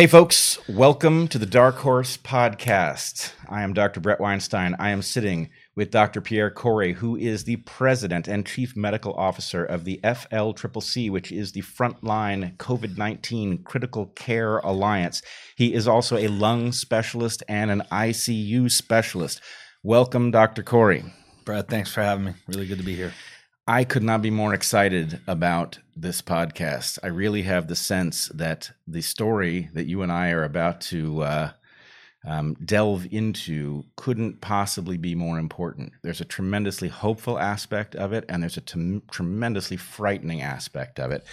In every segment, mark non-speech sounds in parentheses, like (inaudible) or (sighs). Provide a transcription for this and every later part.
Hey, folks, welcome to the Dark Horse Podcast. I am Dr. Bret Weinstein. I am sitting with Dr. Pierre Kory, who is the president and chief medical officer of the FLCCC, which is the Frontline COVID 19 Critical Care Alliance. He is also a lung specialist and an ICU specialist. Welcome, Dr. Kory. Brad, thanks for having me. Really good to be here. I could not be more excited about this podcast. I really have the sense that the story that you and I are about to uh, um, delve into couldn't possibly be more important. There's a tremendously hopeful aspect of it, and there's a t- tremendously frightening aspect of it.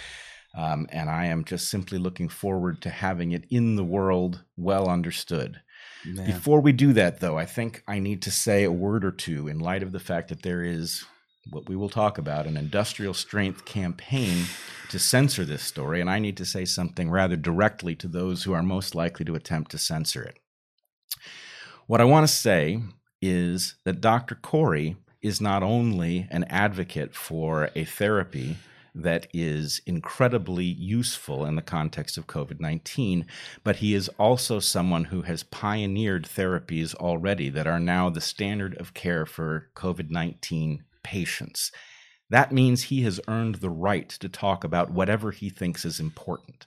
Um, and I am just simply looking forward to having it in the world well understood. Man. Before we do that, though, I think I need to say a word or two in light of the fact that there is what we will talk about an industrial strength campaign to censor this story, and I need to say something rather directly to those who are most likely to attempt to censor it. What I want to say is that Dr. Kory is not only an advocate for a therapy that is incredibly useful in the context of COVID 19, but he is also someone who has pioneered therapies already that are now the standard of care for COVID 19 patients. That means he has earned the right to talk about whatever he thinks is important.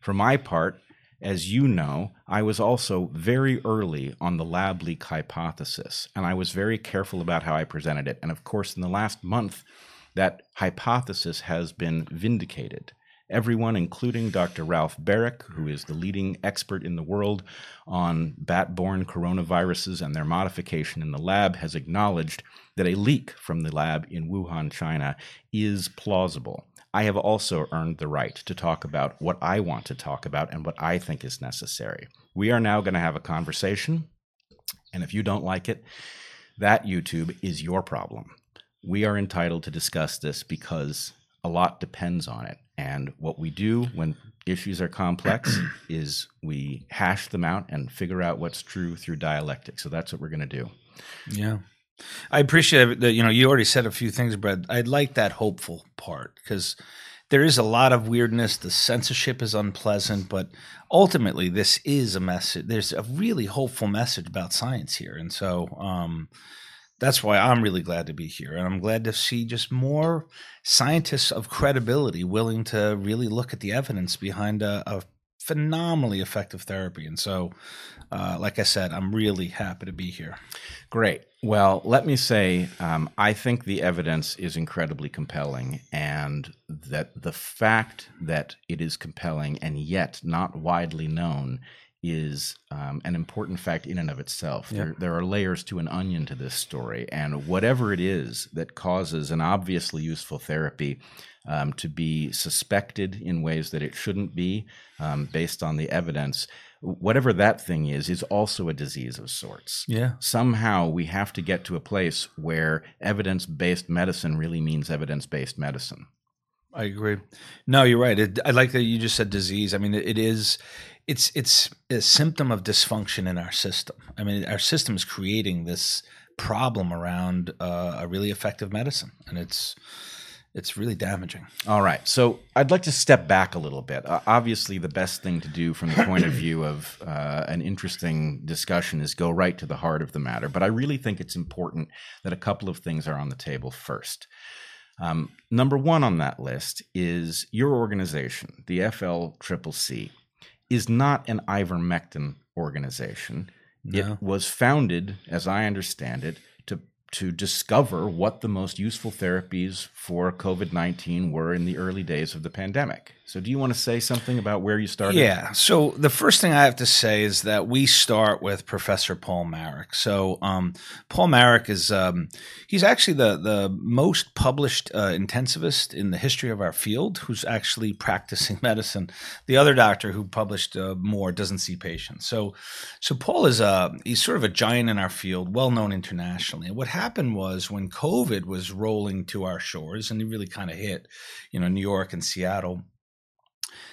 For my part, as you know, I was also very early on the lab leak hypothesis, and I was very careful about how I presented it. And of course, in the last month, that hypothesis has been vindicated. Everyone, including Dr. Ralph Baric, who is the leading expert in the world on bat borne coronaviruses and their modification in the lab, has acknowledged that a leak from the lab in Wuhan, China is plausible. I have also earned the right to talk about what I want to talk about and what I think is necessary. We are now going to have a conversation, and if you don't like it, that YouTube is your problem. We are entitled to discuss this because a lot depends on it. And what we do when issues are complex (clears throat) is we hash them out and figure out what's true through dialectic. So that's what we're going to do. Yeah. I appreciate that. You know, you already said a few things, Brad. I like that hopeful part because there is a lot of weirdness. The censorship is unpleasant, but ultimately, this is a message. There's a really hopeful message about science here, and so um, that's why I'm really glad to be here. And I'm glad to see just more scientists of credibility willing to really look at the evidence behind a, a phenomenally effective therapy. And so, uh, like I said, I'm really happy to be here. Great. Well, let me say, um, I think the evidence is incredibly compelling, and that the fact that it is compelling and yet not widely known is um, an important fact in and of itself. Yep. There, there are layers to an onion to this story, and whatever it is that causes an obviously useful therapy um, to be suspected in ways that it shouldn't be, um, based on the evidence, whatever that thing is, is also a disease of sorts. Yeah. Somehow we have to get to a place where evidence based medicine really means evidence based medicine. I agree. No, you're right. It, I like that you just said disease. I mean, it, it is it's it's a symptom of dysfunction in our system. I mean, our system is creating this problem around uh, a really effective medicine, and it's it's really damaging. All right, so I'd like to step back a little bit. Uh, obviously, the best thing to do from the point of (coughs) view of uh, an interesting discussion is go right to the heart of the matter. But I really think it's important that a couple of things are on the table first. Um, number one on that list is your organization, the FLCCC is not an ivermectin organization. No. It was founded, as I understand it, to discover what the most useful therapies for COVID 19 were in the early days of the pandemic. So, do you want to say something about where you started? Yeah. So, the first thing I have to say is that we start with Professor Paul Marik. So, um, Paul Marik is um, he's actually the the most published uh, intensivist in the history of our field, who's actually (laughs) practicing medicine. The other doctor who published uh, more doesn't see patients. So, so Paul is a he's sort of a giant in our field, well known internationally. And what happened was when COVID was rolling to our shores, and it really kind of hit, you know, New York and Seattle,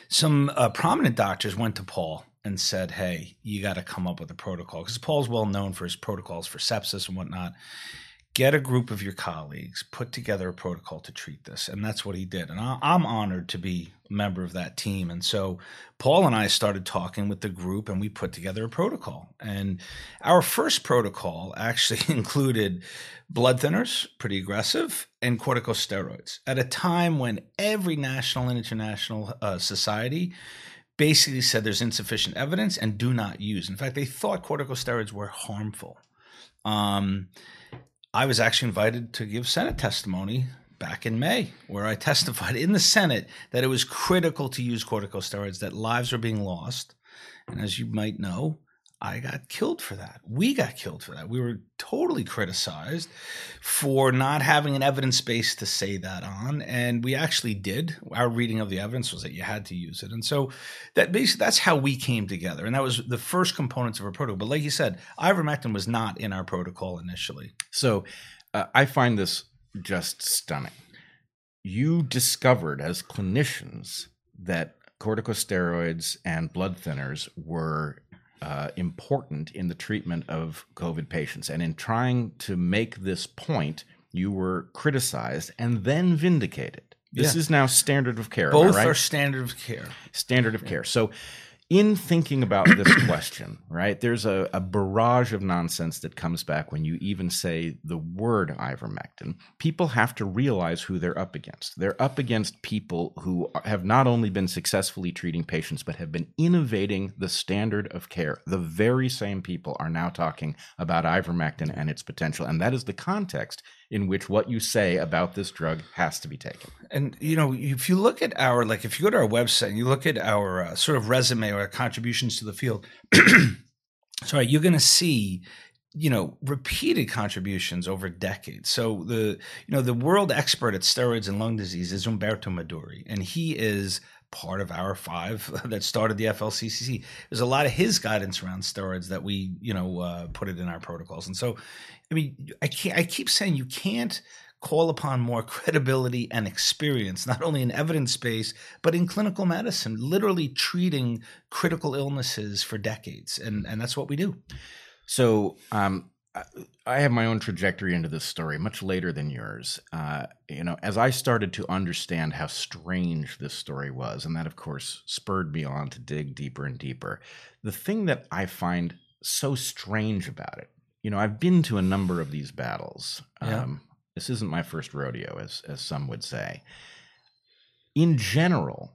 some uh, prominent doctors went to Paul and said, "Hey, you got to come up with a protocol," because Paul's well known for his protocols for sepsis and whatnot. Get a group of your colleagues, put together a protocol to treat this. And that's what he did. And I'm honored to be a member of that team. And so Paul and I started talking with the group and we put together a protocol. And our first protocol actually (laughs) included blood thinners, pretty aggressive, and corticosteroids at a time when every national and international uh, society basically said there's insufficient evidence and do not use. In fact, they thought corticosteroids were harmful. Um, I was actually invited to give Senate testimony back in May, where I (laughs) testified in the Senate that it was critical to use corticosteroids, that lives are being lost. And as you might know, I got killed for that. We got killed for that. We were totally criticized for not having an evidence base to say that on, and we actually did. Our reading of the evidence was that you had to use it, and so that basically that's how we came together, and that was the first components of our protocol. But like you said, ivermectin was not in our protocol initially. So uh, I find this just stunning. You discovered as clinicians that corticosteroids and blood thinners were uh, important in the treatment of COVID patients. And in trying to make this point, you were criticized and then vindicated. This yeah. is now standard of care. Both right? are standard of care. Standard of yeah. care. So in thinking about this (coughs) question, right, there's a, a, barrage of nonsense that comes back when you even say the word ivermectin. People have to realize who they're up against. They're up against people who have not only been successfully treating patients, but have been innovating the standard of care. The very same people are now talking about ivermectin and its potential. And that is the context in which what you say about this drug has to be taken. And you know, if you look at our like, if you go to our website and you look at our uh, sort of resume or contributions to the field, (clears throat) sorry, you're going to see you know repeated contributions over decades so the you know the world expert at steroids and lung disease is umberto meduri and he is part of our five (laughs) that started the FLCCC. There's a lot of his guidance around steroids that we, you know, uh, put it in our protocols. And so, I mean, I can't, I keep saying you can't call upon more (laughs) credibility and experience, not only in evidence base, but in clinical medicine, literally treating critical illnesses for decades. And, and that's what we do. So, um, I have my own trajectory into this story, much later than yours. Uh, you know, as I started to understand how strange this story was, and that, of course, spurred me on to dig deeper and deeper. The thing that I find so strange about it, you know, I've been to a number of these battles. Yeah. Um, this isn't my first rodeo, as as some would say. In general,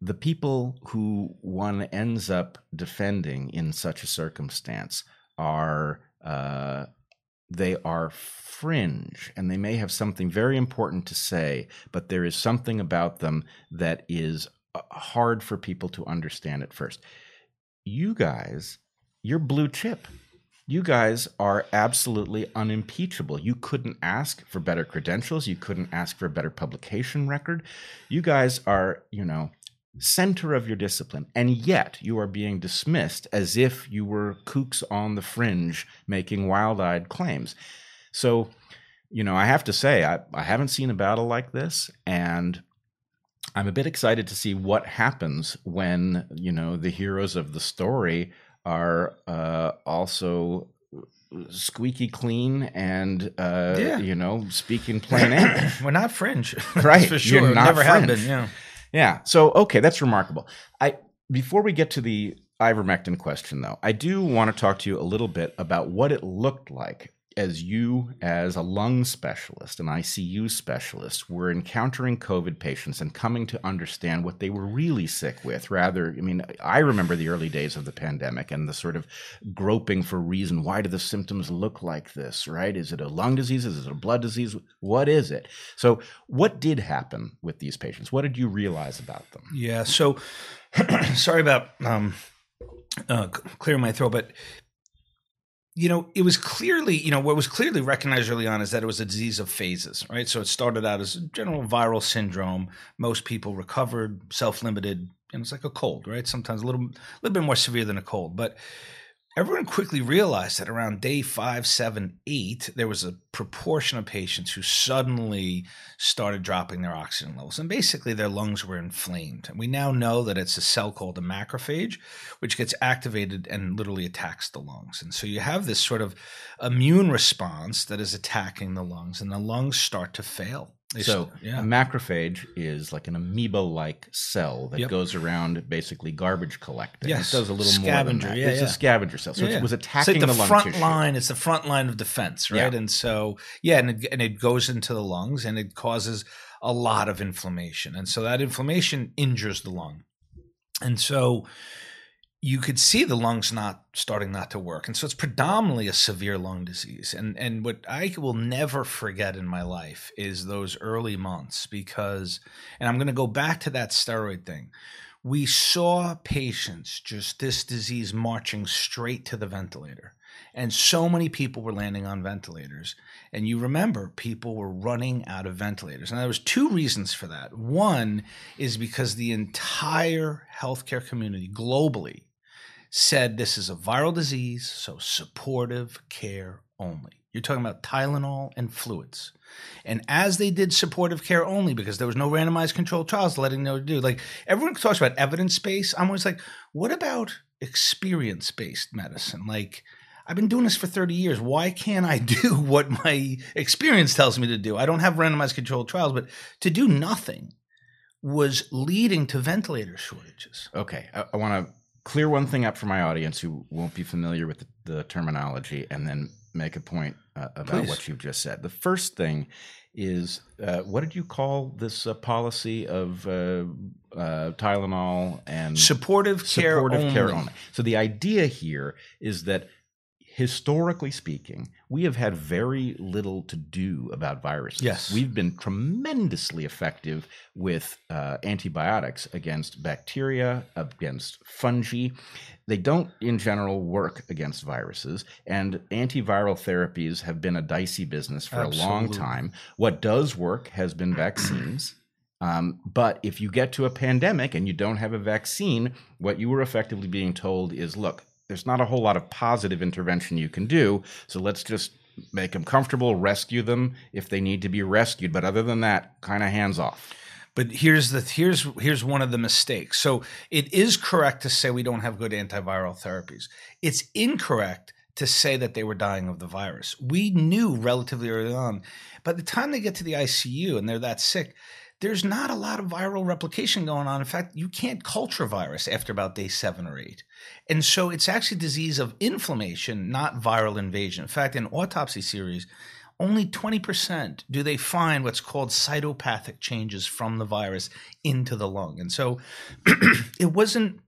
the people who one ends up defending in such a circumstance are uh, they are fringe and they may have something very important to say, but there is something about them that is uh, hard for people to understand at first. You guys, you're blue chip. You guys are absolutely unimpeachable. You couldn't ask for better credentials. You couldn't ask for a better publication record. You guys are, you know, center of your discipline, and yet you are being dismissed as if you were kooks on the fringe making wild eyed claims. So, you know, I have to say, I, I haven't seen a battle like this, and I'm a bit excited to see what happens when, you know, the heroes of the story are uh, also squeaky clean and uh, yeah. you know speaking plain (coughs) English. We're not fringe, (laughs) right? for sure. You're not Never fringe. have been. Yeah. Yeah. So okay, that's remarkable. I before we get to the ivermectin question though, I do want to talk to you a little bit about what it looked like as you, as a lung specialist, an ICU specialist, were encountering COVID patients and coming to understand what they were really sick with, rather, I mean, I remember the early days of the pandemic and the sort of groping for reason. Why do the symptoms look like this, right? Is it a lung disease? Is it a blood disease? What is it? So, what did happen with these patients? What did you realize about them? Yeah. So, (clears throat) sorry about um, uh, clearing my throat, but you know, it was clearly, you know, what was clearly recognized early on is that it was a disease of phases, right? So it started out as a general viral syndrome. Most people recovered, self-limited, and it's like a cold, right? Sometimes a little, a little bit more severe than a cold. But everyone quickly realized that around day five, seven, eight, there was a proportion of patients who suddenly started dropping their oxygen levels. And basically, their lungs were inflamed. And we now know that it's a cell called a macrophage, which gets activated and literally attacks the lungs. And so you have this sort of immune response that is attacking the lungs, and the lungs start to fail. They so yeah. a macrophage is like an amoeba-like cell that Yep. goes around basically garbage collecting. Yes. It does a little Scavenger, more than that. yeah, it's yeah. a scavenger cell. So it was It's attacking like the, front line. It's the front line of defense, right? And so, yeah, and it, and it goes into the lungs and it causes a lot of inflammation, and so that inflammation injures the lung, and so you could see the lungs not starting not to work, and so it's predominantly a severe lung disease. And and what I will never forget in my life is those early months because, and I'm going to go back to that steroid thing we saw patients just this disease marching straight to the ventilator. And so many people were landing on ventilators. And you remember people were running out of ventilators. And there was two reasons for that. One is because the entire healthcare community globally said this is a viral disease, so supportive care only. You're talking about Tylenol and fluids. And as they did supportive care only, because there was no randomized controlled trials letting them do, like everyone talks about evidence based. I'm always like, what about experience based medicine? Like, I've been doing this for 30 years. Why can't I (laughs) do what my experience tells me to do? I don't have randomized controlled trials, but to do nothing was leading to ventilator shortages. Okay, I, I want to clear one thing up for my audience who won't be familiar with the, the terminology, and then make a point uh, about Please. what you've just said. The first thing is uh, what did you call this uh, policy of uh, uh, Tylenol and Supportive care supportive only. care only? So the idea here is that historically speaking, we have had very little to do about viruses. Yes. We've been tremendously effective with uh, antibiotics against bacteria, against fungi. They don't, in general, work against viruses, and antiviral therapies have been a dicey business for a long time. What does work has been vaccines. (clears throat) Um, but if you get to a pandemic and you don't have a vaccine, what you were effectively being told is look, there's not a whole lot of positive intervention you can do. So let's just make them comfortable, rescue them if they need to be rescued. But other than that, kind of hands off. But here's the here's here's one of the mistakes. So it is correct to say we don't have good antiviral therapies. It's incorrect to say that they were dying of the virus. We knew relatively early on. By the time they get to the ICU and they're that sick, there's not a lot of viral replication going on. In fact, you can't culture virus after about day seven or eight. And so it's actually disease of inflammation, not viral invasion. In fact, in autopsy series, only 20% do they find what's called cytopathic changes from the virus into the lung. And so (clears throat) it wasn't,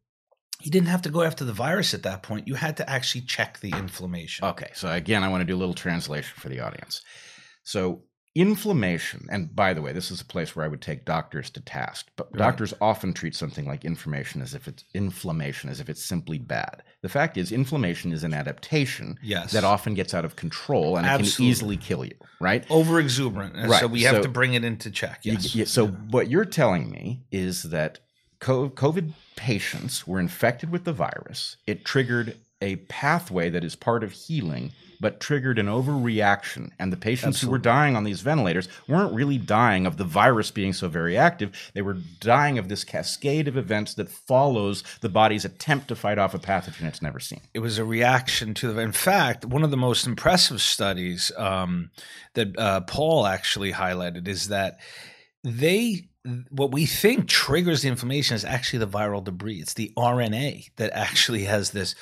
you didn't have to go after the virus at that point. You had to actually check the inflammation. Okay, so again, I want to do a little translation for the audience. So, inflammation, and by the way, this is a place where I would take doctors to task, but Right. doctors often treat something like inflammation as if it's inflammation, as if it's simply bad. The fact is, inflammation is an adaptation Yes. that often gets out of control and it can easily kill you, right? Over exuberant. And So we have so- to bring it into check. You- Yes. yeah, so what you're telling me is that COVID patients were infected with the virus. It triggered a pathway that is part of healing, but triggered an overreaction. And the patients who were dying on these ventilators weren't really dying of the virus being so very active. They were dying of this cascade of events that follows the body's attempt to fight off a pathogen it's never seen. it was a reaction to the. In fact, one of the most impressive studies um, that uh, Paul actually highlighted is that they what we think triggers the inflammation is actually the viral debris. It's the RNA that actually has this.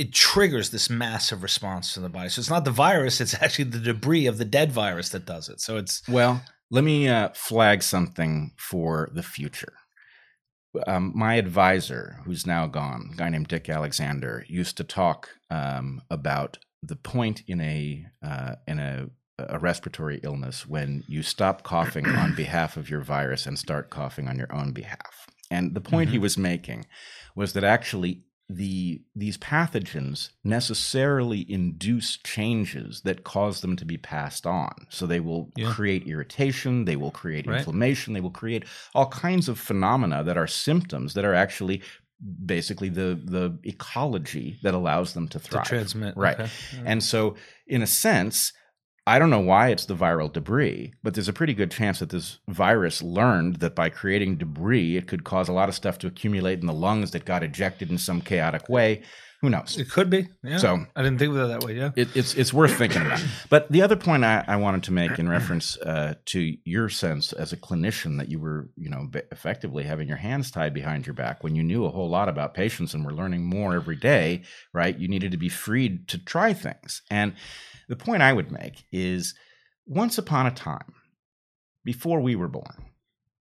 It triggers this massive response to the body. So it's not the virus; it's actually the debris of the dead virus that does it. So it's Well, let me uh, flag something for the future. Um, my advisor, who's now gone, a guy named Dick Alexander, used to talk um, about the point in a uh, in a, a respiratory illness when you stop coughing (clears throat) on behalf of your virus and start coughing on your own behalf. And the point he was making was that actually the these pathogens necessarily induce changes that cause them to be passed on. So they will Yeah. create irritation, they will create Right. inflammation, they will create all kinds of phenomena that are symptoms that are actually basically the the ecology that allows them to thrive. To transmit. Right. Okay. And so, in a sense, I don't know why it's the viral debris, but there's a pretty good chance that this virus learned that by creating debris, it could cause a lot of stuff to accumulate in the lungs that got ejected in some chaotic way. Who knows? It could be. Yeah. So- I didn't think of it that way. Yeah. It, it's it's worth thinking about. But the other point I, I wanted to make in reference uh, to your sense as a clinician that you were, you know, effectively having your hands tied behind your back when you knew a whole lot about patients and were learning more every day, right? You needed to be freed to try things. And the point I would make is once upon a time, before we were born,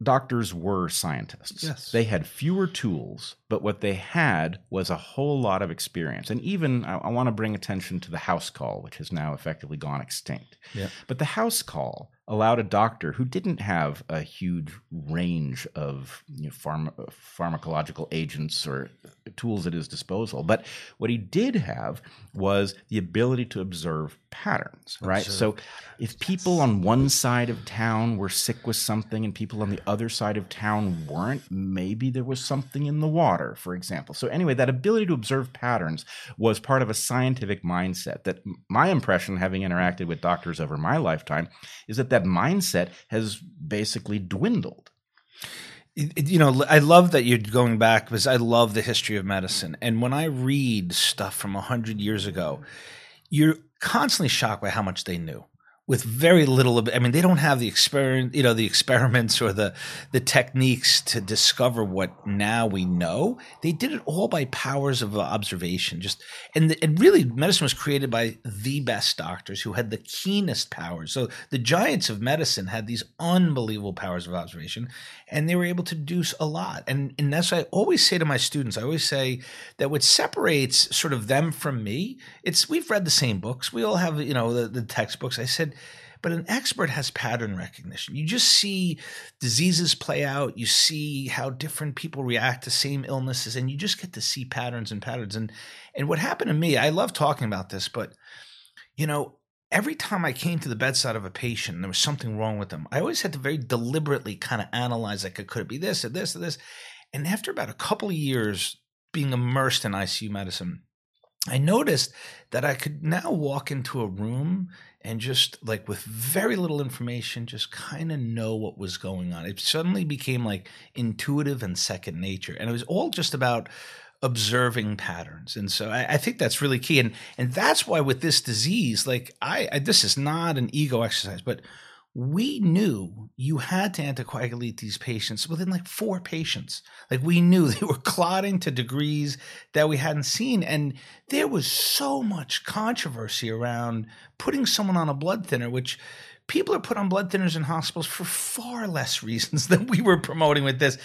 doctors were scientists. Yes. They had fewer tools, but what they had was a whole lot of experience. And even I, I want to bring attention to the house call, which has now effectively gone extinct. Yeah. But the house call allowed a doctor who didn't have a huge range of you know, pharma, pharmacological agents or tools at his disposal. But what he did have was the ability to observe patterns, right? Observe so if people on one side of town were sick with something and people on the other side of town weren't, maybe there was something in the water, for example. So, anyway, that ability to observe patterns was part of a scientific mindset that my impression, having interacted with doctors over my lifetime, is that that mindset has basically dwindled. You know, I love that you're going back because I love the history of medicine. And when I read stuff from 100 years ago, you're constantly shocked by how much they knew with very little I mean, they don't have the experiment, you know, the experiments or the the techniques to discover what now we know. They did it all by powers of observation. Just and the, and really, medicine was created by the best doctors who had the keenest powers. So the giants of medicine had these unbelievable powers of observation, and they were able to do a lot. And and that's what I always say to my students. I always say that what separates sort of them from me, it's we've read the same books. We all have you know the, the textbooks. I said. But an expert has pattern recognition. You just see diseases play out. You see how different people react to same illnesses, and you just get to see patterns and patterns. And and what happened to me, I love talking about this, but you know, every time I came to the bedside of a patient and there was something wrong with them, I always had to very deliberately kind of analyze like, could it be this or this or this? And after about a couple of years being immersed in ICU medicine, I noticed that I could now walk into a room and just like with very little information, just kind of know what was going on. It suddenly became like intuitive and second nature. And it was all just about observing patterns. And so I, I think that's really key. And and that's why with this disease, like I, I this is not an ego exercise, but we knew you had to anticoagulate these patients within like four patients. Like we knew they were clotting to degrees that we hadn't seen. And there was so much controversy around putting someone on a blood thinner, which people are put on blood thinners in hospitals for far less (laughs) reasons than we were promoting with this.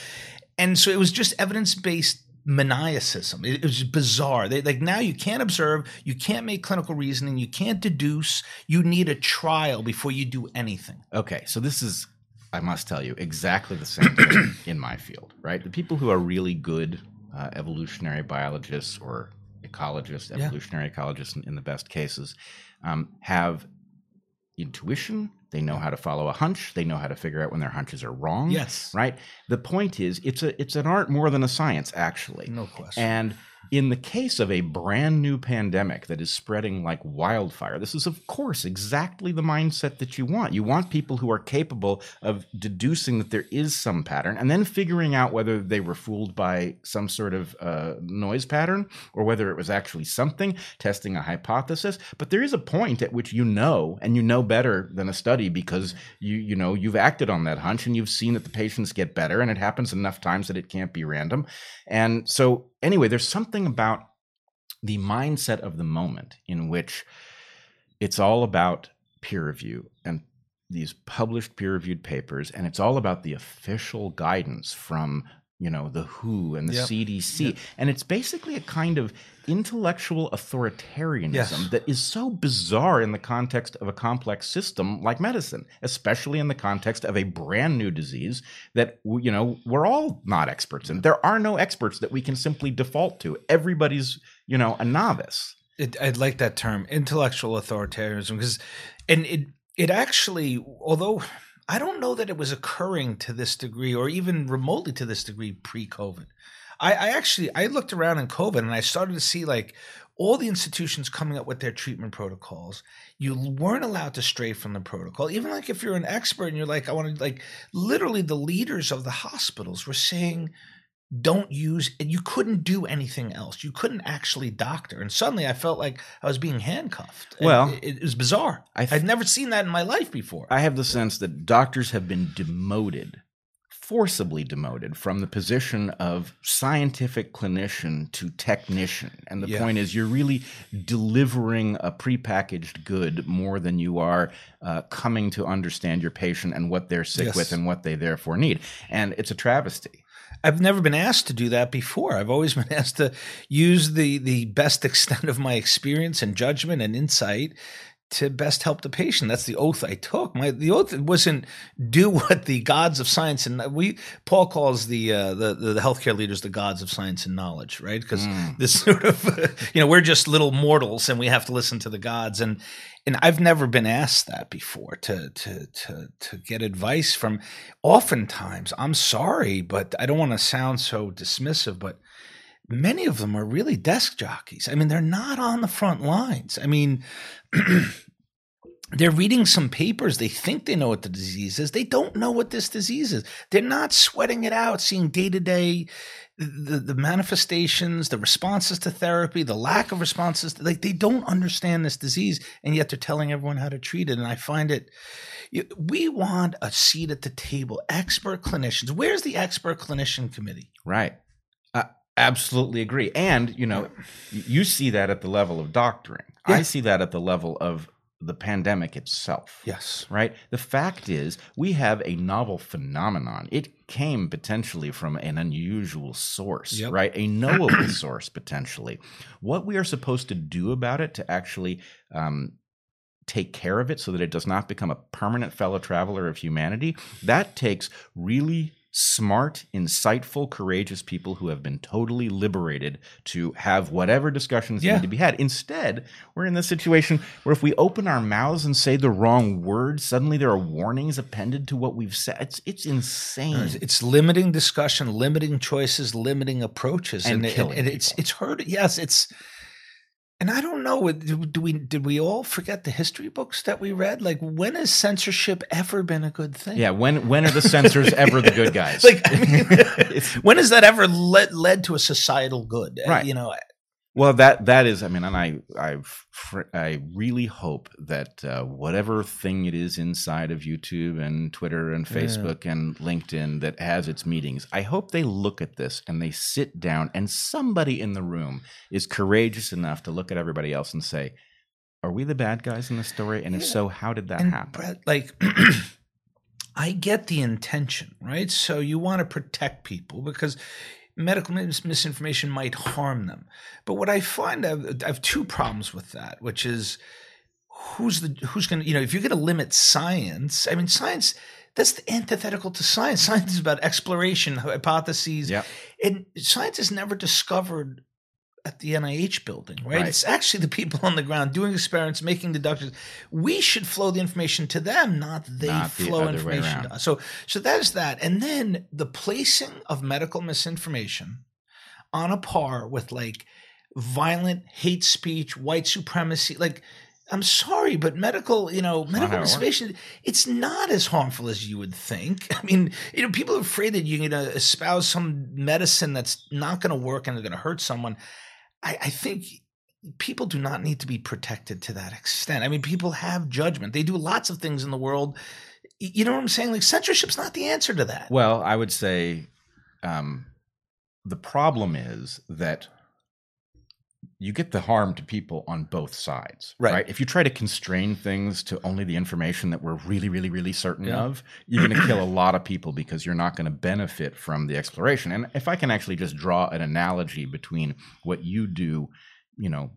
And so it was just evidence based maniacism. It, was bizarre. They, like now you can't observe, you can't make clinical reasoning, you can't deduce. You need a trial before you do anything. Okay, so this is, I must tell you, exactly the same thing (clears throat) in my field, right? The people who are really good uh, evolutionary biologists or ecologists, Yeah. evolutionary ecologists in, in the best cases, um, have intuition. They know how to follow a hunch. They know how to figure out when their hunches are wrong. Yes. Right. The point is, it's a it's an art more than a science, actually. No question. And in the case of a brand new pandemic that is spreading like wildfire, this is, of course, exactly the mindset that you want. You want people who are capable of deducing that there is some pattern and then figuring out whether they were fooled by some sort of uh, noise pattern or whether it was actually something, testing a hypothesis. But there is a point at which you know, and you know better than a study because you you know you've acted on that hunch and you've seen that the patients get better, and it happens enough times that it can't be random. And so, anyway, there's something about the mindset of the moment in which it's all about peer review and these published peer reviewed papers, and it's all about the official guidance from you know the WHO and the Yep. CDC, Yep. and it's basically a kind of intellectual authoritarianism Yes. that is so bizarre in the context of a complex system like medicine, especially in the context of a brand new disease that you know we're all not experts in. There are no experts that we can simply default to. Everybody's you know a novice. It, I'd like that term, intellectual authoritarianism, because, and it it actually, although I don't know that it was occurring to this degree or even remotely to this degree pre-COVID. I, I actually I looked around in COVID and I started to see like all the institutions coming up with their treatment protocols. You weren't allowed to stray from the protocol. Even like if you're an expert and you're like, I want to like literally the leaders of the hospitals were saying, don't use and you couldn't do anything else. You couldn't actually doctor. And suddenly I felt like I was being handcuffed. Well, it, it was bizarre. I th- I'd never seen that in my life before. I have the sense that doctors have been demoted, forcibly demoted from the position of scientific clinician to technician. And the Yeah. point is, you're really delivering a prepackaged good more than you are uh, coming to understand your patient and what they're sick Yes. with and what they therefore need. And it's a travesty. I've never been asked to do that before. I've always (laughs) been asked to use the the best extent of my experience and judgment and insight to best help the patient. That's the oath I took. My the oath wasn't do what the gods of science and we Paul calls the uh, the, the healthcare leaders the gods of science and knowledge, right? Because Mm. this (laughs) sort of you know we're just little mortals and we have to listen to the gods and and I've never been asked that before to to to to get advice from. Oftentimes, I'm sorry, but I don't want to sound so dismissive, but many of them are really desk jockeys. I mean, they're not on the front lines. I mean. (clears throat) They're reading some papers. They think they know what the disease is. They don't know what this disease is. They're not sweating it out, seeing day to day the manifestations, the responses to therapy, the lack of responses. Like they don't understand this disease, and yet they're telling everyone how to treat it. And I find it. We want a seat at the table, expert clinicians. Where's the expert clinician committee? Right. Absolutely agree. And, you know, you see that at the level of doctoring. Yeah. I see that at the level of the pandemic itself. Yes. Right? The fact is, we have a novel phenomenon. It came potentially from an unusual source, Yep. right? A knowable (clears throat) source, potentially. What we are supposed to do about it to actually um, take care of it so that it does not become a permanent fellow traveler of humanity, that takes really smart, insightful, courageous people who have been totally liberated to have whatever discussions Yeah. need to be had. Instead, we're in this situation where if we open our mouths and say the wrong word, suddenly there are warnings appended to what we've said. It's it's insane. It's limiting discussion, limiting choices, limiting approaches, And it- killing and it's it's hurt. Yes, it's. And I don't know. Do we did we all forget the history books that we read? Like, when has censorship ever been a good thing? yeah, when when are the censors (laughs) ever the good guys? Like, (laughs) I mean, when has that ever led led to a societal good? Right. You know, Well, that that is, I mean, and I I I really hope that uh, whatever thing it is inside of YouTube and Twitter and Yeah. Facebook and LinkedIn that has its meetings, I hope they look at this and they sit down and somebody in the room is courageous enough to look at everybody else and say, "Are we the bad guys in the story? And if so, how did that and happen?" Bret, like (clears throat) I get the intention, right? So you want to protect people because medical mis- misinformation might harm them. But what I find, I have, I have two problems with that, which is who's the who's going to you know if you're going to limit science, I mean science. That's the antithetical to science. (laughs) Science is about exploration, hypotheses, Yep. and science is never discovered at the NIH building, right? Right. It's actually the people on the ground doing experiments, making deductions. We should flow the information to them, not they Not the flow way information to us. So, so that is that. And then the placing of medical misinformation on a par with like violent hate speech, white supremacy, like. I'm sorry, but medical, you know, medical it misinformation, it's not as harmful as you would think. (laughs) I mean, you know, people are afraid that you're going to espouse some medicine that's not going to work and is going to hurt someone. I, I think people do not need to be protected to that extent. I mean, people have judgment. They do lots of things in the world. You know what I'm saying? Like censorship's not the answer to that. Well, I would say um, the problem is that you get the harm to people on both sides, Right. If you try to constrain things to only the information that we're really, really, really certain Yeah. of, you're going to kill a (clears throat) lot of people because you're not going to benefit from the exploration. And if I can actually just draw an analogy between what you do, you know,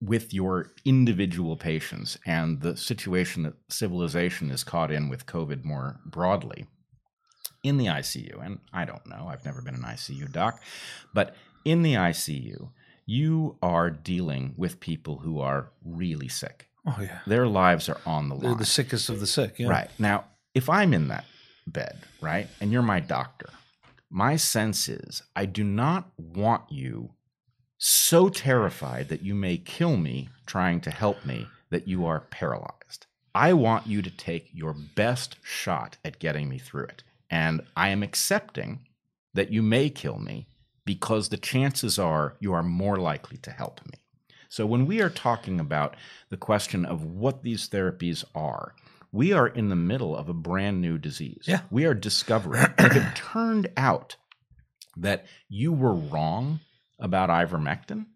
with your individual patients and the situation that civilization is caught in with COVID more broadly in the ICU, and I don't know, I've never been an ICU doc, but in the ICU, you are dealing with people who are really sick. Oh yeah, Their lives are on the line. they're the sickest of the sick. Yeah. Right. Now, if I'm in that bed, right, and you're my doctor, my sense is I do not want you so terrified that you may kill me trying to help me that you are paralyzed. I want you to take your best shot at getting me through it. And I am accepting that you may kill me because the chances are you are more likely to help me. So when we are talking about the question of what these therapies are, we are in the middle of a brand new disease. Yeah. We are discovering (clears throat) if it turned out that you were wrong about ivermectin,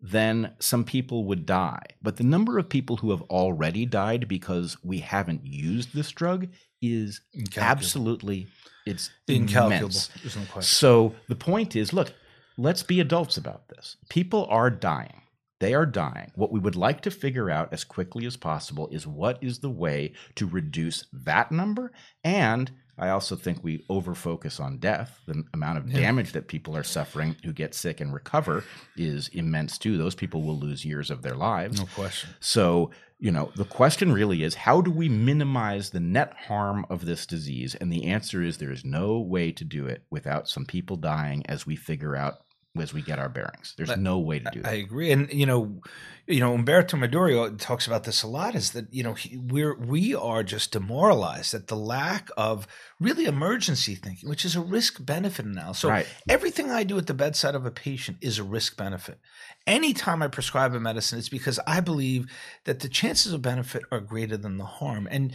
then some people would die. But the number of people who have already died because we haven't used this drug is absolutely it's incalculable. immense. There's no question. So the point is, look, let's be adults about this. People are dying. They are dying. What we would like to figure out as quickly as possible is what is the way to reduce that number. And I also think we overfocus on death. The amount of Yeah. damage that people are suffering who get sick and recover is immense too. Those people will lose years of their lives. No question. So, you know, the question really is how do we minimize the net harm of this disease? And the answer is there is no way to do it without some people dying as we figure out as we get our bearings. There's But no way to do that. I agree, and you know, you know, Umberto Meduri talks about this a lot. Is that you know he, we're we are just demoralized at the lack of really emergency thinking, which is a risk benefit analysis. So Right. everything I do at the bedside of a patient is a risk benefit. Anytime I prescribe a medicine, it's because I believe that the chances of benefit are greater than the harm, and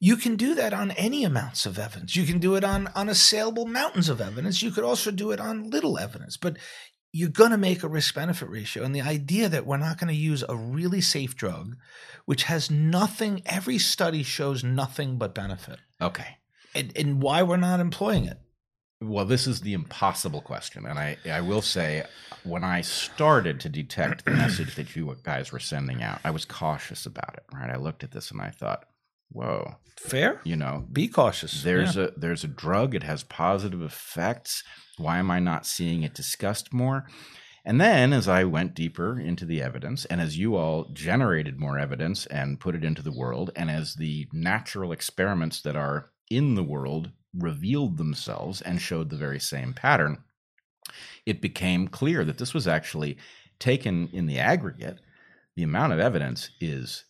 you can do that on any amounts of evidence. You can do it on unassailable mountains of evidence. You could also do it on little evidence, but you're going to make a risk benefit ratio. And the idea that we're not going to use a really safe drug, which has nothing, every study shows nothing but benefit, Okay. and, and why we're not employing it. Well, this is the impossible question. And I, I will say, when I started to detect the message that you guys were sending out, I was cautious about it, right? I looked at this and I thought, whoa, Fair? you know, Be cautious. there's Yeah. a there's a drug it has positive effects why am i not seeing it discussed more and then as i went deeper into the evidence and as you all generated more evidence and put it into the world and as the natural experiments that are in the world revealed themselves and showed the very same pattern it became clear that this was actually taken in the aggregate the amount of evidence is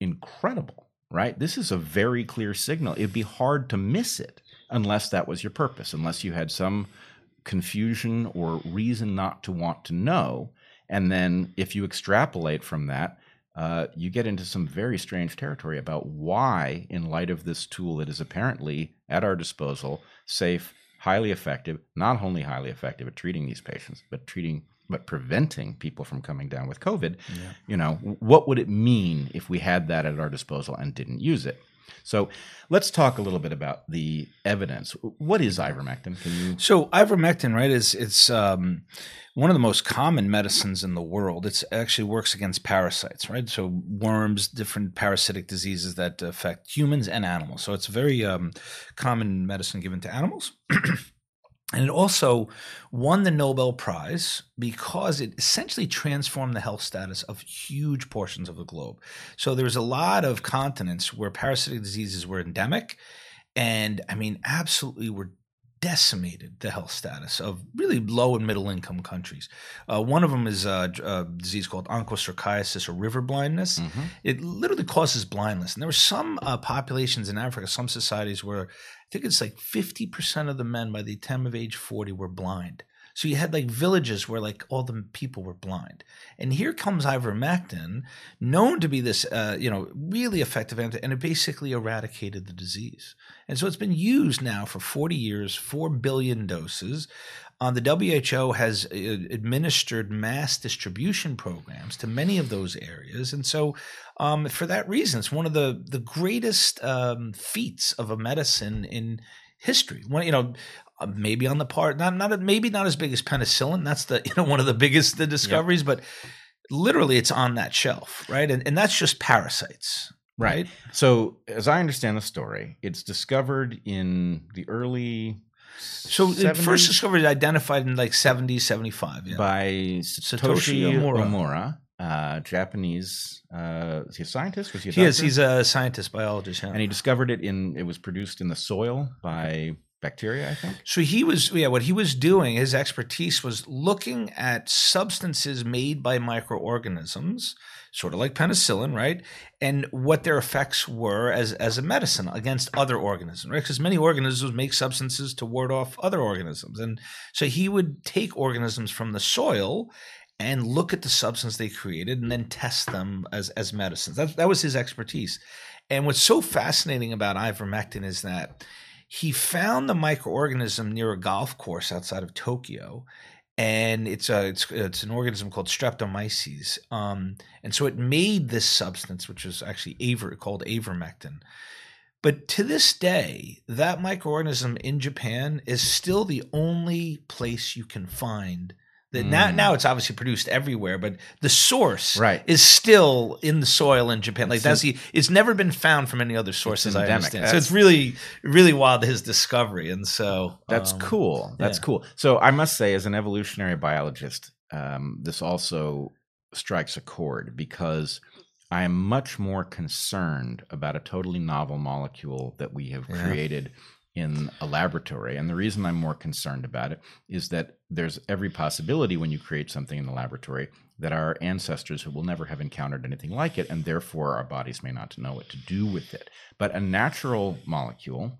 incredible, right? This is a very clear signal. It'd be hard to miss it unless that was your purpose, unless you had some confusion or reason not to want to know. And then if you extrapolate from that, uh, you get into some very strange territory about why, in light of this tool that is apparently at our disposal, safe, highly effective, not only highly effective at treating these patients, but treating but preventing people from coming down with COVID, Yeah. you know, what would it mean if we had that at our disposal and didn't use it? So let's talk a little bit about the evidence. What is ivermectin? Can you? So ivermectin, right, is it's um, one of the most common medicines in the world. It actually works against parasites, right? So worms, different parasitic diseases that affect humans and animals. So it's a very um, common medicine given to animals. (clears throat) And it also won the Nobel Prize because it essentially transformed the health status of huge portions of the globe. So there's a lot of continents where parasitic diseases were endemic, and I mean, absolutely were decimated the health status of really low and middle income countries. Uh, one of them is a, a disease called onchocerciasis or river blindness. Mhm. It literally causes blindness. And there were some uh, populations in Africa, some societies where I think it's like 50% of the men by the time of age 40 were blind. So you had like villages where like all the people were blind. And here comes ivermectin, known to be this, uh, you know, really effective anti, and it basically eradicated the disease. And so it's been used now for 40 years, 4 billion doses. Um, the WHO has uh, administered mass distribution programs to many of those areas. And so um, for that reason, it's one of the, the greatest um, feats of a medicine in history. One, you know, uh, maybe on the part, not not maybe not as big as penicillin. That's the (laughs) you know one of the biggest the discoveries, but literally it's on that shelf, right? And and that's just parasites, right? So, as I understand the story, it's discovered in the early So it first 70s discovered identified in like 70, 75. Yeah. by Satoshi, Satoshi Omura, Omura. uh, Japanese. Uh, is he a scientist? Was he a he is. He's a scientist, biologist. Yeah. and he discovered it in. It was produced in the soil by bacteria, I think. So he was, yeah, what he was doing, his expertise was looking at substances made by microorganisms, sort of like penicillin, right? And what their effects were as, as a medicine against other organisms, right? Because many organisms make substances to ward off other organisms. And so he would take organisms from the soil and look at the substance they created and then test them as, as medicines. That, that was his expertise. And what's so fascinating about ivermectin is that he found the microorganism near a golf course outside of Tokyo, and it's a it's it's an organism called Streptomyces. Um, and so it made this substance, which was actually aver called avermectin. But to this day, that microorganism in Japan is still the only place you can find that mm. now, now it's obviously produced everywhere, but the source right. is still in the soil in Japan. Like that's the, it's never been found from any other sources. I understand. That's, so it's really, really wild his discovery, and so that's um, cool. That's yeah. cool. So I must say, as an evolutionary biologist, um, this also strikes a chord because I am much more concerned about a totally novel molecule that we have yeah. created in a laboratory. And the reason I'm more concerned about it is that there's every possibility when you create something in the laboratory that our ancestors will never have encountered anything like it, and therefore our bodies may not know what to do with it. But a natural molecule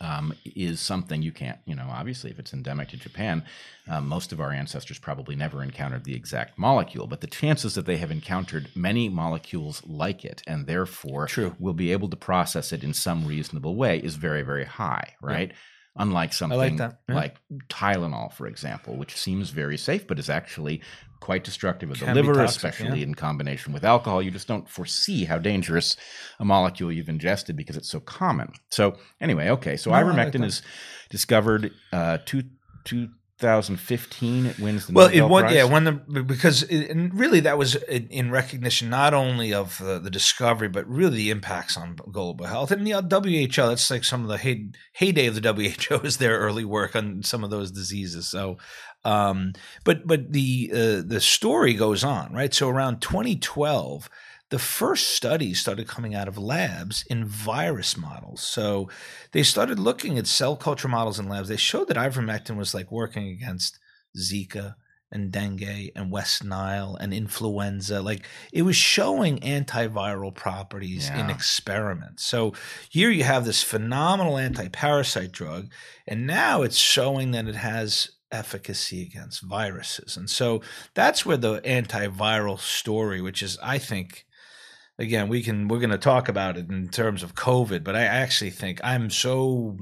um, is something you can't, you know, obviously, if it's endemic to Japan, um, most of our ancestors probably never encountered the exact molecule, but the chances that they have encountered many molecules like it and therefore True. will be able to process it in some reasonable way is very, very high, right? Yeah unlike something like, yeah. like, Tylenol, for example, which seems very safe, but is actually quite destructive of Can the liver, toxic, especially yeah. in combination with alcohol. You just don't foresee how dangerous a molecule you've ingested because it's so common. So anyway, okay, so no, ivermectin like is discovered uh, two, two 2015 it wins the well Nobel it won Prize. yeah won the because it, and really that was in recognition not only of the, the, discovery but really the impacts on global health. And the WHO that's like some of the hey, heyday of the WHO (laughs) is their early work on some of those diseases. So um, but but the uh, the story goes on right? So around 2012 the first studies started coming out of labs in virus models. So they started looking at cell culture models in labs. They showed that ivermectin was like working against Zika and dengue and West Nile and influenza. Like it was showing antiviral properties yeah. in experiments. So here you have this phenomenal anti-parasite drug, and now it's showing that it has efficacy against viruses. And so that's where the antiviral story, which is, I think, again, we can we're going to talk about it in terms of COVID, but I actually think I'm so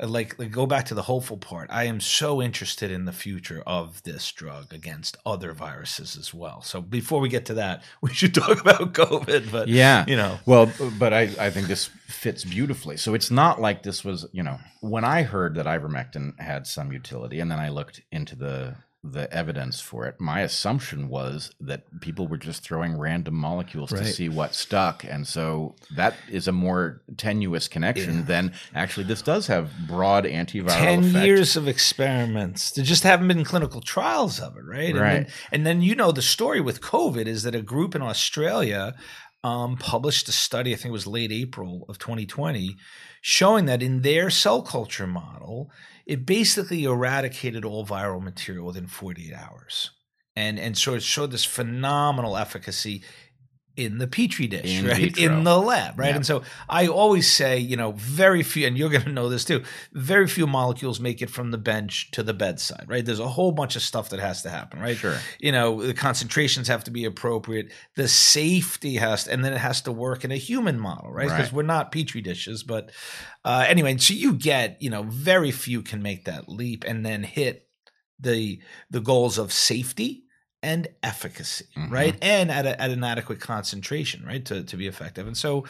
uh, like, like go back to the hopeful part. I am so interested in the future of this drug against other viruses as well. So before we get to that, (laughs) we should talk about COVID. But yeah, you know, well, but I I think this fits beautifully. So it's not like this was you know when I heard that ivermectin had some utility, and then I looked into the the evidence for it. My assumption was that people were just throwing random molecules right. to see what stuck. And so that is a more tenuous connection yeah. than actually this does have broad antiviral 10 effect. years of experiments. There just haven't been clinical trials of it, right? right. And, then, and then, you know, the story with COVID is that a group in Australia um, published a study, I think it was late April of 2020, showing that in their cell culture model, it basically eradicated all viral material within 48 hours. And, and so it showed this phenomenal efficacy in the petri dish, in right? Vitro. In the lab, right? Yeah. And so I always say, you know, very few, and you're going to know this too, very few molecules make it from the bench to the bedside, right? There's a whole bunch of stuff that has to happen, right? Sure. You know, the concentrations have to be appropriate, the safety has, to, and then it has to work in a human model, right? Because right. we're not petri dishes, but uh, anyway, so you get, you know, very few can make that leap and then hit the the goals of safety and efficacy, mm-hmm. right? And at, a, at an adequate concentration, right, to, to be effective. And so,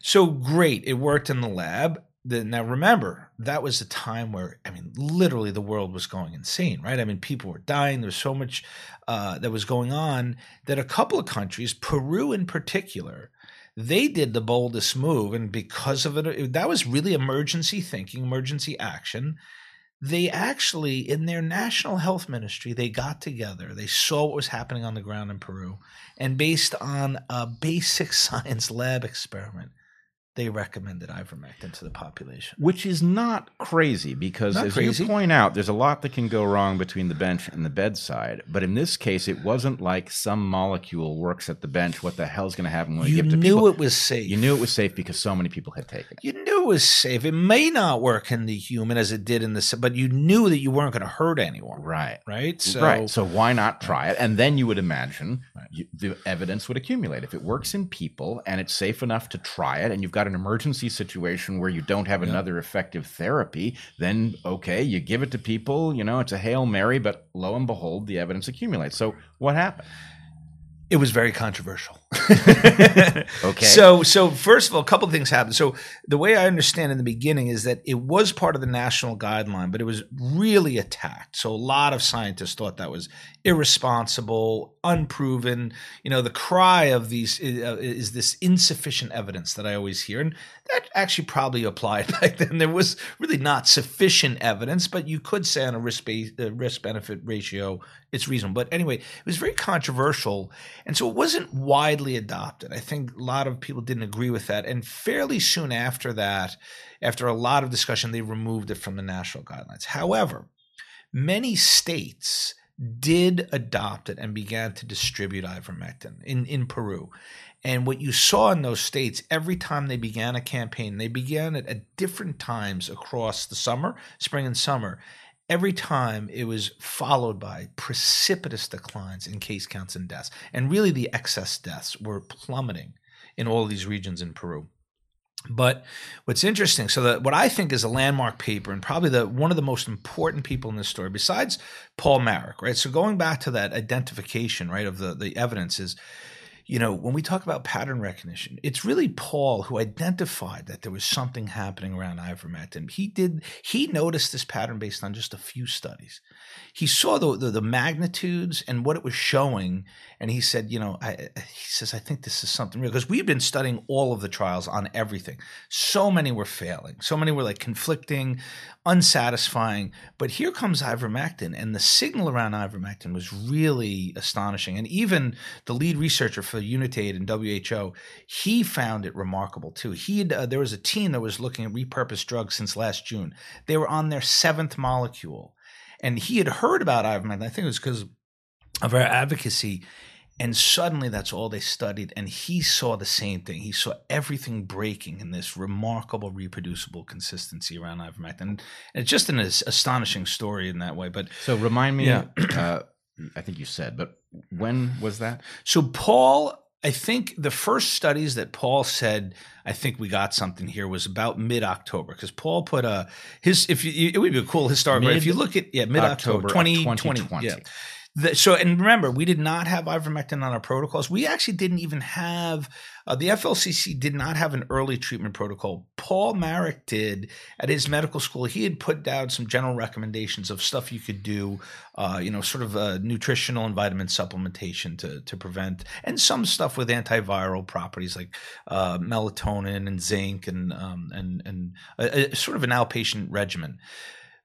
so great. It worked in the lab. The, now remember, that was a time where I mean, literally, the world was going insane, right? I mean, people were dying. There was so much uh, that was going on that a couple of countries, Peru in particular, they did the boldest move, and because of it, that was really emergency thinking, emergency action they actually in their national health ministry they got together they saw what was happening on the ground in peru and based on a basic (laughs) science lab experiment they recommended ivermectin to the population. Which is not crazy because, Not as crazy. you point out, there's a lot that can go wrong between the bench and the bedside. But in this case, it wasn't like some molecule works at the bench. What the hell's going to happen when You give it to knew it was safe. You knew it was safe because so many people had taken it. You knew it was safe. It may not work in the human as it did in the, but you knew that you weren't going to hurt anyone, Right. right? So, right. So why not try it? And then you would imagine Right. you, the evidence would accumulate. If it works in people and it's safe enough to try it, and you've got an emergency situation where you don't have Yeah. another effective therapy, then okay, you give it to people. You know, it's a hail mary, but lo and behold, the evidence accumulates. So what happened? It was very controversial. (laughs) (laughs) Okay. So, so first of all, a couple of things happened. So, the way I understand in the beginning is that it was part of the national guideline, but it was really attacked. So, a lot of scientists thought that was irresponsible, unproven. You know, the cry of these uh, is this insufficient evidence that I always hear, and that actually probably applied (laughs) back then. There was really not sufficient evidence, but you could say on a risk uh, risk benefit ratio, it's reasonable. But anyway, it was very controversial, and so it wasn't widely adopted. I think a lot of people didn't agree with that, and fairly soon after that, after a lot of discussion, they removed it from the national guidelines. However, many states did adopt it and began to distribute ivermectin in, in Peru. And what you saw in those states, every time they began a campaign, they began it at different times across the summer, spring and summer. Every time it was followed by precipitous declines in case counts and deaths. And really, the excess deaths were plummeting in all these regions in Peru. But what's interesting, so that what I think is a landmark paper, and probably the one of the most important people in this story, besides Paul Marik, right? So going back to that identification, right, of the the evidence is, you know, when we talk about pattern recognition, it's really Paul who identified that there was something happening around ivermectin. He did he noticed this pattern based on just a few studies. He saw the the, the magnitudes and what it was showing, and he said, you know, I, he says, I think this is something real because we've been studying all of the trials on everything. So many were failing, so many were like conflicting, unsatisfying. But here comes ivermectin, and the signal around ivermectin was really astonishing. And even the lead researcher for Unitaid and WHO, he found it remarkable too. He uh, there was a team that was looking at repurposed drugs since last June. They were on their seventh molecule, and he had heard about ivermectin. I think it was because of our advocacy. And suddenly that's all they studied. And he saw the same thing. He saw everything breaking in this remarkable, reproducible consistency around ivermectin. And it's just an astonishing story in that way. But So remind me. Yeah. Uh, I think you said, but when was that? so Paul, I think the first studies that Paul said, I think we got something here was about mid October because Paul put a his if you it would be a cool historical if you look at yeah mid October 2020 2020. yeah The- so and remember, we did not have ivermectin on our protocols. We actually didn't even have uh, the FLCCC did not have an early treatment protocol. Paul Marik did at his medical school. He had put down some general recommendations of stuff you could do, uh, you know, sort of uh, nutritional and vitamin supplementation to to prevent, and some stuff with antiviral properties like uh, melatonin and zinc and um, and and a, a sort of an outpatient regimen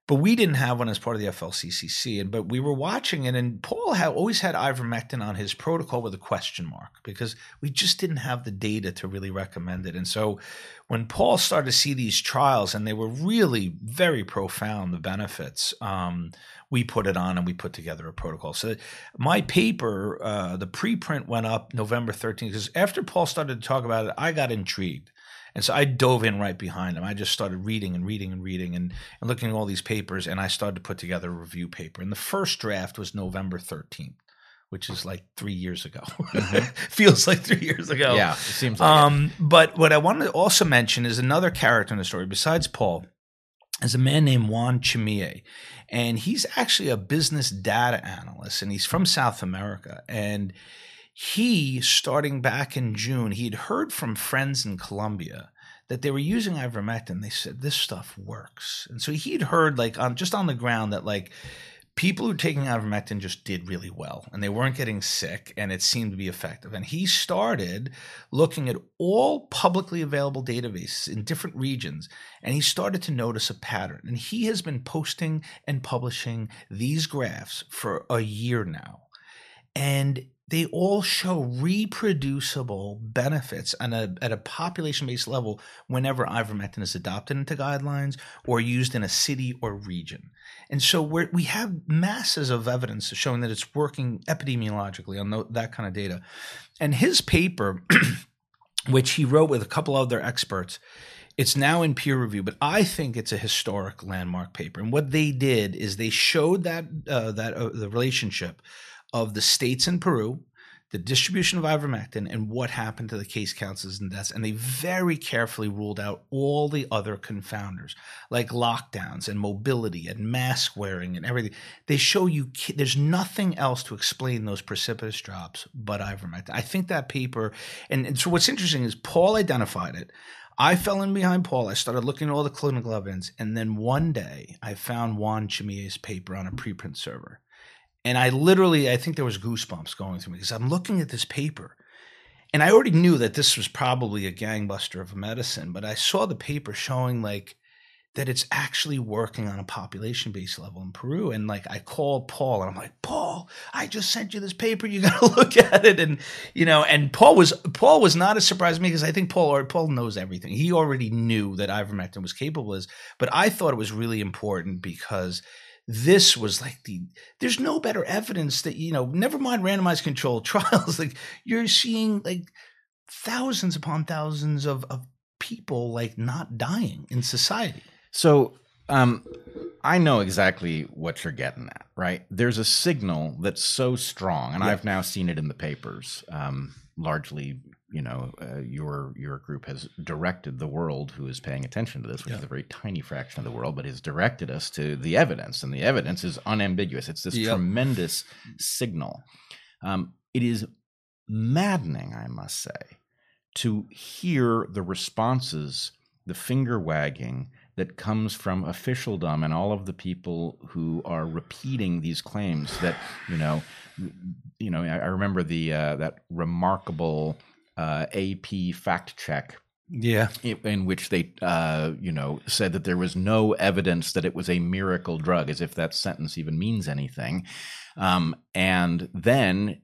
but we didn't have one as part of the FLCCC. And but we were watching it, and Paul had always had ivermectin on his protocol with a question mark because we just didn't have the data to really recommend it. And so when Paul started to see these trials, and they were really very profound, the benefits. Um, we put it on and we put together a protocol. So my paper, uh, the preprint went up November 13th because after Paul started to talk about it, I got intrigued. And so I dove in right behind him. I just started reading and reading and reading and, and looking at all these papers, and I started to put together a review paper. And the first draft was November 13th, which is like three years ago. (laughs) Feels like three years ago. Yeah, it seems like it. Um, but what I wanted to also mention is another character in the story besides Paul is a man named Juan Chamie. And he's actually a business data analyst, and he's from South America. And he, starting back in June, he'd heard from friends in Colombia that they were using ivermectin. They said this stuff works, and so he'd heard like on just on the ground that like people who were taking ivermectin just did really well, and they weren't getting sick, and it seemed to be effective. And he started looking at all publicly available databases in different regions, and he started to notice a pattern. And he has been posting and publishing these graphs for a year now. And they all show reproducible benefits on a, at a population based level whenever ivermectin is adopted into guidelines or used in a city or region. And so we have masses of evidence showing that it's working epidemiologically on that kind of data. And his paper, (clears throat) which he wrote with a couple other experts, it's now in peer review, but I think it's a historic landmark paper. And what they did is they showed that uh, that uh, the relationship of the states in Peru, the distribution of ivermectin, and what happened to the case counts and deaths. And they very carefully ruled out all the other confounders, like lockdowns and mobility and mask wearing and everything. They show you there's nothing else to explain those precipitous drops but ivermectin. I think that paper, and, and so what's interesting is Paul identified it. I fell in behind Paul. I started looking at all the clinical evidence. And then one day I found Juan Chimille's paper on a preprint server. And I literally, I think there was goosebumps going through me because I'm looking at this paper. And I already knew that this was probably a gangbuster of medicine, but I saw the paper showing like that it's actually working on a population based level in Peru. And like I called Paul and I'm like, Paul, I just sent you this paper. You (laughs) gotta look at it. And you know, and Paul was Paul was not as surprised me because I think Paul Paul knows everything. He already knew that ivermectin was capable of this, but I thought it was really important because this was like the there's no better evidence that you know never mind randomized controlled (laughs) trials like you're seeing like thousands upon thousands of, of people like not dying in society. So um i know exactly what you're getting at right? There's a signal that's so strong and i've now seen it in the papers um largely you know uh, your your group has directed the world who is paying attention to this which yeah. is a very tiny fraction of the world but has directed us to the evidence and the evidence is unambiguous it's this yep. tremendous signal um, it is maddening i must say to hear the responses the finger wagging that comes from officialdom and all of the people who are repeating these claims that you know you know i, remember the uh, that remarkable AP fact check. Yeah, in, which they, uh, you know, said that there was no evidence that it was a miracle drug, as if that sentence even means anything. Um, and then,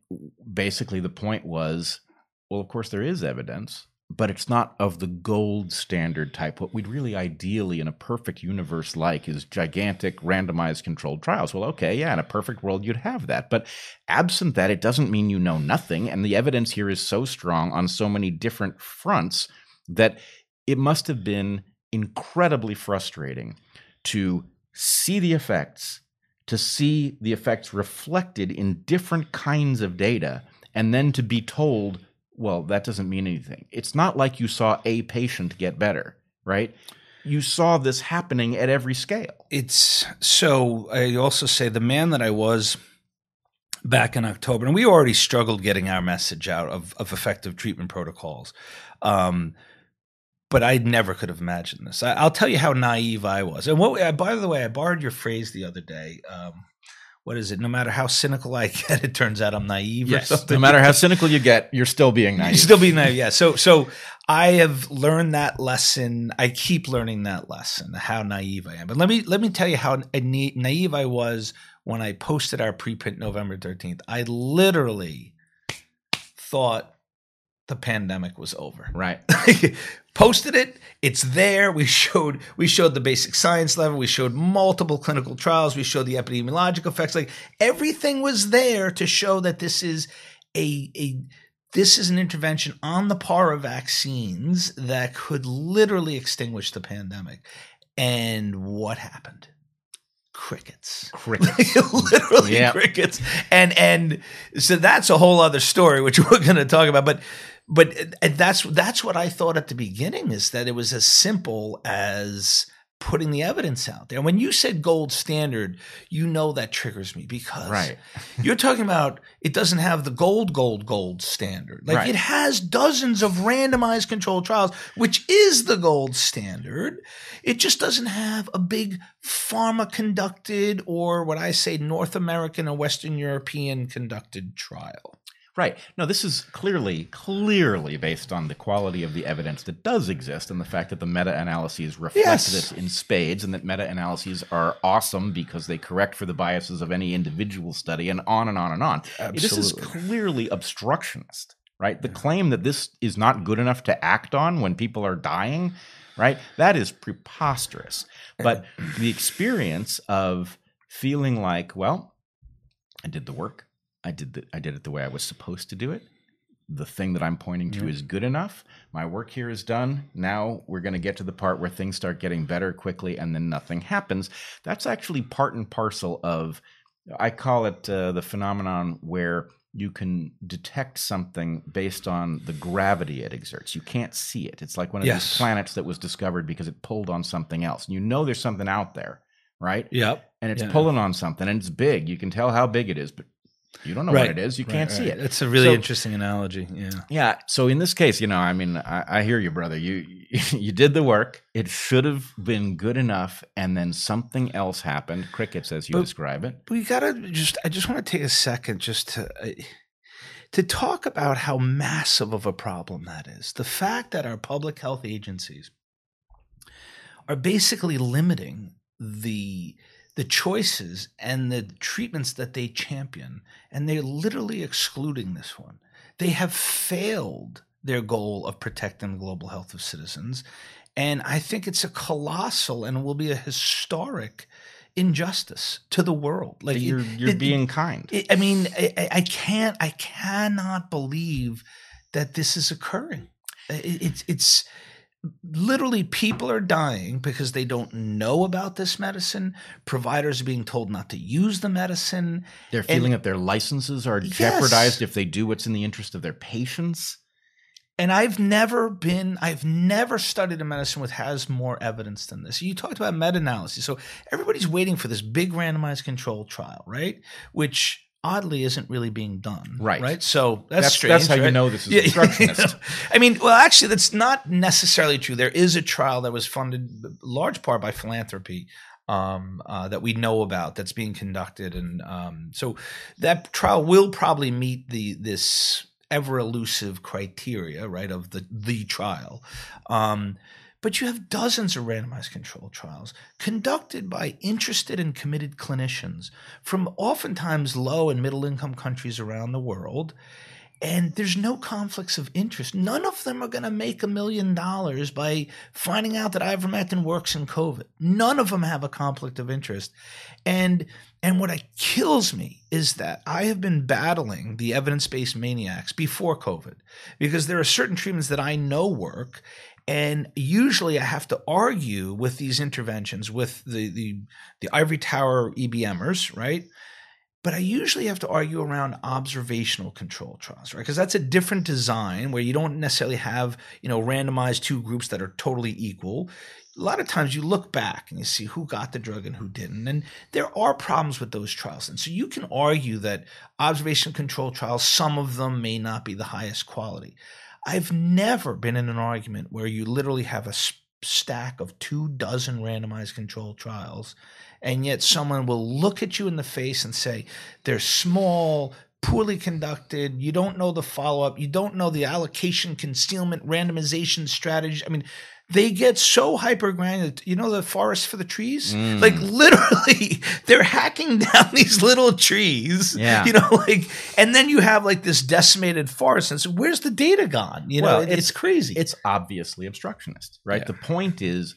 basically, the point was, well, of course, there is evidence but it's not of the gold standard type. What we'd really ideally in a perfect universe like is gigantic randomized controlled trials. Well, okay, yeah, in a perfect world you'd have that. But absent that, it doesn't mean you know nothing. And the evidence here is so strong on so many different fronts that it must have been incredibly frustrating to see the effects, to see the effects reflected in different kinds of data, and then to be told well, that doesn't mean anything. It's not like you saw a patient get better, right? You saw this happening at every scale. It's so I also say the man that I was back in October, and we already struggled getting our message out of, of effective treatment protocols. Um, but I never could have imagined this. I, will tell you how naive I was. And what, by the way, I borrowed your phrase the other day. Um, what is it? No matter how cynical I (laughs) get, it turns out I'm naive yes. or something. No matter how cynical you get, you're still being naive. You're still being naive. Yeah. So so I have learned that lesson. I keep learning that lesson, how naive I am. But let me let me tell you how naive I was when I posted our preprint November 13th. I literally thought the pandemic was over. Right. (laughs) Posted it. It's there. We showed we showed the basic science level. We showed multiple clinical trials. We showed the epidemiological effects. Like everything was there to show that this is a a this is an intervention on the par of vaccines that could literally extinguish the pandemic. And what happened? crickets. Crickets. (laughs) Literally yep. crickets. And and so that's a whole other story which (laughs) we're going to talk about but but uh, that's that's what I thought at the beginning is that it was as simple as putting the evidence out there. When you said gold standard, you know that triggers me because right. (laughs) you're talking about it doesn't have the gold, gold, gold standard. Like right. it has dozens of randomized controlled trials, which is the gold standard. It just doesn't have a big pharma conducted or what I say North American or Western European conducted trial. Right. No, this is clearly, clearly based on the quality of the evidence that does exist and the fact that the meta analyses reflect Yes. this in spades and that meta analyses are awesome because they correct for the biases of any individual study and on and on and on. Absolutely. This is clearly obstructionist, right? The claim that this is not good enough to act on when people are dying, right? That is preposterous. But (clears throat) the experience of feeling like, well, I did the work. I did the, I did it the way I was supposed to do it. The thing that I'm pointing to is good enough. My work here is done. Now we're going to get to the part where things start getting better quickly and then nothing happens. That's actually part and parcel of I call it uh, the phenomenon where you can detect something based on the gravity it exerts. You can't see it. It's like one of Yes. these planets that was discovered because it pulled on something else. And you know there's something out there, right? Yep. and it's Yeah. pulling on something and it's big. You can tell how big it is, but you don't know what it is. You can't see it. It's a really So- interesting analogy. Yeah. Yeah. So in this case, you know, I mean, I, I hear you, brother. You (laughs) you did the work. It should have been good enough, and then something else happened. Crickets, as you But- describe it. we gotta just i just want to take a second just to uh, to talk about how massive of a problem that is the fact that our public health agencies are basically limiting the the choices and the treatments that they champion and they're literally excluding this one they have failed their goal of protecting the global health of citizens and i think it's a colossal and will be a historic injustice to the world like you're you're it- being kind. it- I mean, I, I- can't, I cannot believe that this is occurring. It- It's, it's literally people are dying because they don't know about this medicine. Providers are being told not to use the medicine. They're feeling that their licenses are Yes. jeopardized if they do what's in the interest of their patients. And I've never been, I've never studied a medicine which has more evidence than this. You talked about meta analysis. So everybody's waiting for this big randomized control trial, right? Which oddly isn't really being done. Right. Right. So that's, That's strange. that's how you know this is (laughs) obstructionist. you (laughs) know, I mean, well, actually, that's not necessarily true. There is a trial that was funded large part by philanthropy um, uh, that we know about that's being conducted, and um, so that trial will probably meet the this ever elusive criteria, right, of the the trial. Um, but you have dozens of randomized controlled trials conducted by interested and committed clinicians from oftentimes low and middle income countries around the world. And there's no conflicts of interest. None of them are going to make a million dollars by finding out that ivermectin works in COVID. None of them have a conflict of interest. And and what kills me is that I have been battling the evidence-based maniacs before COVID because there are certain treatments that I know work and usually I have to argue with these interventions with the the the ivory tower EBMers, right? But I usually have to argue around observational control trials, right? Because that's a different design where you don't necessarily have, you know, randomized two groups that are totally equal. A lot of times you look back and you see who got the drug and who didn't. And there are problems with those trials. And so you can argue that observation control trials, some of them may not be the highest quality. I've never been in an argument where you literally have a s- stack of two dozen randomized controlled trials, and yet someone will look at you in the face and say, they're small, poorly conducted, you don't know the follow up, you don't know the allocation, concealment, randomization strategy. I mean, they get so hyper. You know the forest for the trees? Mm. Like literally, (laughs) they're hacking down these little trees. Yeah. (laughs) You know, like, and then you have like this decimated forest. And so, where's the data gone? You know, Well, it- it's, it's- crazy. It's obviously obstructionist, right? Yeah. The point is,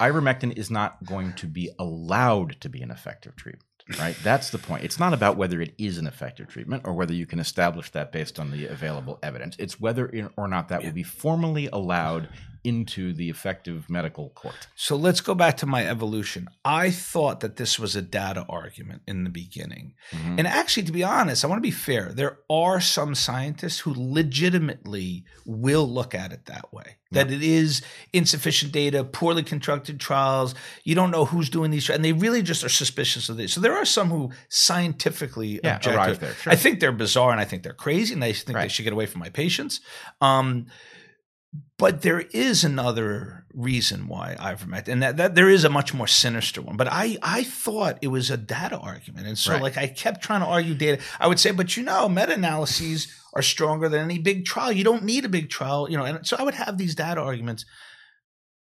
ivermectin is not going to be allowed to be an effective treatment, right? That's the point. It's not about whether it is an effective treatment or whether you can establish that based on the available evidence. It's whether or not that will be formally allowed into the effective medical court. So let's go back to my evolution. I thought that this was a data argument in the beginning. Mhm. And actually, to be honest, I want to be fair. There are some scientists who legitimately will look at it that way that it is insufficient data, poorly constructed trials. You don't know who's doing these, and they really just are suspicious of this. So there are some who scientifically Yeah, object. arrive there, sure. I think they're bizarre and I think they're crazy and I think they should get away from my patients. Um, But there is another reason why ivermectin, and that, that there is a much more sinister one. But I, I thought it was a data argument, and so Right. like I kept trying to argue data. I would say, but you know, meta analyses are stronger than any big trial. You don't need a big trial, you know. And so I would have these data arguments,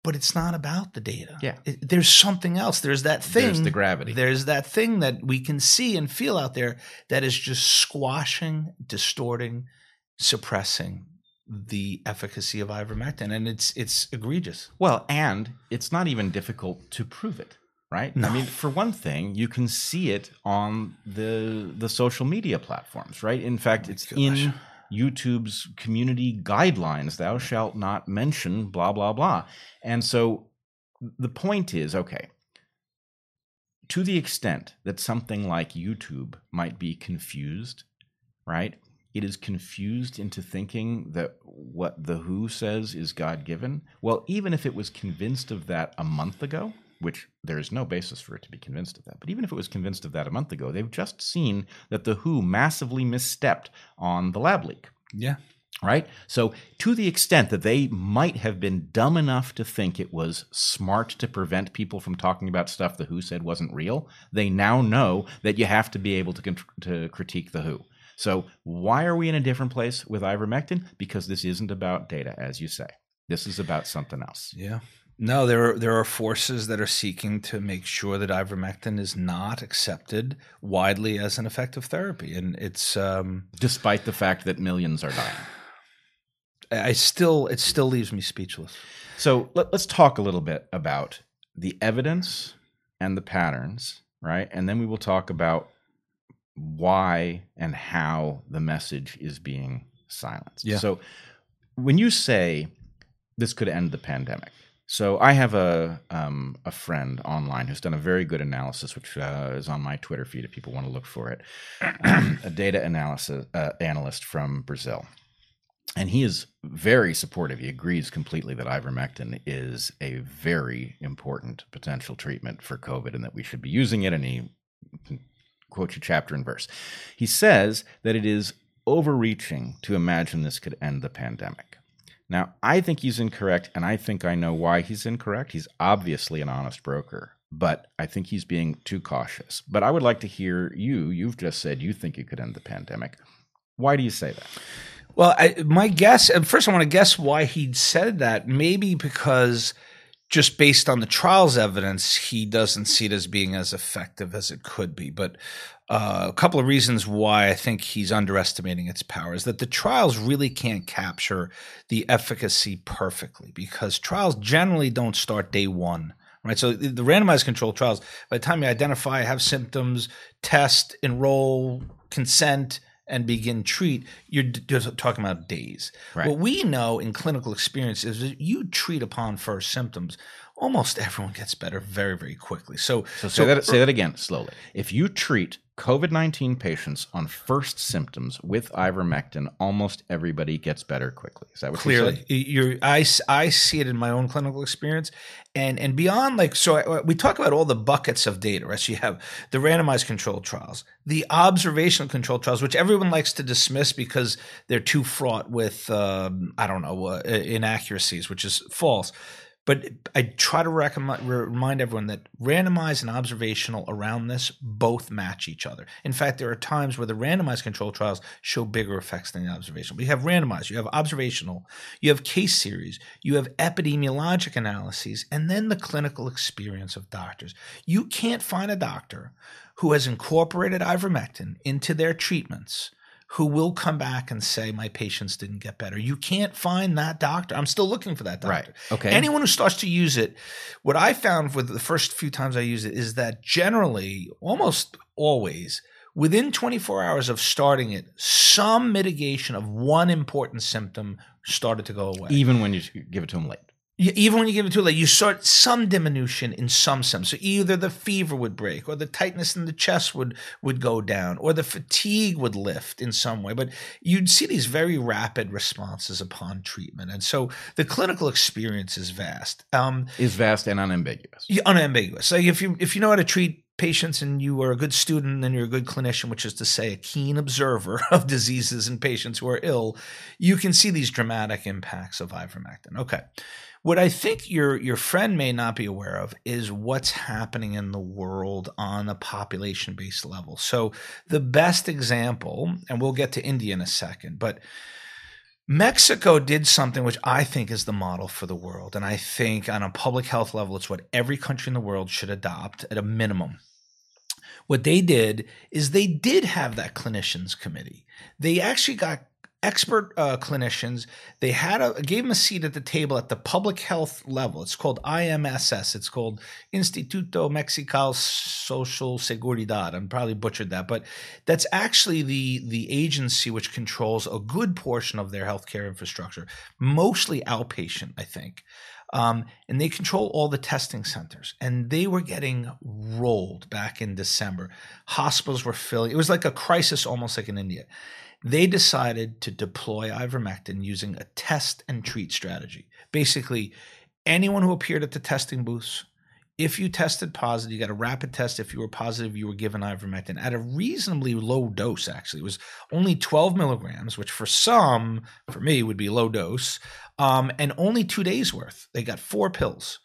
but it's not about the data. Yeah. It- there's something else. There's that thing. There's the gravity. There's that thing that we can see and feel out there that is just squashing, distorting, suppressing the efficacy of ivermectin, and it's it's egregious. Well, and it's not even difficult to prove it, right? No. I mean, for one thing, you can see it on the the social media platforms, right? In fact, oh it's gosh. in YouTube's community guidelines. Thou shalt not mention blah blah blah. And so the point is, okay, to the extent that something like YouTube might be confused, right? It is confused into thinking that what the WHO says is God given. Well, even if it was convinced of that a month ago, which there is no basis for it to be convinced of that, but even if it was convinced of that a month ago, they've just seen that the WHO massively misstepped on the lab leak Yeah. right? So, to the extent that they might have been dumb enough to think it was smart to prevent people from talking about stuff the WHO said wasn't real, they now know that you have to be able to, to critique the WHO. So, why are we in a different place with ivermectin? Because this isn't about data, as you say. This is about something else. Yeah. No, there are there are forces that are seeking to make sure that ivermectin is not accepted widely as an effective therapy, and it's um, Despite the fact that millions are dying. I still it still leaves me speechless. So let, us talk a little bit about the evidence and the patterns, right? And then we will talk about why and how the message is being silenced. Yeah. So when you say this could end the pandemic, so I have a um, a friend online who's done a very good analysis, which uh, is on my Twitter feed if people want to look for it. Um, (clears throat) a data analysis uh, analyst from Brazil, and he is very supportive. He agrees completely that ivermectin is a very important potential treatment for COVID, and that we should be using it. And he quotes you chapter and verse. He says that it is overreaching to imagine this could end the pandemic. Now, I think he's incorrect, and I think I know why he's incorrect. He's obviously an honest broker, but I think he's being too cautious. But I would like to hear you. You've just said you think it could end the pandemic. Why do you say that? Well, I, my guess, and first I want to guess why he said that. Maybe because just based on the trial's evidence, he doesn't see it as being as effective as it could be. But uh, a couple of reasons why I think he's underestimating its power is that the trials really can't capture the efficacy perfectly because trials generally don't start day one. Right. So the randomized controlled trials, by the time you identify, have symptoms, test, enroll, consent, and begin treat, you're d- just talking about days. Right. What we know in clinical experience is that you treat upon first symptoms, almost everyone gets better very, very quickly. So, So say that say that again slowly. If you treat COVID nineteen patients on first symptoms with ivermectin, almost everybody gets better quickly. Is that what you clearly. you're I, I see it in my own clinical experience. And and beyond like so I, we talk about all the buckets of data right? So you have the randomized controlled trials the observational controlled trials which everyone likes to dismiss because they're too fraught with um, i don't know uh, inaccuracies which is false but I try to recommend, remind everyone that randomized and observational around this both match each other. In fact, there are times where the randomized control trials show bigger effects than the observational. You have randomized, you have observational, you have case series, you have epidemiologic analyses, and then the clinical experience of doctors. You can't find a doctor who has incorporated ivermectin into their treatments who will come back and say my patients didn't get better. You can't find that doctor. I'm still looking for that doctor. Right. Okay. Anyone who starts to use it, what I found with the first few times I use it is that generally, almost always, within 24 hours of starting it, some mitigation of one important symptom started to go away. Even when you give it to them late. Even when you give it too late, you start some diminution in some symptoms. So either the fever would break, or the tightness in the chest would would go down, or the fatigue would lift in some way. But you'd see these very rapid responses upon treatment, and so the clinical experience is vast, um, Is vast and unambiguous. yeah, unambiguous. Like if you if you know how to treat patients and you are a good student and you're a good clinician, which is to say, a keen observer (laughs) of diseases in patients who are ill, you can see these dramatic impacts of ivermectin. Okay. What I think your your friend may not be aware of is what's happening in the world on a population based level. So the best example, and we'll get to India in a second, but Mexico did something which I think is the model for the world. And I think on a public health level, it's what every country in the world should adopt at a minimum. What they did is they did have that clinicians committee. They actually got expert uh, clinicians. They had a gave them a seat at the table at the public health level. It's called IMSS. It's called Instituto Mexicano Social Seguridad. I'm probably butchered that, but that's actually the the agency which controls a good portion of their healthcare infrastructure, mostly outpatient, I think. Um, and they control all the testing centers. And they were getting rolled back in December. Hospitals were filling. It was like a crisis, almost like in India they decided to deploy ivermectin using a test and treat strategy. Basically, anyone who appeared at the testing booths, if you tested positive, you got a rapid test. If you were positive, you were given ivermectin at a reasonably low dose, actually. It was only 12 milligrams, which for some, for me, would be low dose, um, and only two days worth. They got four pills.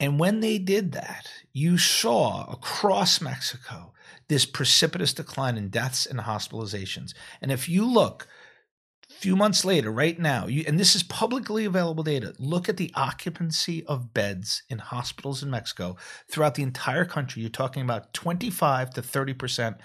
And when they did that, you saw across Mexico this precipitous decline in deaths and hospitalizations. And if you look a few months later, right now, you, and this is publicly available data, look at the occupancy of beds in hospitals in Mexico throughout the entire country. You're talking about 25 to 30%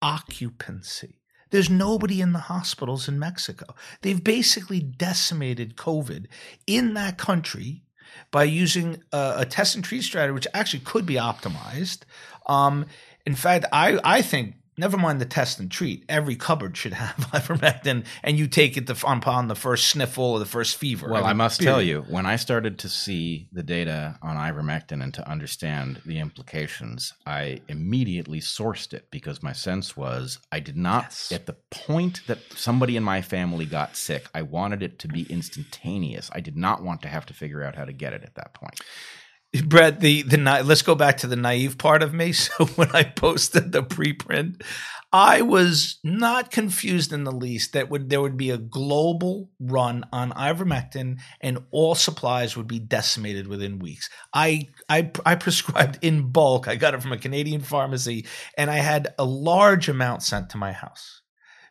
occupancy. There's nobody in the hospitals in Mexico. They've basically decimated COVID in that country by using a, a test and treat strategy, which actually could be optimized. Um, in fact, I, I think never mind the test and treat. Every cupboard should have (laughs) ivermectin, and you take it upon the first sniffle or the first fever. Well, I, must period. tell you, when I started to see the data on ivermectin and to understand the implications, I immediately sourced it because my sense was I did not, yes. at the point that somebody in my family got sick, I wanted it to be instantaneous. I did not want to have to figure out how to get it at that point. Bret, the the let's go back to the naive part of me. (laughs) So when I posted the preprint, I was not confused in the least that would there would be a global run on ivermectin and all supplies would be decimated within weeks. I I I prescribed in bulk. I got it from a Canadian pharmacy and I had a large amount sent to my house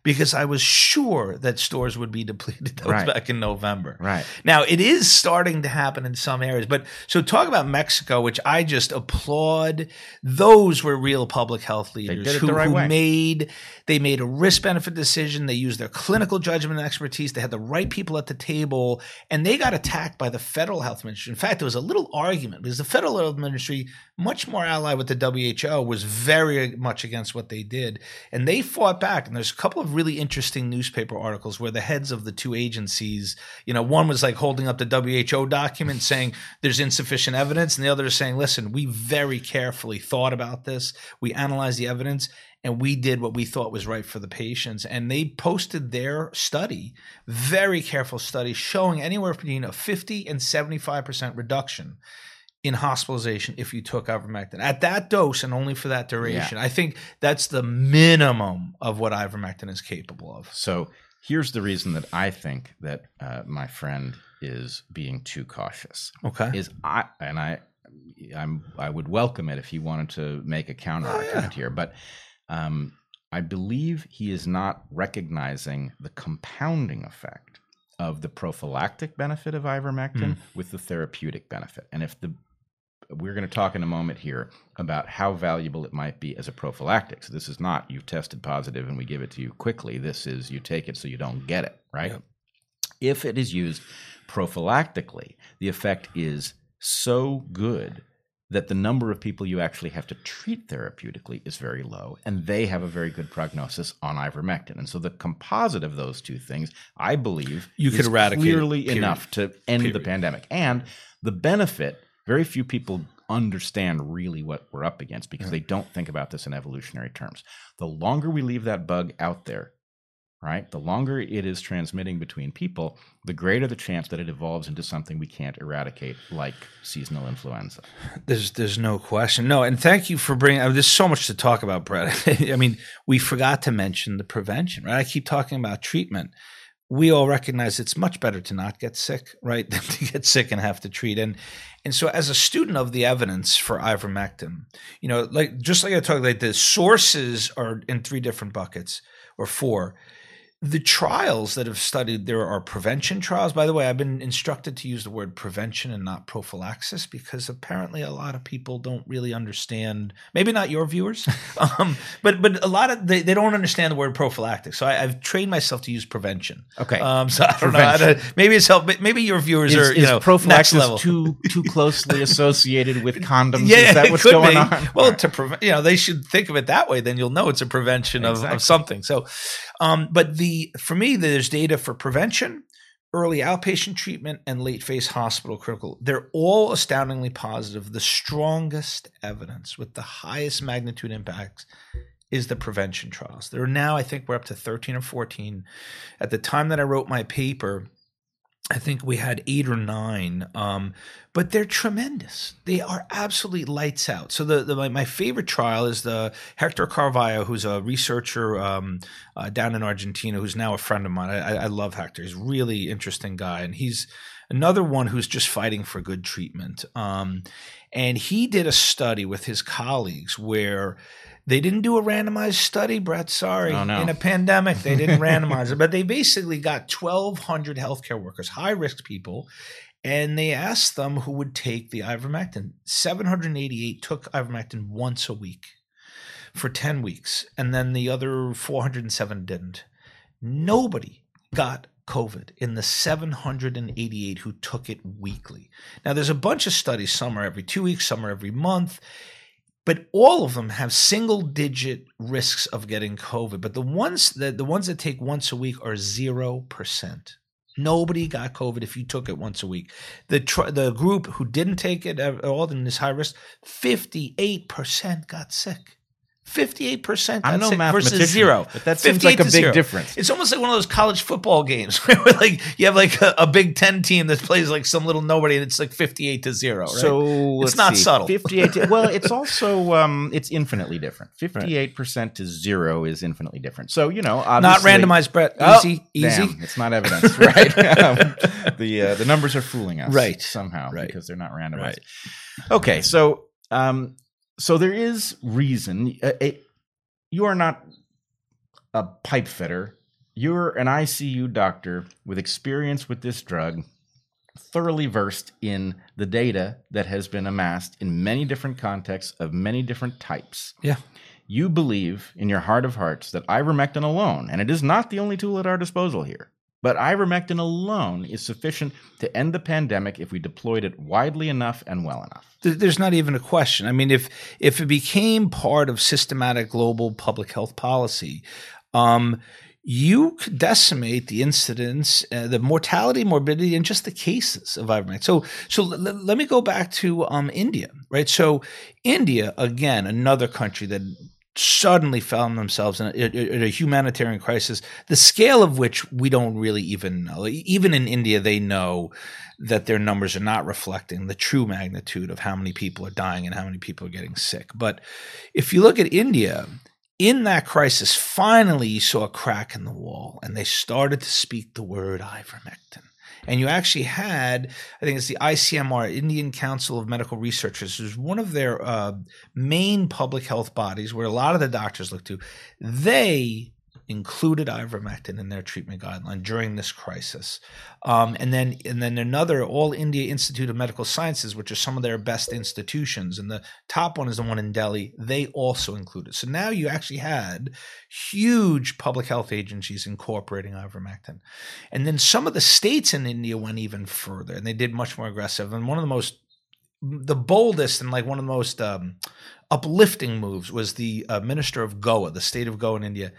because I was sure that stores would be (laughs) depleted. That right. was back in November. Right. Now it is starting to happen in some areas, but so talk about Mexico, which I just applaud. Those were real public health leaders who, right who made they made a risk benefit decision. They used their clinical judgment and expertise. They had the right people at the table, and they got attacked by the federal health ministry. In fact, there was a little argument because the federal health ministry, much more allied with the WHO, was very much against what they did, and they fought back. And there's a couple of really interesting newspaper articles where the heads of the two agencies, you know, one was like holding up the WHO document saying there's insufficient evidence, and the other is saying, listen, we very carefully thought about this, we analyzed the evidence, and we did what we thought was right for the patients. And they posted their study, very careful study, showing anywhere between a 50 and 75% reduction in hospitalization if you took ivermectin at that dose and only for that duration. Yeah. I think that's the minimum of what ivermectin is capable of. So here's the reason that I think that uh, my friend is being too cautious. Okay, is I and I, I'm I would welcome it if he wanted to make a counter argument oh, yeah. here, but um, I believe he is not recognizing the compounding effect of the prophylactic benefit of ivermectin mm. with the therapeutic benefit. And if the we're going to talk in a moment here about how valuable it might be as a prophylactic. So this is not you've tested positive and we give it to you quickly. This is you take it so you don't get it, right? Yep. If it is used prophylactically, the effect is so good that the number of people you actually have to treat therapeutically is very low, and they have a very good prognosis on ivermectin. And so the composite of those two things, I believe, you could eradicate clearly enough to end period. the pandemic. And the benefit very few people understand really what we're up against because they don't think about this in evolutionary terms. The longer we leave that bug out there, right? The longer it is transmitting between people, the greater the chance that it evolves into something we can't eradicate, like seasonal influenza. There's there's no question. No, and thank you for bringing. I mean, there's so much to talk about, Bret. (laughs) I mean, we forgot to mention the prevention, right? I keep talking about treatment. We all recognize it's much better to not get sick, right, (laughs) than to get sick and have to treat. And and so, as a student of the evidence for ivermectin, you know, like just like I talked, like the sources are in three different buckets or four the trials that have studied there are prevention trials. By the way i've been instructed to use the word prevention and not prophylaxis because apparently a lot of people don't really understand maybe not your viewers (laughs) um, but but a lot of they, they don't understand the word prophylactic. So I, have trained myself to use prevention. Okay. Um, so i don't prevention. know maybe it's help maybe your viewers is, are you know prophylaxis too too closely (laughs) associated with condoms? Yeah, is that what's going be. on? Well to prevent you know they should think of it that way then you'll know it's a prevention exactly. of, of something. So um, but the for me, there's data for prevention, early outpatient treatment, and late phase hospital critical. They're all astoundingly positive. The strongest evidence with the highest magnitude impacts is the prevention trials. There are now, I think, we're up to 13 or 14. At the time that I wrote my paper, I think we had eight or nine, um, but they're tremendous. They are absolutely lights out. So the, the my, my, favorite trial is the Hector Carvallo, who's a researcher um, uh, down in Argentina, who's now a friend of mine. I, I love Hector. He's a really interesting guy, and he's another one who's just fighting for good treatment. Um, and he did a study with his colleagues where they didn't do a randomized study, Bret. Sorry. Oh, no. In a pandemic, they didn't (laughs) randomize it. But they basically got 1,200 healthcare workers, high risk people, and they asked them who would take the ivermectin. 788 took ivermectin once a week for 10 weeks, and then the other 407 didn't. Nobody got COVID in the 788 who took it weekly. Now, there's a bunch of studies, some are every two weeks, some are every month but all of them have single digit risks of getting COVID. But the ones that the ones that take once a week are zero percent. Nobody got COVID if you took it once a week. The tr- the group who didn't take it at all in this high risk, fifty eight percent got sick. Fifty-eight percent I'm no versus zero. But that seems like a big zero. difference. It's almost like one of those college football (laughs) games where like you have like a, a, Big Ten team that plays like some little nobody, and it's like fifty-eight to zero. Right? So it's not see. subtle. Fifty-eight. To, well, it's also um, it's infinitely different. Fifty-eight percent to zero is infinitely different. So you know, not randomized, Bret. Easy, oh, easy. Damn, it's not evidence, (laughs) right? um, the uh, the numbers are fooling us, right? Somehow, right. because they're not randomized. Right. Okay, so um, so there is reason. Uh, it, you are not a pipe fitter. You're an ICU doctor with experience with this drug, thoroughly versed in the data that has been amassed in many different contexts of many different types. Yeah. You believe in your heart of hearts that ivermectin alone, and it is not the only tool at our disposal here, but ivermectin alone is sufficient to end the pandemic if we deployed it widely enough and well enough. There's not even a question. I mean, if if it became part of systematic global public health policy, um, you could decimate the incidence, uh, the mortality, morbidity, and just the cases of ivermectin. So, so l- let me go back to um, India, right? So, India, again, another country that suddenly found themselves in a, a, humanitarian crisis, the scale of which we don't really even know. Even in India, they know that their numbers are not reflecting the true magnitude of how many people are dying and how many people are getting sick. But if you look at India, in that crisis, finally you saw a crack in the wall and they started to speak the word ivermectin. And you actually had, I think it's the ICMR, Indian Council of Medical Researchers, is one of their uh, main public health bodies where a lot of the doctors look to. They included ivermectin in their treatment guideline during this crisis. Um, and then and then another All India Institute of Medical Sciences, which are some of their best institutions, and the top one is the one in Delhi. They also included. So now you actually had huge public health agencies incorporating ivermectin, and then some of the states in India went even further, and they did much more aggressive. And one of the most the boldest and like one of the most um, uplifting moves was the uh, minister of Goa, the state of Goa in India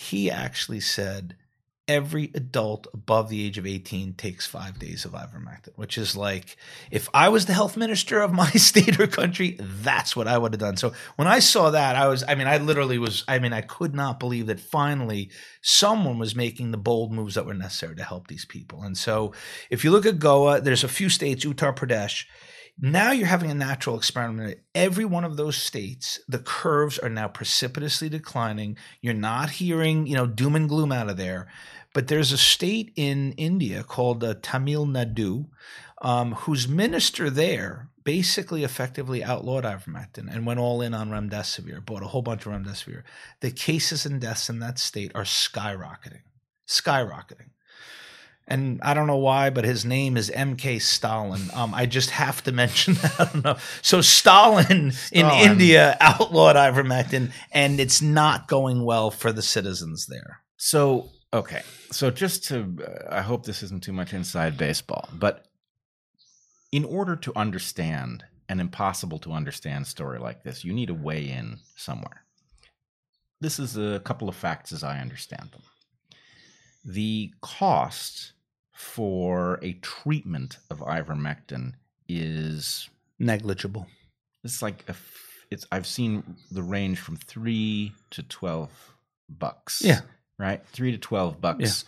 he actually said every adult above the age of 18 takes five days of ivermectin, which is like, if I was the health minister of my (laughs) state or country, that's what I would have done. So when I saw that, I was, I mean, I literally was, I mean, I could not believe that finally someone was making the bold moves that were necessary to help these people. And so if you look at Goa, there's a few states, Uttar Pradesh, now you're having a natural experiment. Every one of those states, the curves are now precipitously declining. You're not hearing, you know, doom and gloom out of there. But there's a state in India called uh, Tamil Nadu, um, whose minister there basically effectively outlawed ivermectin and went all in on remdesivir, bought a whole bunch of remdesivir. The cases and deaths in that state are skyrocketing, skyrocketing and I don't know why, but his name is M.K. Stalin. Um, I just have to (laughs) mention that. I don't know. So Stalin, Stalin. in India outlawed ivermectin, and it's not going well for the citizens there. So okay, so just to, uh, I hope this isn't too much inside baseball, but in order to understand an impossible to understand story like this, you need to weigh in somewhere. This is a couple of facts as I understand them. The cost for a treatment of ivermectin is negligible. It's like a, it's I've seen the range from three to twelve bucks. Yeah, right, three to twelve bucks.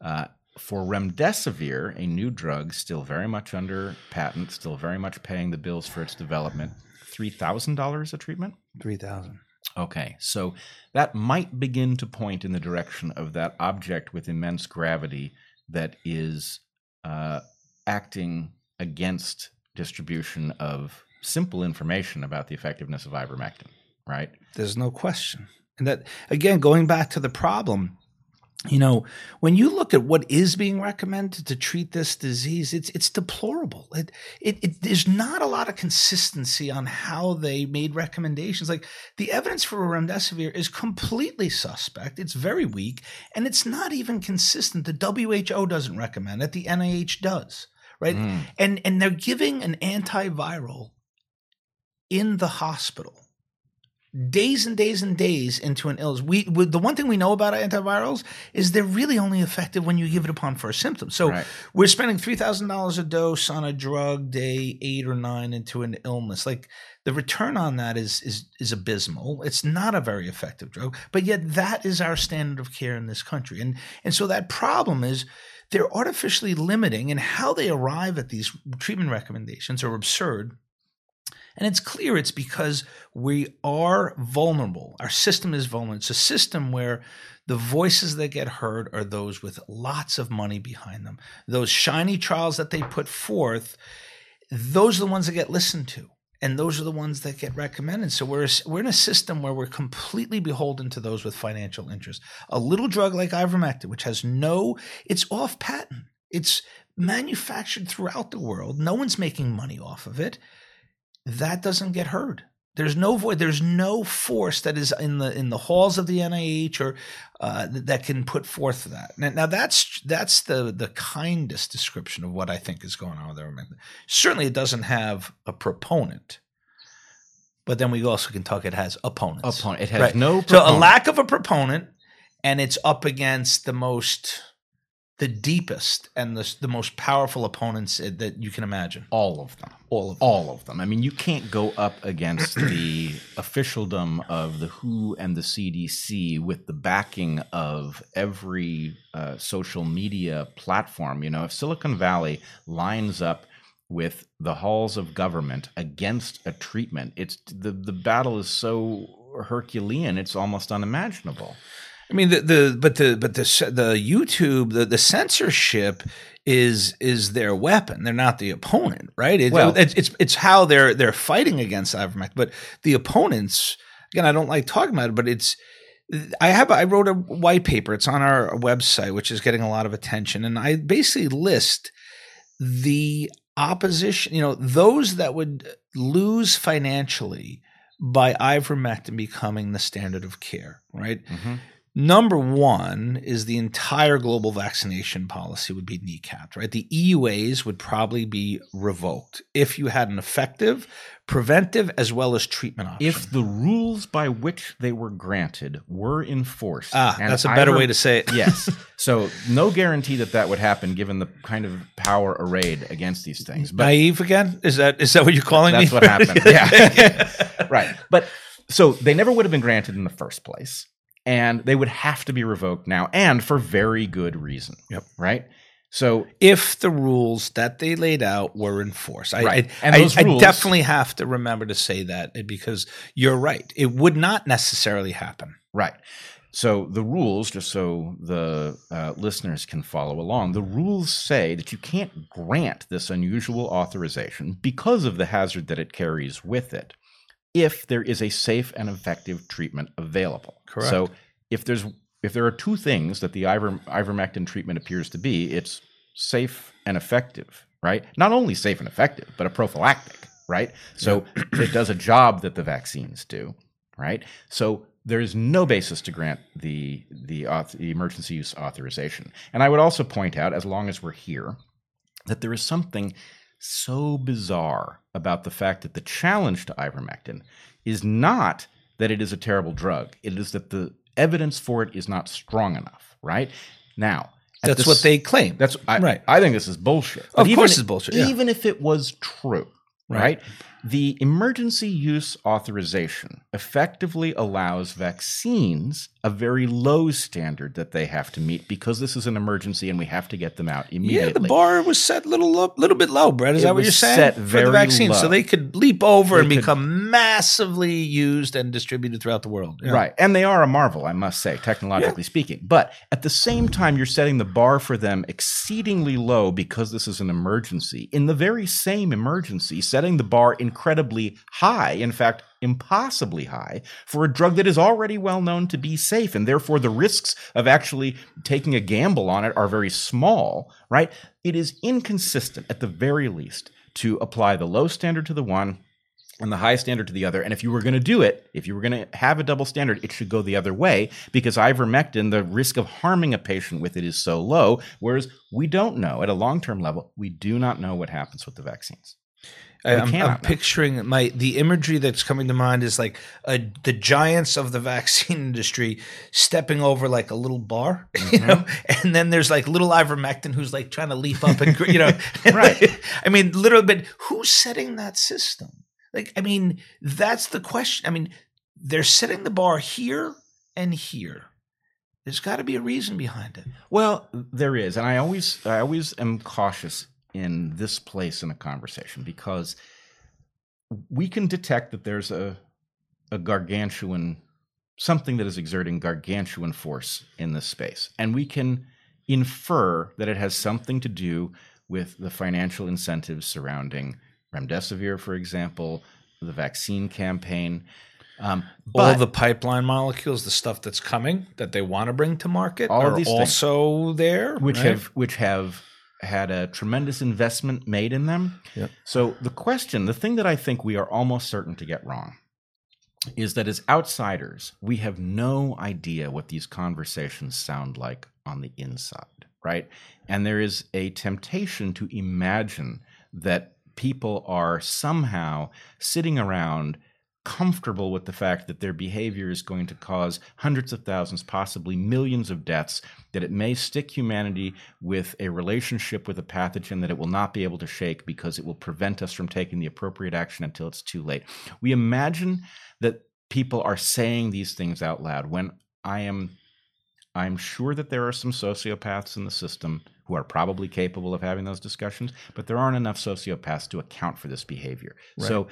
Yeah. Uh, for remdesivir, a new drug still very much under patent, still very much paying the bills for its development, three thousand dollars a treatment. Three thousand. Okay, so that might begin to point in the direction of that object with immense gravity that is uh, acting against distribution of simple information about the effectiveness of ivermectin, right? There's no question. And that, again, going back to the problem, you know, when you look at what is being recommended to treat this disease, it's it's deplorable. It, it, it there's not a lot of consistency on how they made recommendations. Like the evidence for remdesivir is completely suspect. It's very weak, and it's not even consistent. The WHO doesn't recommend it. The NIH does, right? Mm. And and they're giving an antiviral in the hospital days and days and days into an illness. We, we, the one thing we know about antivirals is they're really only effective when you give it upon first symptoms. So right. we're spending three thousand dollars a dose on a drug day eight or nine into an illness. Like the return on that is is is abysmal. It's not a very effective drug, but yet that is our standard of care in this country. And and so that problem is they're artificially limiting and how they arrive at these treatment recommendations are absurd and it's clear it's because we are vulnerable. Our system is vulnerable. It's a system where the voices that get heard are those with lots of money behind them. Those shiny trials that they put forth, those are the ones that get listened to. And those are the ones that get recommended. So we're we're in a system where we're completely beholden to those with financial interest. A little drug like ivermectin, which has no, it's off patent. It's manufactured throughout the world. No one's making money off of it that doesn't get heard. There's no voice. There's no force that is in the in the halls of the NIH or uh, that can put forth that. Now, now, that's that's the the kindest description of what I think is going on with ivermectin. Certainly, it doesn't have a proponent, but then we also can talk. It has opponents. Opponent. It has right. no. Proponent. So a lack of a proponent, and it's up against the most the deepest and the, the most powerful opponents that you can imagine. All of them. All of them. All of them. I mean, you can't go up against the (clears throat) officialdom of the WHO and the CDC with the backing of every uh, social media platform. You know, if Silicon Valley lines up with the halls of government against a treatment, it's the the battle is so Herculean, it's almost unimaginable. I mean the the but the but the the YouTube the the censorship is is their weapon. They're not the opponent, right? It, well, it's, it's it's how they're they're fighting against ivermectin. But the opponents, again, I don't like talking about it, but it's I have I wrote a white paper. It's on our website, which is getting a lot of attention, and I basically list the opposition. You know, those that would lose financially by ivermectin becoming the standard of care, right? Mm-hmm Number one is the entire global vaccination policy would be kneecapped, right? The EUAs would probably be revoked if you had an effective preventive as well as treatment option. If the rules by which they were granted were enforced, ah, that's a better Iver- way to say it. yes. (laughs) So no guarantee that that would happen given the kind of power arrayed against these things. But Naive again? Is that is that what you're calling that's me? what happened. (laughs) Yeah. (laughs) right. But so they never would have been granted in the first place. And they would have to be revoked now and for very good reason. Yep. Right? So if the rules that they laid out were enforced. I, Right. I, And I- those I rules- definitely have to remember to say that because you're right. It would not necessarily happen. Right. So the rules, just so the uh, listeners can follow along, the rules say that you can't grant this unusual authorization because of the hazard that it carries with it if there is a safe and effective treatment available. Correct. So if there's if there are two things that the iver, ivermectin treatment appears to be, it's safe and effective, right? Not only safe and effective, but a prophylactic, right? So (clears throat) it does a job that the vaccines do, right? So there is no basis to grant the the, auth- the emergency use authorization. And I would also point out, as long as we're here, that there is something so bizarre about the fact that the challenge to ivermectin is not that it is a terrible drug; it is that the evidence for it is not strong enough. Right now, That's the what they claim. that's I, Right. I think this is bullshit. Of even- course it's bullshit, yeah. Even if it was true, Right. right? The emergency use authorization effectively allows vaccines a very low standard that they have to meet because this is an emergency and we have to get them out immediately. Yeah, the bar was set a little little bit low, Bret. Is It that what you're saying? set For the vaccine, so they could leap over They and could- become massively used and distributed throughout the world. Yeah. Right. And they are a marvel, I must say, technologically speaking. But at the same time, you're setting the bar for them exceedingly low because this is an emergency. In the very same emergency, setting the bar incredibly high, in fact, impossibly high, for a drug that is already well known to be safe. And therefore, the risks of actually taking a gamble on it are very small, right? It is inconsistent, at the very least, to apply the low standard to the one and the high standard to the other. And if you were going to do it, if you were going to have a double standard, it should go the other way because ivermectin, the risk of harming a patient with it is so low. Whereas we don't know at a long term level, we do not know what happens with the vaccines. I, I'm, I'm picturing my the imagery that's coming to mind is like uh, the giants of the (laughs) vaccine industry stepping over like a little bar, (laughs) you know, and then there's like little ivermectin who's like trying to leap up and you know, (laughs) Right. I mean, literally, but who's setting that system? Like, I mean, that's the question. I mean, they're setting the bar here and here. There's got to be a reason behind it. Well, there is, and I always I always am cautious in this place in a conversation because we can detect that there's a a gargantuan something that is exerting gargantuan force in this space, and we can infer that it has something to do with the financial incentives surrounding remdesivir, for example, the vaccine campaign. Um, all the pipeline molecules, the stuff that's coming that they want to bring to market, All are these things. also there, which right? have which have had a tremendous investment made in them. Yep. So the question, the thing that I think we are almost certain to get wrong is that as outsiders, we have no idea what these conversations sound like on the inside, right? And there is a temptation to imagine that people are somehow sitting around comfortable with the fact that their behavior is going to cause hundreds of thousands, possibly millions of deaths, that it may stick humanity with a relationship with a pathogen that it will not be able to shake because it will prevent us from taking the appropriate action until it's too late. We imagine that people are saying these things out loud when I am I'm sure that there are some sociopaths in the system who are probably capable of having those discussions, but there aren't enough sociopaths to account for this behavior. So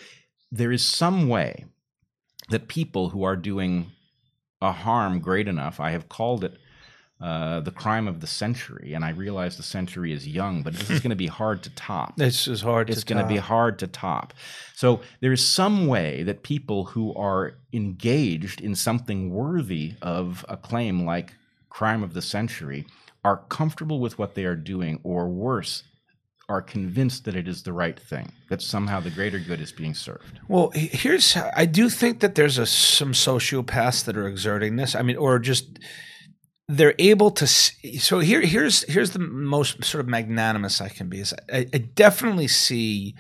there is some way that people who are doing a harm great enough, I have called it uh, the crime of the century, and I realize the century is young, but this is going to be hard to top This is hard. it's to going to be hard to top. So there's some way that people who are engaged in something worthy of a claim like crime of the century are comfortable with what they are doing, or worse, are convinced that it is the right thing, that somehow the greater good is being served. Well, here's I do think that there's a some sociopaths that are exerting this. I mean, or just they're able to see, so here here's here's the most sort of magnanimous I can be is I, I definitely see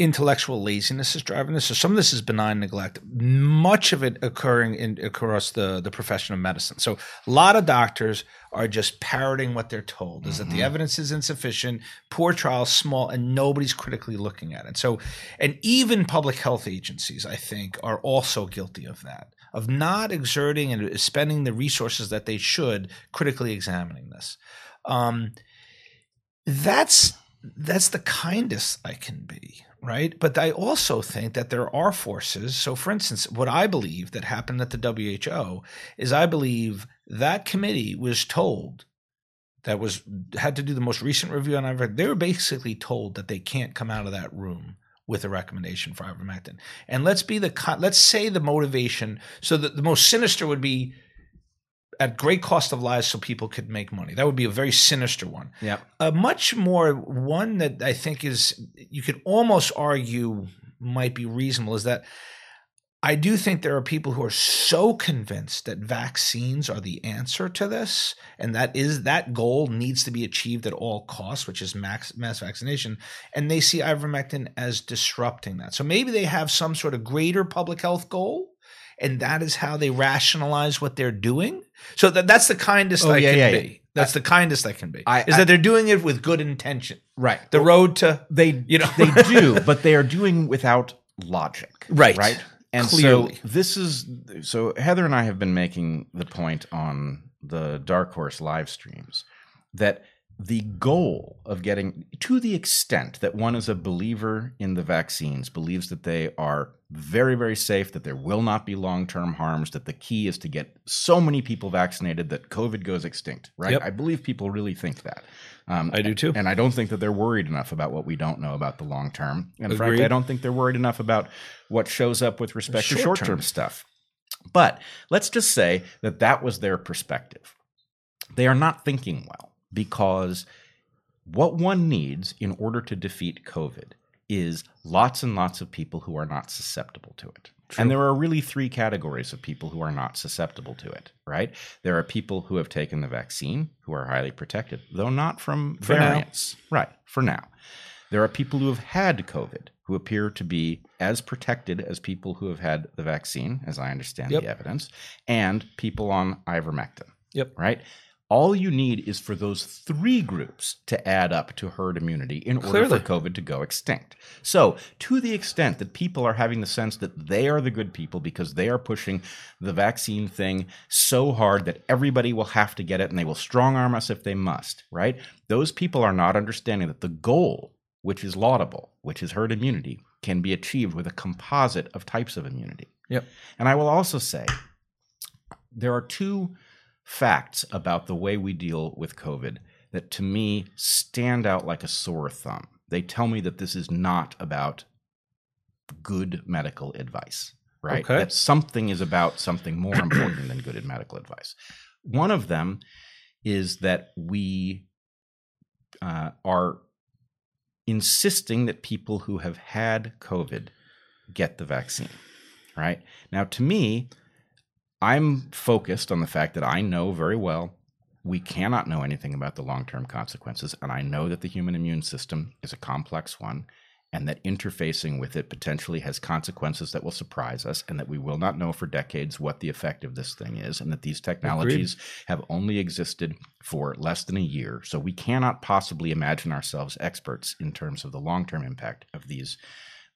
intellectual laziness is driving this. So some of this is benign neglect. Much of it occurring in across the the profession of medicine. So a lot of doctors are just parroting what they're told. Is mm-hmm. that the mm-hmm. evidence is insufficient, poor trials, small, and nobody's critically looking at it. So, and even public health agencies, I think, are also guilty of that of not exerting and spending the resources that they should critically examining this. Um, that's that's the kindest I can be, right? But I also think that there are forces. So, for instance, what I believe that happened at the WHO is I believe that committee was told that was had to do the most recent review on ever. They were basically told that they can't come out of that room with a recommendation for ivermectin. And let's be the let's say the motivation. So that the most sinister would be at great cost of lives, so people could make money. That would be a very sinister one. Yeah. A much more one that I think is you could almost argue might be reasonable is that I do think there are people who are so convinced that vaccines are the answer to this, and that is that goal needs to be achieved at all costs, which is max mass vaccination, and they see ivermectin as disrupting that. So maybe they have some sort of greater public health goal, and that is how they rationalize what they're doing. So that, that's the kindest oh, I yeah, can yeah, be. Yeah. That's I, the kindest I can be. I, is I, that they're doing it with good intention. Right. The road to they you know they (laughs) do, but they are doing without logic. Right. Right. And Clearly. so this is so Heather and I have been making the point on the Dark Horse live streams that the goal of getting to the extent that one is a believer in the vaccines, believes that they are very, very safe, that there will not be long term harms, that the key is to get so many people vaccinated that COVID goes extinct, right? Yep. I believe people really think that. Um, I do too. And I don't think that they're worried enough about what we don't know about the long term. And Agreed. frankly, I don't think they're worried enough about what shows up with respect short to short term stuff. But let's just say that that was their perspective. They are not thinking well because what one needs in order to defeat COVID is lots and lots of people who are not susceptible to it. True. And there are really three categories of people who are not susceptible to it, right? There are people who have taken the vaccine who are highly protected, though not from for variants. Now. Right, for now. There are people who have had COVID who appear to be as protected as people who have had the vaccine, as I understand yep. the evidence, and people on ivermectin. Yep. Right? All you need is for those three groups to add up to herd immunity in order Clearly. for COVID to go extinct. So, to the extent that people are having the sense that they are the good people because they are pushing the vaccine thing so hard that everybody will have to get it and they will strong arm us if they must, right? Those people are not understanding that the goal, which is laudable, which is herd immunity, can be achieved with a composite of types of immunity. Yep. And I will also say there are two facts about the way we deal with COVID that to me stand out like a sore thumb. They tell me that this is not about good medical advice, right? Okay. That something is about something more (clears throat) important than good medical advice. One of them is that we uh, are insisting that people who have had COVID get the vaccine, right? Now, to me, I'm focused on the fact that I know very well we cannot know anything about the long term consequences. And I know that the human immune system is a complex one and that interfacing with it potentially has consequences that will surprise us and that we will not know for decades what the effect of this thing is and that these technologies Agreed. have only existed for less than a year so we cannot possibly imagine ourselves experts in terms of the long-term impact of these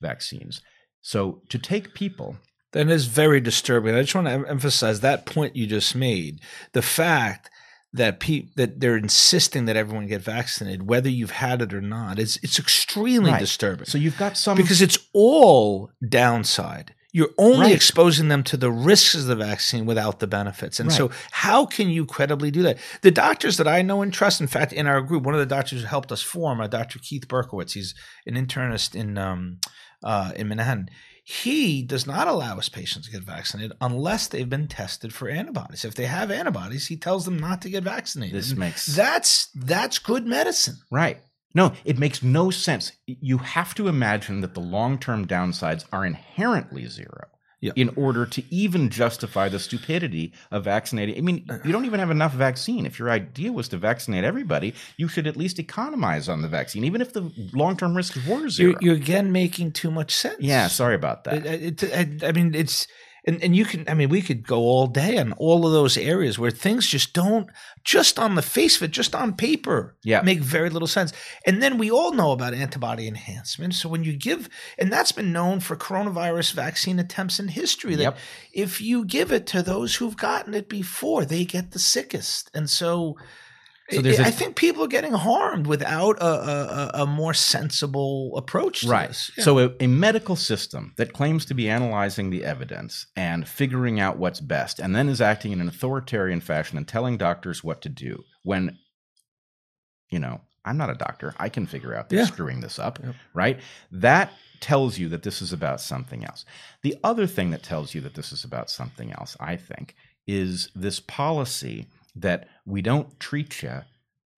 vaccines so to take people that is very disturbing. I just want to emphasize that point you just made. The fact that pe- that they're insisting that everyone get vaccinated, whether you've had it or not, it's it's extremely right. disturbing. So you've got some because it's all downside. You're only right. exposing them to the risks of the vaccine without the benefits. And right. so, how can you credibly do that? The doctors that I know and trust, in fact, in our group, one of the doctors who helped us form, uh, Dr. Keith Berkowitz, he's an internist in um, uh, in Manhattan he does not allow his patients to get vaccinated unless they've been tested for antibodies. If they have antibodies, he tells them not to get vaccinated. This makes that's that's good medicine. Right. No, it makes no sense. You have to imagine that the long-term downsides are inherently zero. Yep. in order to even justify the stupidity of vaccinating. I mean, you don't even have enough vaccine. If your idea was to vaccinate everybody, you should at least economize on the vaccine, even if the long term risks were 0 You're, you're again making too much sense. yeah, sorry about that. It, it, I, I mean, it's and, and you can. I mean, we could go all day on all of those areas where things just don't, just on the face of it, just on paper, Yeah. make very little sense. And then we all know about antibody enhancement. So when you give, and that's been known for coronavirus vaccine attempts in history, that Yep. if you give it to those who've gotten it before, they get the sickest. And so. So there's I a- think people are getting harmed without a, a, a- more sensible approach to Right. this. Yeah. So, a, a medical system that claims to be analyzing the evidence and figuring out what's best, and then is acting in an authoritarian fashion and telling doctors what to do when, you know, I'm not a doctor. I can figure out they're Yeah. screwing this up, Yep. right? That tells you that this is about something else. The other thing that tells you that this is about something else, I think, is this policy that we don't treat you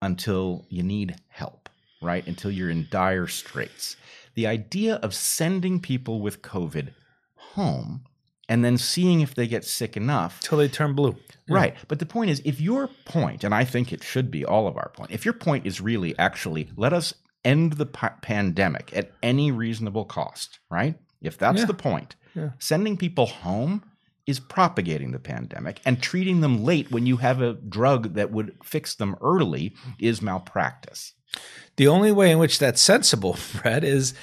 until you need help, right? Until you're in dire straits. The idea of sending people with COVID home and then seeing if they get sick enough Till they turn blue. Yeah. Right. But the point is, if your point, and I think it should be all of our point, if your point is really actually let us end the pa- pandemic at any reasonable cost, right? If that's Yeah. the point, Yeah. sending people home is propagating the pandemic and treating them late when you have a drug that would fix them early is malpractice. The only way in which that's sensible, (laughs) Bret, is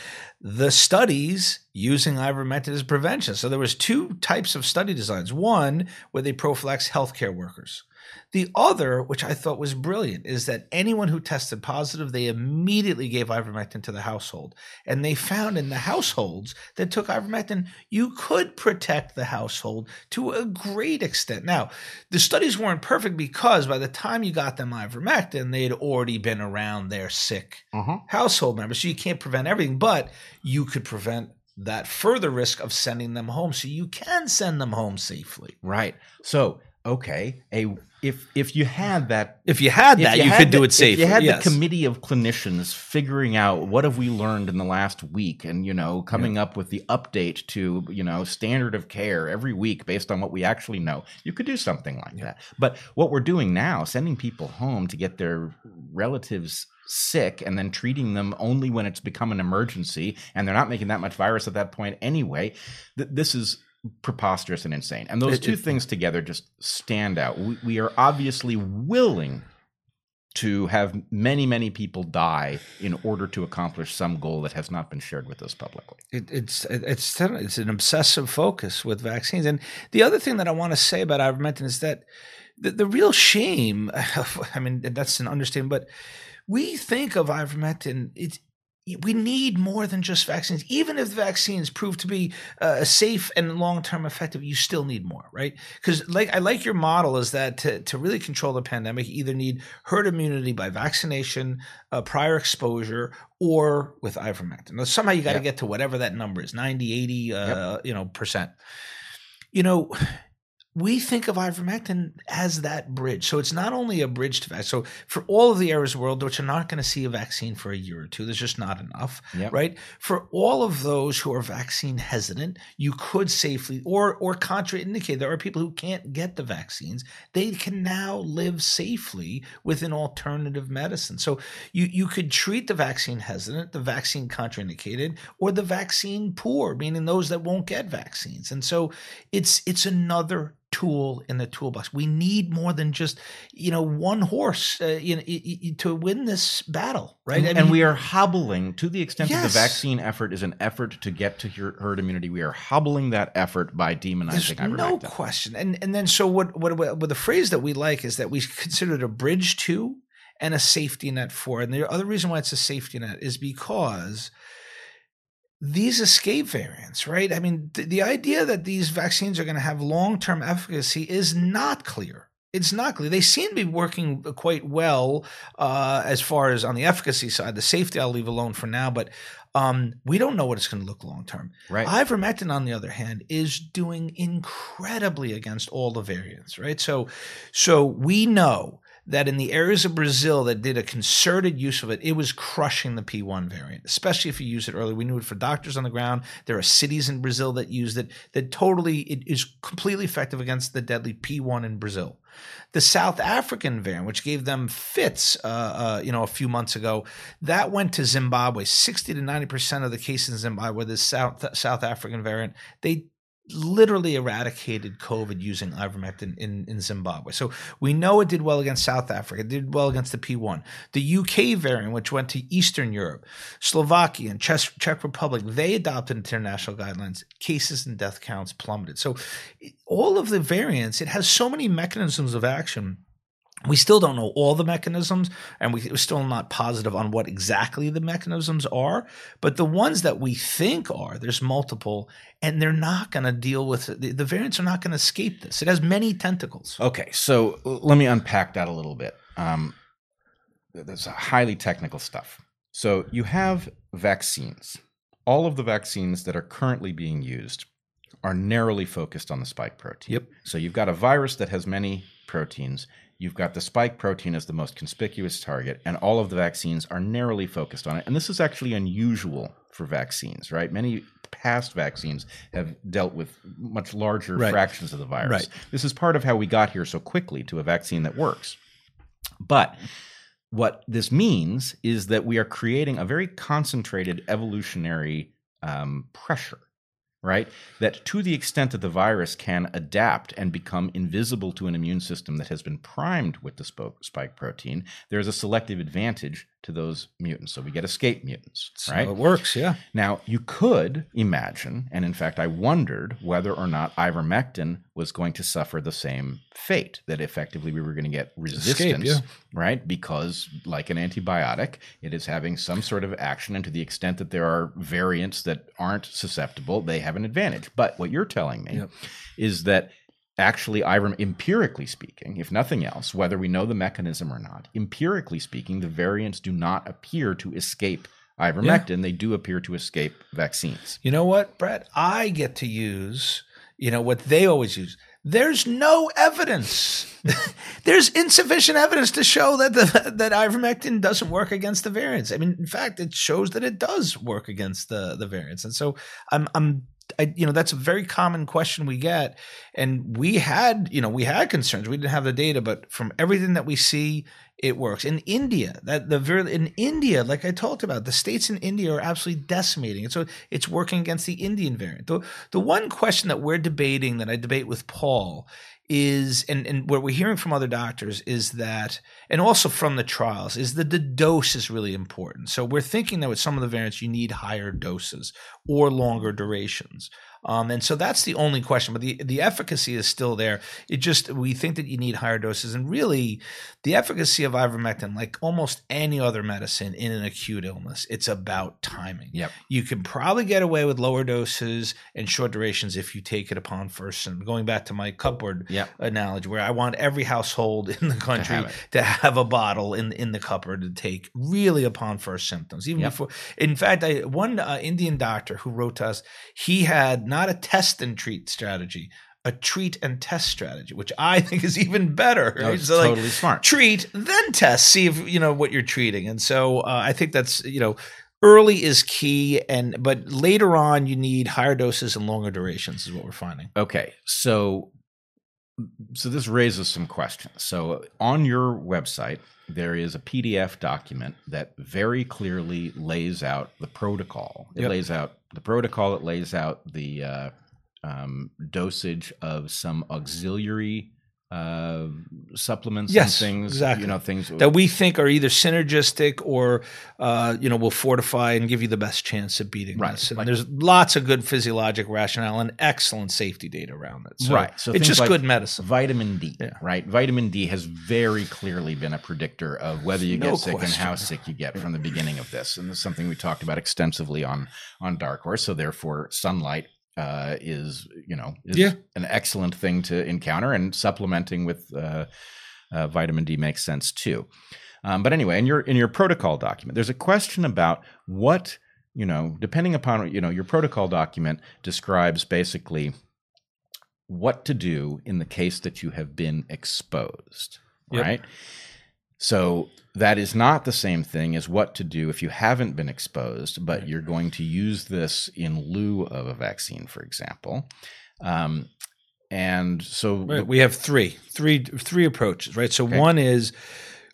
the studies using ivermectin as prevention. So there was two types of study designs. One where they prophylax healthcare workers. The other, which I thought was brilliant, is that anyone who tested positive, they immediately gave ivermectin to the household. And they found in the households that took ivermectin, you could protect the household to a great extent. Now, the studies weren't perfect because by the time you got them ivermectin, they had already been around their sick Uh-huh. household members. So you can't prevent everything, but you could prevent that further risk of sending them home. So you can send them home safely. Right. So, okay, a if if you had that If you had that, you, had could do it safely. If you had yes. the committee of clinicians figuring out what have we learned in the last week, and you know, coming up with the update to you know standard of care every week based on what we actually know, you could do something like that. But what we're doing now, sending people home to get their relatives sick and then treating them only when it's become an emergency and they're not making that much virus at that point anyway th- this is preposterous and insane and those It- two it- things together just stand out we, we are obviously willing to have many many people die in order to accomplish some goal that has not been shared with us publicly it, it's it's it's an obsessive focus with vaccines. And the other thing that I want to say about ivermectin is that the, the real shame. (laughs) I mean, that's an understatement, but we think of ivermectin. It's we need more than just vaccines. Even if the vaccines prove to be uh, safe and long term effective, you still need more, right? Because like I like your model is that to, to really control the pandemic, you either need herd immunity by vaccination, uh, prior exposure, or with ivermectin. Now, somehow you got to Yep. get to whatever that number is 90, 80, uh, you know, percent. You know, we think of ivermectin as that bridge. So it's not only a bridge to vaccine. So for all of the areas of the world which are not going to see a vaccine for a year or two, there's just not enough, Yep. right? For all of those who are vaccine hesitant, you could safely or or contraindicate. There are people who can't get the vaccines. They can now live safely with an alternative medicine. So you you could treat the vaccine hesitant, the vaccine contraindicated, or the vaccine poor, meaning those that won't get vaccines. And so it's it's another tool in the toolbox. We need more than just you know one horse uh, you know, to win this battle, right? And, I and we are hobbling to the extent that the vaccine effort is an effort to get to her- herd immunity. We are hobbling that effort by demonizing There's no question. And and then so what what what the phrase that we like is that we consider it a bridge to and a safety net for. And the other reason why it's a safety net is because these escape variants, right? I mean, th- the idea that these vaccines are going to have long term efficacy is not clear. It's not clear. They seem to be working quite well uh, as far as on the efficacy side. The safety I'll leave alone for now, but um, we don't know what it's going to look long term. Right. Ivermectin, on the other hand, is doing incredibly against all the variants, right? So, so we know that in the areas of Brazil that did a concerted use of it, it was crushing the P1 variant, especially if you use it early. We knew it for doctors on the ground. There are cities in Brazil that use it that totally it is completely effective against the deadly P1 in Brazil. The South African variant, which gave them fits, uh, uh, you know, a few months ago, that went to Zimbabwe. Sixty to ninety percent of the cases in Zimbabwe, the South South African variant, they literally eradicated COVID using ivermectin in, in Zimbabwe. So we know it did well against South Africa, it did well against the P1. The UK variant, which went to Eastern Europe, Slovakia, and Czech, Czech Republic, they adopted international guidelines. Cases and death counts plummeted. So all of the variants, it has so many mechanisms of action we still don't know all the mechanisms, and we, are still not positive on what exactly the mechanisms are. But the ones that we think are, there's multiple, and they're not going to deal with the, the variants are not going to escape this. It has many tentacles. Okay, so let me unpack that a little bit. Um, there's highly technical stuff. So you have vaccines. All of the vaccines that are currently being used are narrowly focused on the spike protein. Yep. So you've got a virus that has many proteins You've got the spike protein as the most conspicuous target, and all of the vaccines are narrowly focused on it. And this is actually unusual for vaccines, right? Many past vaccines have dealt with much larger right. fractions of the virus. Right. This is part of how we got here so quickly to a vaccine that works. But what this means is that we are creating a very concentrated evolutionary um, pressure right? That to the extent that the virus can adapt and become invisible to an immune system that has been primed with the spike protein, there's a selective advantage to those mutants. So we get escape mutants, so right? it works, yeah. Now, you could imagine, and in fact, I wondered whether or not ivermectin was going to suffer the same fate, that effectively we were going to get resistance, escape, yeah. right? Because, like an antibiotic, it is having some sort of action, and to the extent that there are variants that aren't susceptible, they have an advantage. But what you're telling me yep. is that actually Iverm empirically speaking, if nothing else, whether we know the mechanism or not, empirically speaking, the variants do not appear to escape ivermectin. Yeah. They do appear to escape vaccines. You know what, Bret? I get to use, you know, what they always use. There's no evidence. (laughs) There's insufficient evidence to show that the that ivermectin doesn't work against the variants. I mean, in fact, it shows that it does work against the the variants. And so I'm I'm I, you know that's a very common question we get. And we had you know we had concerns. We didn't have the data but from everything that we see it works. In india that the very in india like i talked about the states in india are absolutely decimating and so it's working against the indian variant. The, the one question that we're debating that i debate with paul is and, and what we're hearing from other doctors is that and also from the trials is that the dose is really important. So we're thinking that with some of the variants you need higher doses or longer durations um, and so that's the only question, but the, the efficacy is still there. It just, we think that you need higher doses. And really, the efficacy of ivermectin, like almost any other medicine in an acute illness, it's about timing. Yep. You can probably get away with lower doses and short durations if you take it upon first. And going back to my cupboard yep. analogy, where I want every household in the country to have, to have, a bottle in, in the cupboard to take really upon first symptoms. Even yep. before, in fact, I, one uh, Indian doctor who wrote to us, he had not a test and treat strategy, a treat and test strategy, which I think is even better. Right? so totally like, smart. Treat, then test, see if you know what you're treating. And so uh, I think that's you know early is key, and but later on you need higher doses and longer durations is what we're finding. Okay, so so this raises some questions. So on your website, there is a PDF document that very clearly lays out the protocol. It yep. lays out the protocol. It lays out the uh, um, dosage of some auxiliary uh, supplements yes, and things, exactly. you know, things that we think are either synergistic or, uh, you know, will fortify and give you the best chance of beating right. this. And there's lots of good physiologic rationale and excellent safety data around it. So right. So it's just like good medicine. Vitamin D, yeah. right? Vitamin D has very clearly been a predictor of whether you get sick question. and how sick you get from the beginning of this. And this is something we talked about extensively on on Dark Horse. So therefore, sunlight uh, is you know is yeah. an excellent thing to encounter, and supplementing with uh, uh, vitamin D makes sense too. Um, but anyway, in your in your protocol document, there's a question about what you know, depending upon you know your protocol document describes basically what to do in the case that you have been exposed, yep. right? So that is not the same thing as what to do if you haven't been exposed, but you're going to use this in lieu of a vaccine, for example. Um, and so Right. We have three, three, three approaches, right? So Okay. one is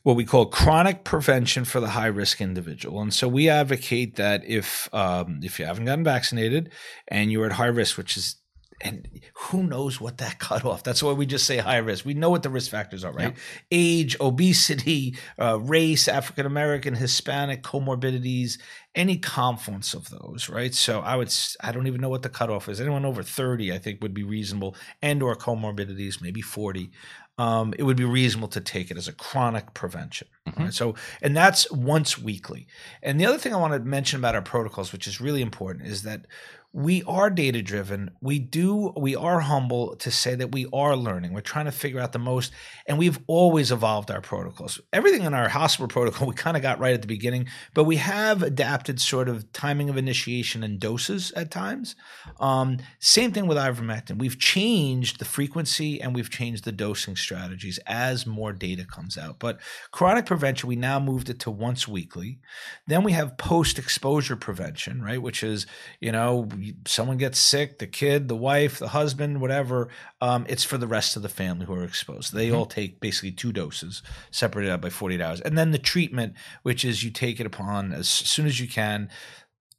what we call chronic prevention for the high risk individual, and so we advocate that if um, if you haven't gotten vaccinated and you're at high risk, which is and who knows what that (laughs) cutoff? That's why we just say high risk. We know what the risk factors are, right? Age, obesity, uh, race, African American, Hispanic, comorbidities, any confluence of those, right? So I would, I don't even know what the cutoff is. Anyone over thirty, I think, would be reasonable, and or comorbidities, maybe forty. Um, it would be reasonable to take it as a chronic prevention. Mhm. Right? So, and that's once weekly. And the other thing I want to mention about our protocols, which is really important, is that we are data driven. We do, we are humble to say that we are learning. We're trying to figure out the most, and we've always evolved our protocols. Everything in our hospital (laughs) protocol, we kind of got right at the beginning, but we have adapted sort of timing of initiation and doses at times. Um, same thing with ivermectin. We've changed the frequency and we've changed the dosing strategies as more data comes out. But chronic prevention, we now moved it to once weekly. Then we have post exposure prevention, right? Which is, you know, someone gets sick, the kid, the wife, the husband, whatever. Um, it's for the rest of the family who are exposed. They all take basically two doses, separated out by 48 hours. And then the treatment, which is you take it upon as soon as you can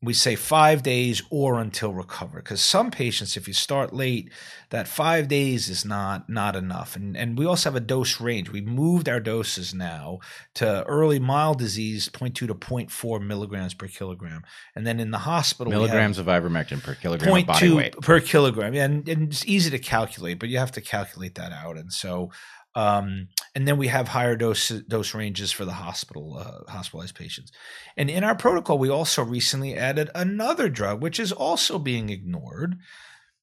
we say five days or until recovered because some patients if you start late that five days is not not enough and and we also have a dose range we moved our doses now to early mild disease 0.2 to 0.4 milligrams per kilogram and then in the hospital milligrams of ivermectin per kilogram of body 0.2 weight. per kilogram. And, and it's easy to calculate, but you have to calculate that out. And so, um, and then we have higher dose dose ranges for the hospital uh, hospitalized patients. And in our protocol, we also recently added another drug, which is also being ignored.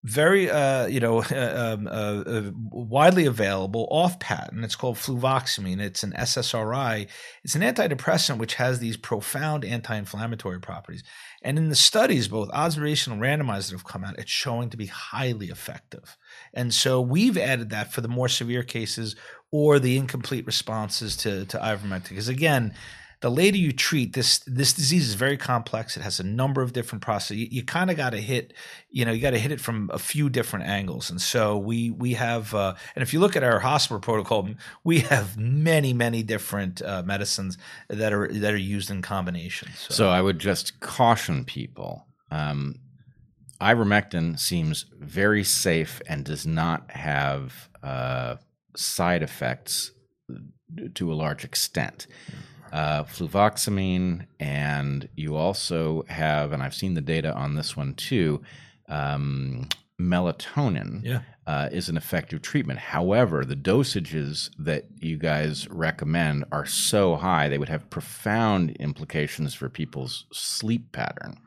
Very, uh, you know, (laughs) um, uh, uh, widely available off patent. It's called fluvoxamine. It's an SSRI. It's an antidepressant which has these profound anti-inflammatory properties. And in the studies, both observational and randomized that have come out, it's showing to be highly effective. And so we've added that for the more severe cases or the incomplete responses to, to ivermectin. Because again, the later you treat this, this disease is very complex. It has a number of different processes. You, you kind of got to hit, you know, you got to hit it from a few different angles. And so we we have, uh, and if you look at our hospital protocol, we have many many different uh, medicines that are that are used in combination. So I would just caution people. Um, ivermectin seems very safe and does not have uh, side effects to a large extent. Uh, fluvoxamine, and you also have, and I've seen the data on this one too. Um, melatonin Yeah. uh, is an effective treatment. However, the dosages that you guys recommend are so high, they would have profound implications for people's sleep pattern.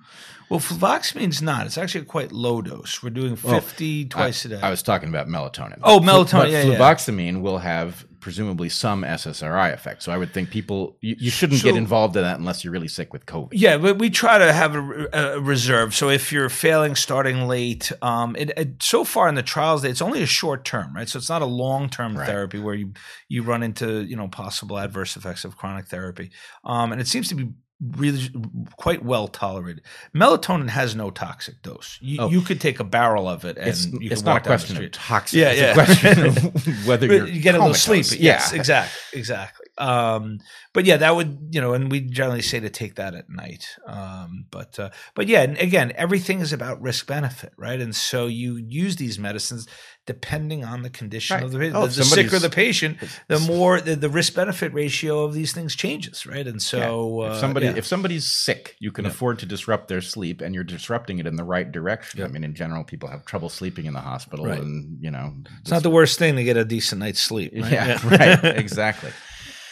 Well, fluvoxamine's not. It's actually a quite low dose. We're doing Well, 50 twice a day. I was talking about melatonin. Oh, melatonin, But yeah, yeah. fluvoxamine will have presumably some SSRI effect. So I would think people you, you shouldn't get involved in that unless you're really sick with COVID. yeah, but we try to have a, a reserve. So if you're failing starting late, um, it, it, so far in the trials, it's only a short term, right? So it's not a long term Right. therapy where you you run into you know possible adverse effects of chronic therapy, um, and it seems to be really quite well tolerated. Melatonin has no toxic dose. You, Oh. you could take a barrel of it and It's, you it's not a question of toxic. Yeah, it's yeah. a question of (laughs) whether you're you get a little sleep. Yeah, Yes, exactly, exactly. Um, but yeah, that would you know, and we generally say to take that at night. Um, but uh, but yeah, and again, everything is about risk benefit, right? And so you use these medicines depending on the condition Right. of the patient. Oh, the, if the sicker the patient, the more the, the risk benefit ratio of these things changes, right? And so if uh, somebody yeah. if somebody's sick, you can Yeah. afford to disrupt their sleep, and you're disrupting it in the right direction. Yeah. I mean, in general, people have trouble sleeping in the hospital, Right. and you know, it's not the worst thing to get a decent night's sleep. Right? yeah, right, (laughs) exactly.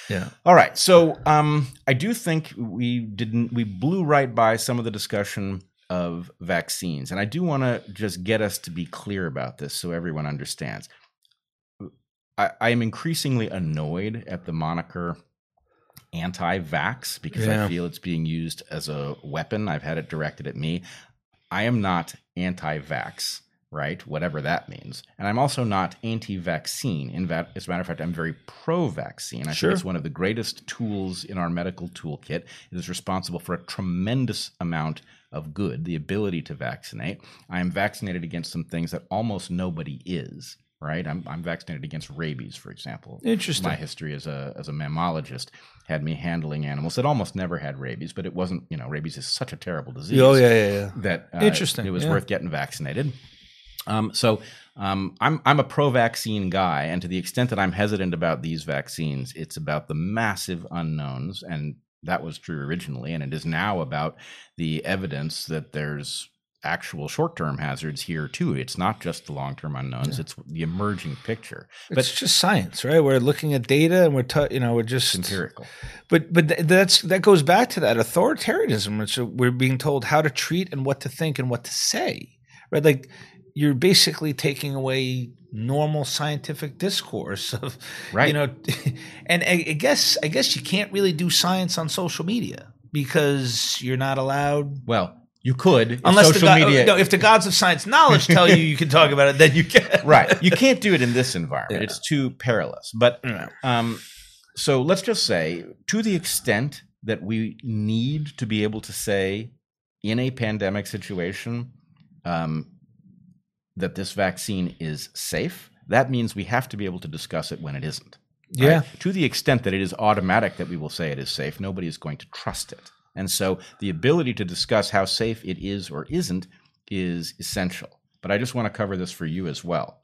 yeah. All right, so um, I do think we didn't we blew right by some of the discussion of vaccines, and I do want to just get us to be clear about this so everyone understands. I, I am increasingly annoyed at the moniker anti-vax because Yeah. I feel it's being used as a weapon. I've had it directed at me. I am not anti-vax. right? Whatever that means. And I'm also not anti-vaccine. In va- as a matter of fact, I'm very pro-vaccine. I Sure. think it's one of the greatest tools in our medical toolkit. It is responsible for a tremendous amount of good, the ability to vaccinate. I am vaccinated against some things that almost nobody is. Right, I'm, I'm vaccinated against rabies, for example. Interesting. My history as a as a mammalogist had me handling animals that almost never had rabies, but it wasn't. You know, rabies is such a terrible disease Oh yeah, yeah, yeah. that uh, Interesting, It was yeah. worth getting vaccinated. Um, so um, I'm I'm a pro-vaccine guy, and to the extent that I'm hesitant about these vaccines, it's about the massive unknowns, and that was true originally, and it is now about the evidence that there's actual short-term hazards here too. It's not just the long-term unknowns; it's the emerging picture. But it's just science, right? We're looking at data, and we're t- you know we're just empirical. But but th- that's that goes back to that authoritarianism. which we're being told how to treat and what to think and what to say, right? Like you're basically taking away normal scientific discourse (laughs) of Right. you know, (laughs) and I, I guess I guess you can't really do science on social media because you're not allowed. Well, you could Unless social the go- media. no, if the gods of science knowledge tell you you can talk about it, then you can. (laughs) right. You can't do it in this environment. Yeah. It's too perilous. But um, so let's just say, to the extent that we need to be able to say in a pandemic situation um, that this vaccine is safe, that means we have to be able to discuss it when it isn't. right? Yeah. To the extent that it is automatic that we will say it is safe, nobody is going to trust it. And so the ability to discuss how safe it is or isn't is essential. But I just want to cover this for you as well.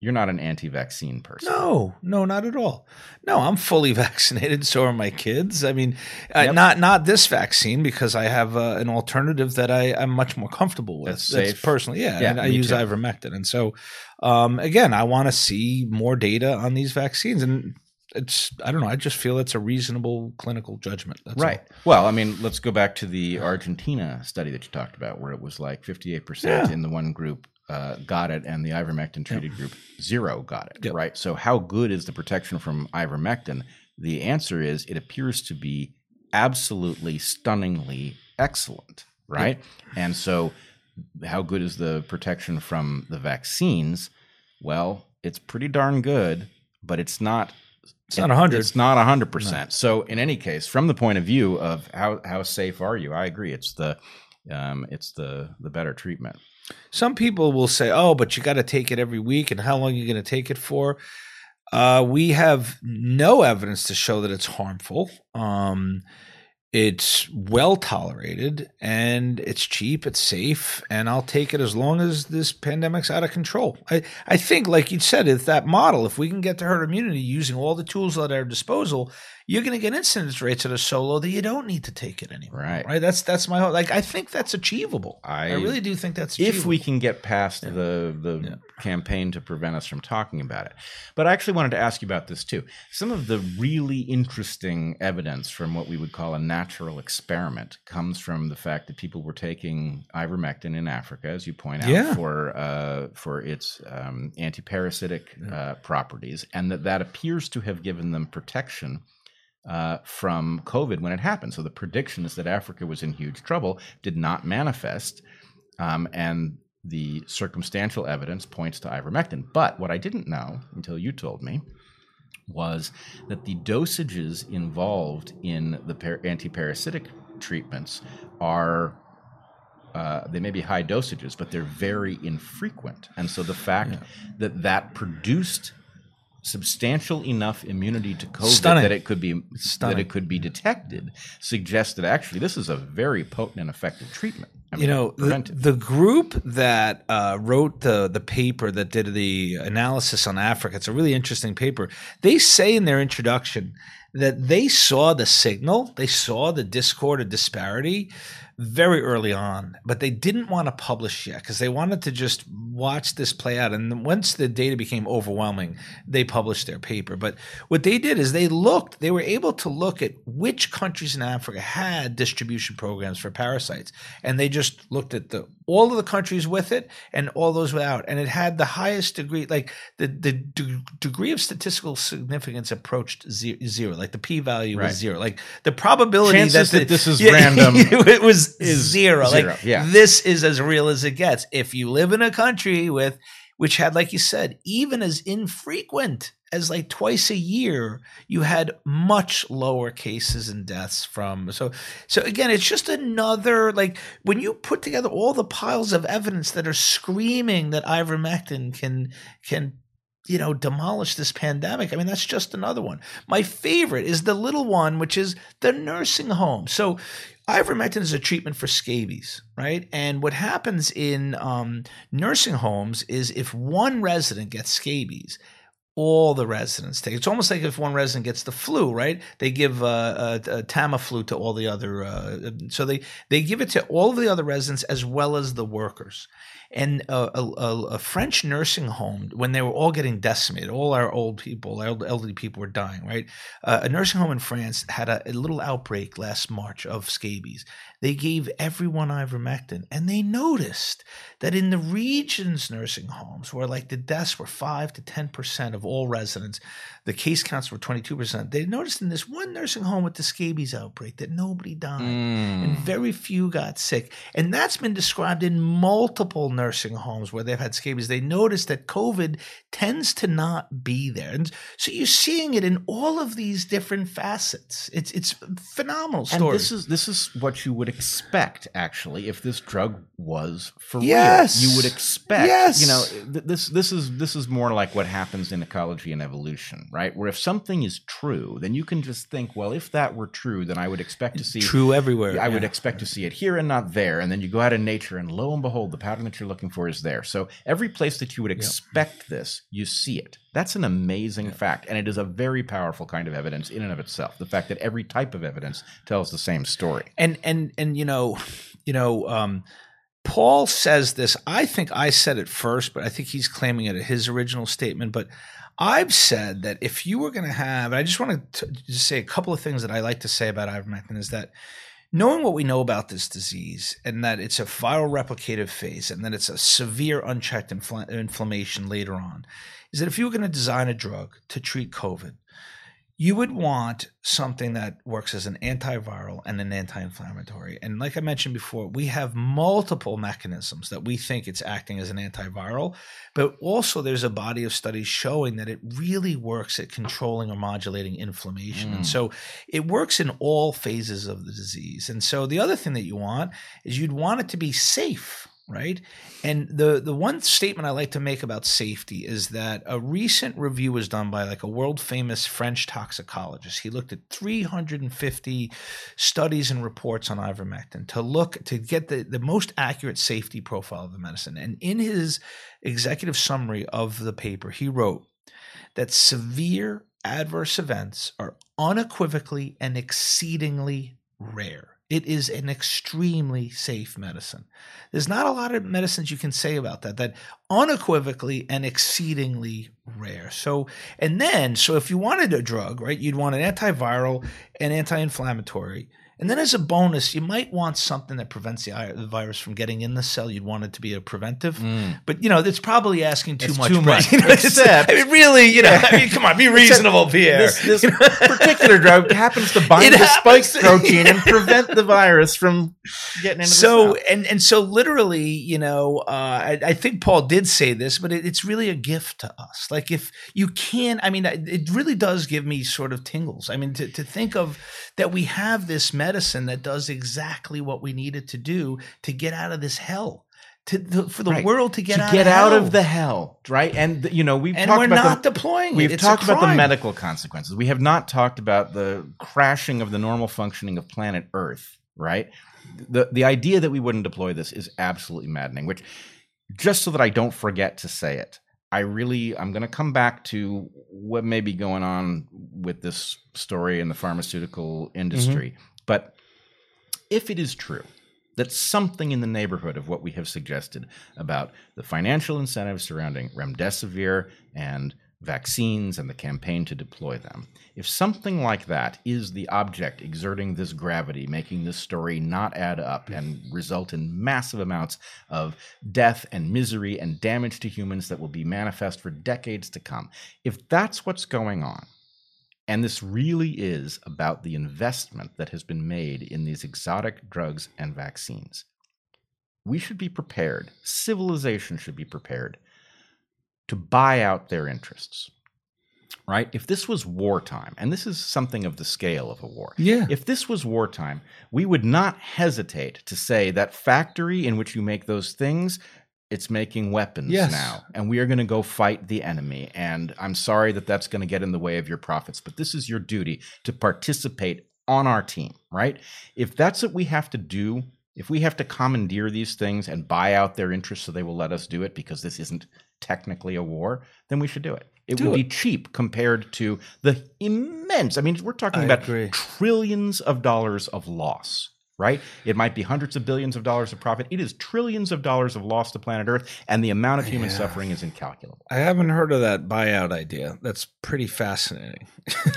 You're not an anti vaccine person. No, no, not at all. No, I'm fully (laughs) vaccinated. So are my kids. I mean, uh, not not this vaccine because I have uh, an alternative that I, I'm much more comfortable with. That's safe. personally, yeah. Yeah, and I use too. ivermectin, and so um, again, I want to see more data on these vaccines, and it's I don't know. I just feel it's a reasonable clinical judgment. That's all. Right. Well, I mean, let's go back to the Argentina study that you talked about, where it was like 58% in the one group uh, got it, and the ivermectin treated group zero got it. Yep. Right. So, how good is the protection from ivermectin? The answer is it appears to be absolutely stunningly excellent. Right. And so, how good is the protection from the vaccines? Well, it's pretty darn good, but it's not It's not 100. it's not hundred percent. So in any case, from the point of view of how how safe are you, I agree. It's the um, it's the the better treatment. Some people will say, "Oh, but you got to take it every week, and how long are you going to take it for?" Uh, we have no evidence to show that it's harmful. Um, it's well tolerated, and it's cheap. It's safe, and I'll take it as long as this pandemic's out of control. I, I think, like you said, if that model, if we can get to herd immunity using all the tools at our disposal, you're going to get incidence rates at a solo that you don't need to take it anymore. Right. Right. That's that's my whole. Like I think that's achievable. I- I really do think that's achievable. If we can get past the the Yeah. campaign to prevent us from talking about it, but I actually wanted to ask you about this too. Some of the really interesting evidence from what we would call a natural experiment comes from the fact that people were taking ivermectin in Africa, as you point out, Yeah. for uh, for its um, antiparasitic uh, properties, and that that appears to have given them protection uh, from COVID when it happened. So the predictions that Africa was in huge trouble did not manifest, um, and the circumstantial evidence points to ivermectin. But what I didn't know until you told me was that the dosages involved in the par- antiparasitic treatments are uh, they may be high dosages, but they're very infrequent. And so the fact that that produced substantial enough immunity to COVID Stunning. that it could be that it could be detected suggests that actually this is a very potent and effective treatment. I you know the, the group that uh, wrote the the paper that did the analysis on Africa. It's a really interesting paper. They say in their introduction that they saw the signal, they saw the discord or disparity very early on, but they didn't want to publish yet because they wanted to just watch this play out. And once the data became overwhelming, they published their paper. But what they did is they looked, they were able to look at which countries in Africa had distribution programs for parasites. And they just looked at the all of the countries with it and all those without. And it had the highest degree, like the, the de- degree of statistical significance approached zero, zero. like the p value Right. was zero. Like the probability Chances that, that this is (laughs) random (laughs) it was zero. zero, Like yeah. this is as real as it gets. If you live in a country with, which had, like you said, even as infrequent as like twice a year, you had much lower cases and deaths from. So, so again, it's just another like when you put together all the piles of evidence that are screaming that ivermectin can can you know demolish this pandemic. I mean, that's just another one. My favorite is the little one, which is the nursing home. So. Ivermectin is a treatment for scabies, right? And what happens in um, nursing homes is if one resident gets scabies, all the residents take. It's almost like if one resident gets the flu, right? They give uh, uh, uh, Tamiflu to all the other. Uh, so they they give it to all the other residents as well as the workers. And a, a, a French nursing home, when they were all getting decimated, all our old people, our elderly people were dying, right? Uh, a nursing home in France had a, a little outbreak last March of scabies. They gave everyone ivermectin, and they noticed that in the region's nursing homes, where like the deaths were five to ten percent of all residents, the case counts were twenty two percent. They noticed in this one nursing home with the scabies outbreak that nobody died Mm. and very few got sick. And that's been described in multiple nursing homes where they've had scabies. They noticed that COVID tends to not be there. And so you're seeing it in all of these different facets. It's it's a phenomenal And this is this is what you would expect, actually, if this drug was for Yes. real. You would expect, Yes. you know, th- this this is this is more like what happens in ecology and evolution, right? Where if something is true, then you can just think, well, if that were true, then I would expect to see True everywhere. I would expect to see it here and not there. And then you go out in nature, and lo and behold, the pattern that you're looking for is there. So every place that you would expect this, you see it. That's an amazing fact. And it is a very powerful kind of evidence in and of itself. The fact that every type of evidence tells the same story. and and and you know you know um paul says this i think i said it first but i think he's claiming it at his original statement but i've said that if you were going to have and i just want to just say a couple of things that i like to say about ivermectin is that knowing what we know about this disease and that it's a viral replicative phase and that it's a severe unchecked infl- inflammation later on is that if you were going to design a drug to treat covid you would want something that works as an antiviral and an anti-inflammatory. And like I mentioned before, we have multiple mechanisms that we think it's acting as an antiviral, but also there's a body of studies showing that it really works at controlling or modulating inflammation. Mm. And so it works in all phases of the disease. And so the other thing that you want is you'd want it to be safe right? And the the one statement I like to make about safety is that a recent review was done by like a world famous French toxicologist. He looked at 350 studies and reports on ivermectin to look to get the, the most accurate safety profile of the medicine. And in his executive summary of the paper, he wrote that severe adverse events are unequivocally and exceedingly rare. It is an extremely safe medicine. There's not a lot of medicines you can say about that, that unequivocally and exceedingly rare. So, and then, so if you wanted a drug, right, you'd want an antiviral and anti inflammatory. And then, as a bonus, you might want something that prevents the, virus from getting in the cell. You'd want it to be a preventive, but you know, it's probably asking too It's much. too much. (laughs) You know, Except- I mean, really, you know, I mean, come on, be (laughs) reasonable, Pierre. This, (laughs) this particular drug happens to bind It the spike protein and prevent the virus from getting into so the cell. So and and so literally you know uh, I, I think paul did say this but it, it's really a gift to us like if you can i mean it it really does give me sort of tingles i mean to, to think of that we have this medicine that does exactly what we need it to do to get out of this hell to, to- for the Right. world to get to out get of out hell. of the hell, right? And you know we've and talked we're about not the, deploying We've. Talked about the medical consequences. We have not talked about the crashing of the normal functioning of planet Earth, right? The the idea that we wouldn't deploy this is absolutely maddening, which just so that I don't forget to say it, I really I'm going to come back to what may be going on with this story in the pharmaceutical mm-hmm. industry. But if it is true that something in the neighborhood of what we have suggested about the financial incentives surrounding remdesivir and vaccines and the campaign to deploy them. If something like that is the object exerting this gravity, making this story not add up and result in massive amounts of death and misery and damage to humans that will be manifest for decades to come, if that's what's going on, and this really is about the investment that has been made in these exotic drugs and vaccines. We should be prepared, civilization should be prepared to buy out their interests. Right? If this was wartime, and this is something of the scale of a war, Yeah. if this was wartime, we would not hesitate to say that factory in which you make those things, it's making weapons Yes. now, and we are going to go fight the enemy. And I'm sorry that that's going to get in the way of your profits, but this is your duty to participate on our team, right? If that's what we have to do, if we have to commandeer these things and buy out their interests so they will let us do it because this isn't technically a war, then we should do it. It Do would it. be cheap compared to the immense. I mean, we're talking I about agree. trillions of dollars of loss, right? It might be hundreds of billions of dollars of profit. It is trillions of dollars of loss to planet Earth, and the amount of human Yeah. suffering is incalculable. I haven't heard of that buyout idea. That's pretty fascinating.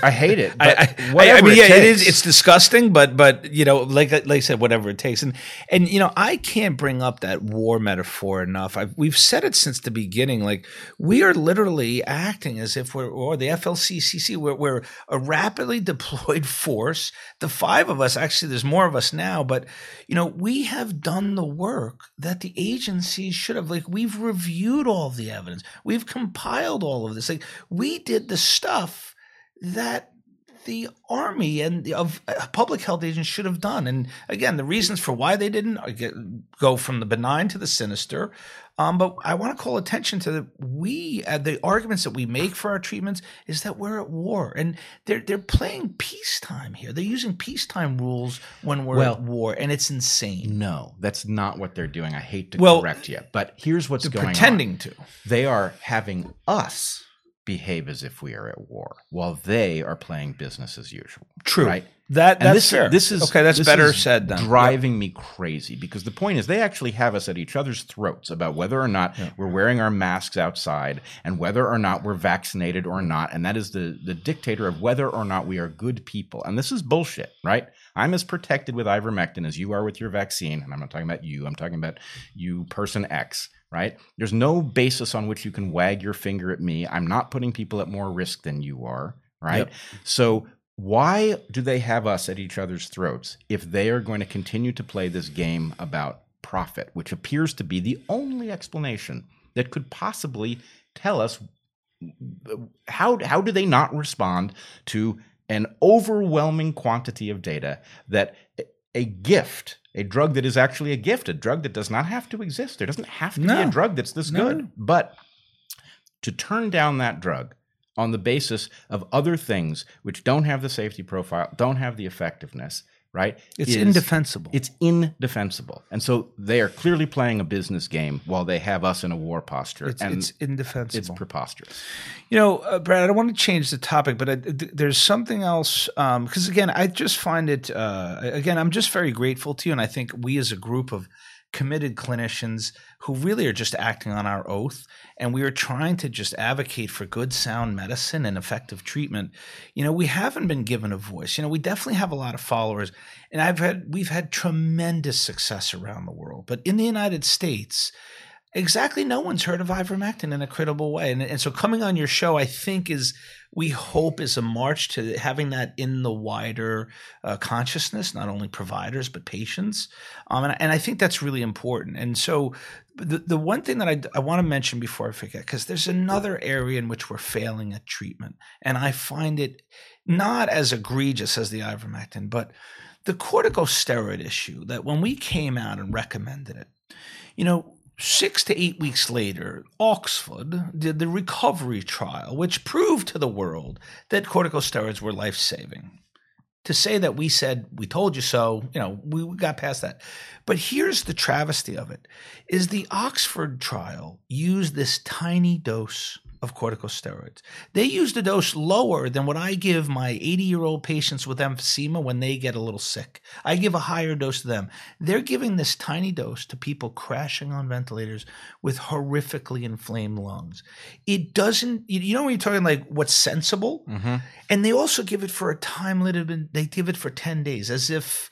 I hate it. (laughs) I, But I, I, whatever mean, yeah, it it is. takes. It's disgusting, but but you know, like like I said, whatever it takes, and and you know, I can't bring up that war metaphor enough. I've, we've said it since the beginning. Like we are literally acting as if we're or the FLCCC. We're, we're a rapidly (laughs) deployed force. The five of us, actually, there's more of us now, but you know, we have done the work that the agencies should have. Like we've reviewed all the evidence, we've compiled all of this. Like we did the stuff that the army and the, of uh, public health agents should have done. And again, the reasons for why they didn't go from the benign to the sinister. Um, but I want to call attention to the we uh, the arguments that we make for our treatments is that we're at war and they're they're playing peacetime here. They're using peacetime rules when we're Well- at war, and it's insane. no, that's not what they're doing. I hate to Well, correct you, but here's what's going on. pretending to. They are having us behave as if we are at war, while they are playing business as usual. True. Right? That And that's this, fair. this is okay. That's better said. Driving me crazy because the point is they actually have us at each other's throats about whether or not Yeah. we're wearing our masks outside and whether or not we're vaccinated or not, and that is the the dictator of whether or not we are good people. And this is bullshit, right? I'm as protected with ivermectin as you are with your vaccine, and I'm not talking about you. I'm talking about you, person X. Right? There's no basis on which you can wag your finger at me. I'm not putting people at more risk than you are. Right? Yep. So why do they have us at each other's throats if they are going to continue to play this game about profit, which appears to be the only explanation that could possibly tell us how how do they not respond to an overwhelming quantity of data that a gift, a drug that is actually a gift, a drug that does not have to exist. There doesn't have to be a drug that's this No. good. But to turn down that drug on the basis of other things which don't have the safety profile, don't have the effectiveness, right? It's is- indefensible. It's indefensible. And so they are clearly playing a business game while they have us in a war posture. it's, and it's indefensible. it's preposterous. You know, uh, Bret, I don't want to change the topic, but I, th- there's something else. Because again, I just find it. Uh, again, I'm just very grateful to you, and I think we as a group of committed clinicians who really are just acting on our oath, and we are trying to just advocate for good, sound medicine and effective treatment. You know, we haven't been given a voice. You know, we definitely have a lot of followers, and I've had we've had tremendous success around the world, but in the United States exactly. No one's heard of ivermectin in a credible way. And, and so coming on your show i think is we hope is a march to having that in the wider uh, consciousness not only providers but patients. Um, and, I- and i think that's really important. And so the, the one thing that i, I want to mention before i forget because there's another area in which we're failing at treatment. And i find it not as egregious as the ivermectin but the corticosteroid issue that when we came out and recommended it you know Six to eight weeks later, Oxford did the recovery trial, which proved to the world that corticosteroids were life saving. To say that we said, we told you so, you know, we we got past that. But here's the travesty of it is the Oxford trial used this tiny dose of corticosteroids. They used a dose lower than what I give my 80 year old patients with emphysema when they get a little sick. I give a higher dose to them. They're giving this tiny dose to people crashing on ventilators with horrifically inflamed lungs. It doesn't, you know, when you're talking like what's sensible, Mm-hmm. and they also give it for a time limit. They give it for 10 days as if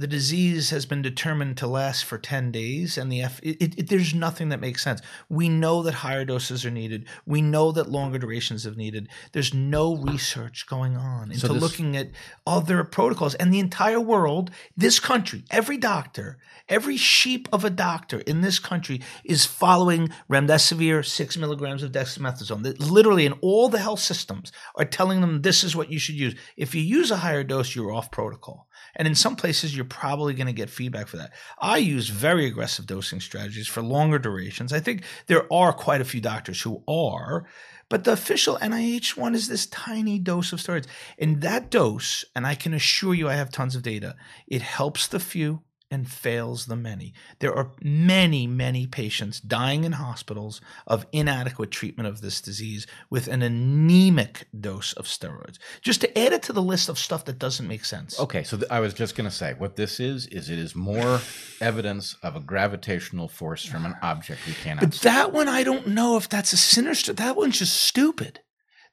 the disease has been determined to last for 10 days and the F, it, it, there's nothing that makes sense. We know that higher doses are needed. We know that longer durations are needed. There's no research going on into So this- looking at other protocols. And the entire world this country every doctor every sheep of a doctor in this country is following remdesivir 6 milligrams of dexamethasone. Literally in all the health systems are telling them this is what you should use. If you use a higher dose you're off protocol and in some places, you're probably going to get feedback for that. I use very aggressive dosing strategies for longer durations. I think there are quite a few doctors who are, but the official NIH one is this tiny dose of steroids. And that dose, and I can assure you I have tons of data, it helps the few and fails the many. There are many, many patients dying in hospitals of inadequate treatment of this disease with an anemic dose of steroids. Just to add it to the list of stuff that doesn't make sense. Okay, so th- I was just going to say what this is is it is more (laughs) evidence of a gravitational force from an object we cannot But see. that one, I don't know if that's a sinister. That one's just stupid.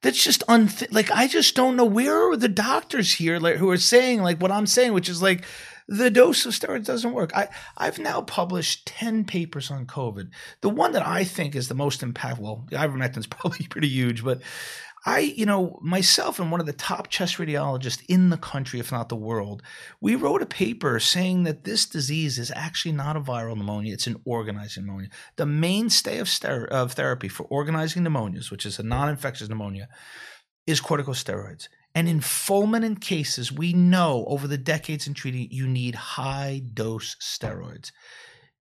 That's just unth- like I just don't know where are the doctors here like, who are saying like what I'm saying, which is like the dose of steroids doesn't work. I I've now published ten papers on COVID. The one that I think is the most impactful. Well, is (laughs) probably pretty huge, but I, you know, myself and one of the top chest radiologists in the country, if not the world, we wrote a paper saying that this disease is actually not a viral pneumonia; it's an organizing pneumonia. The mainstay of, ster- of therapy for organizing pneumonias, which is a non-infectious pneumonia, is corticosteroids. And in fulminant cases, we know over the decades in treating, you need high dose steroids.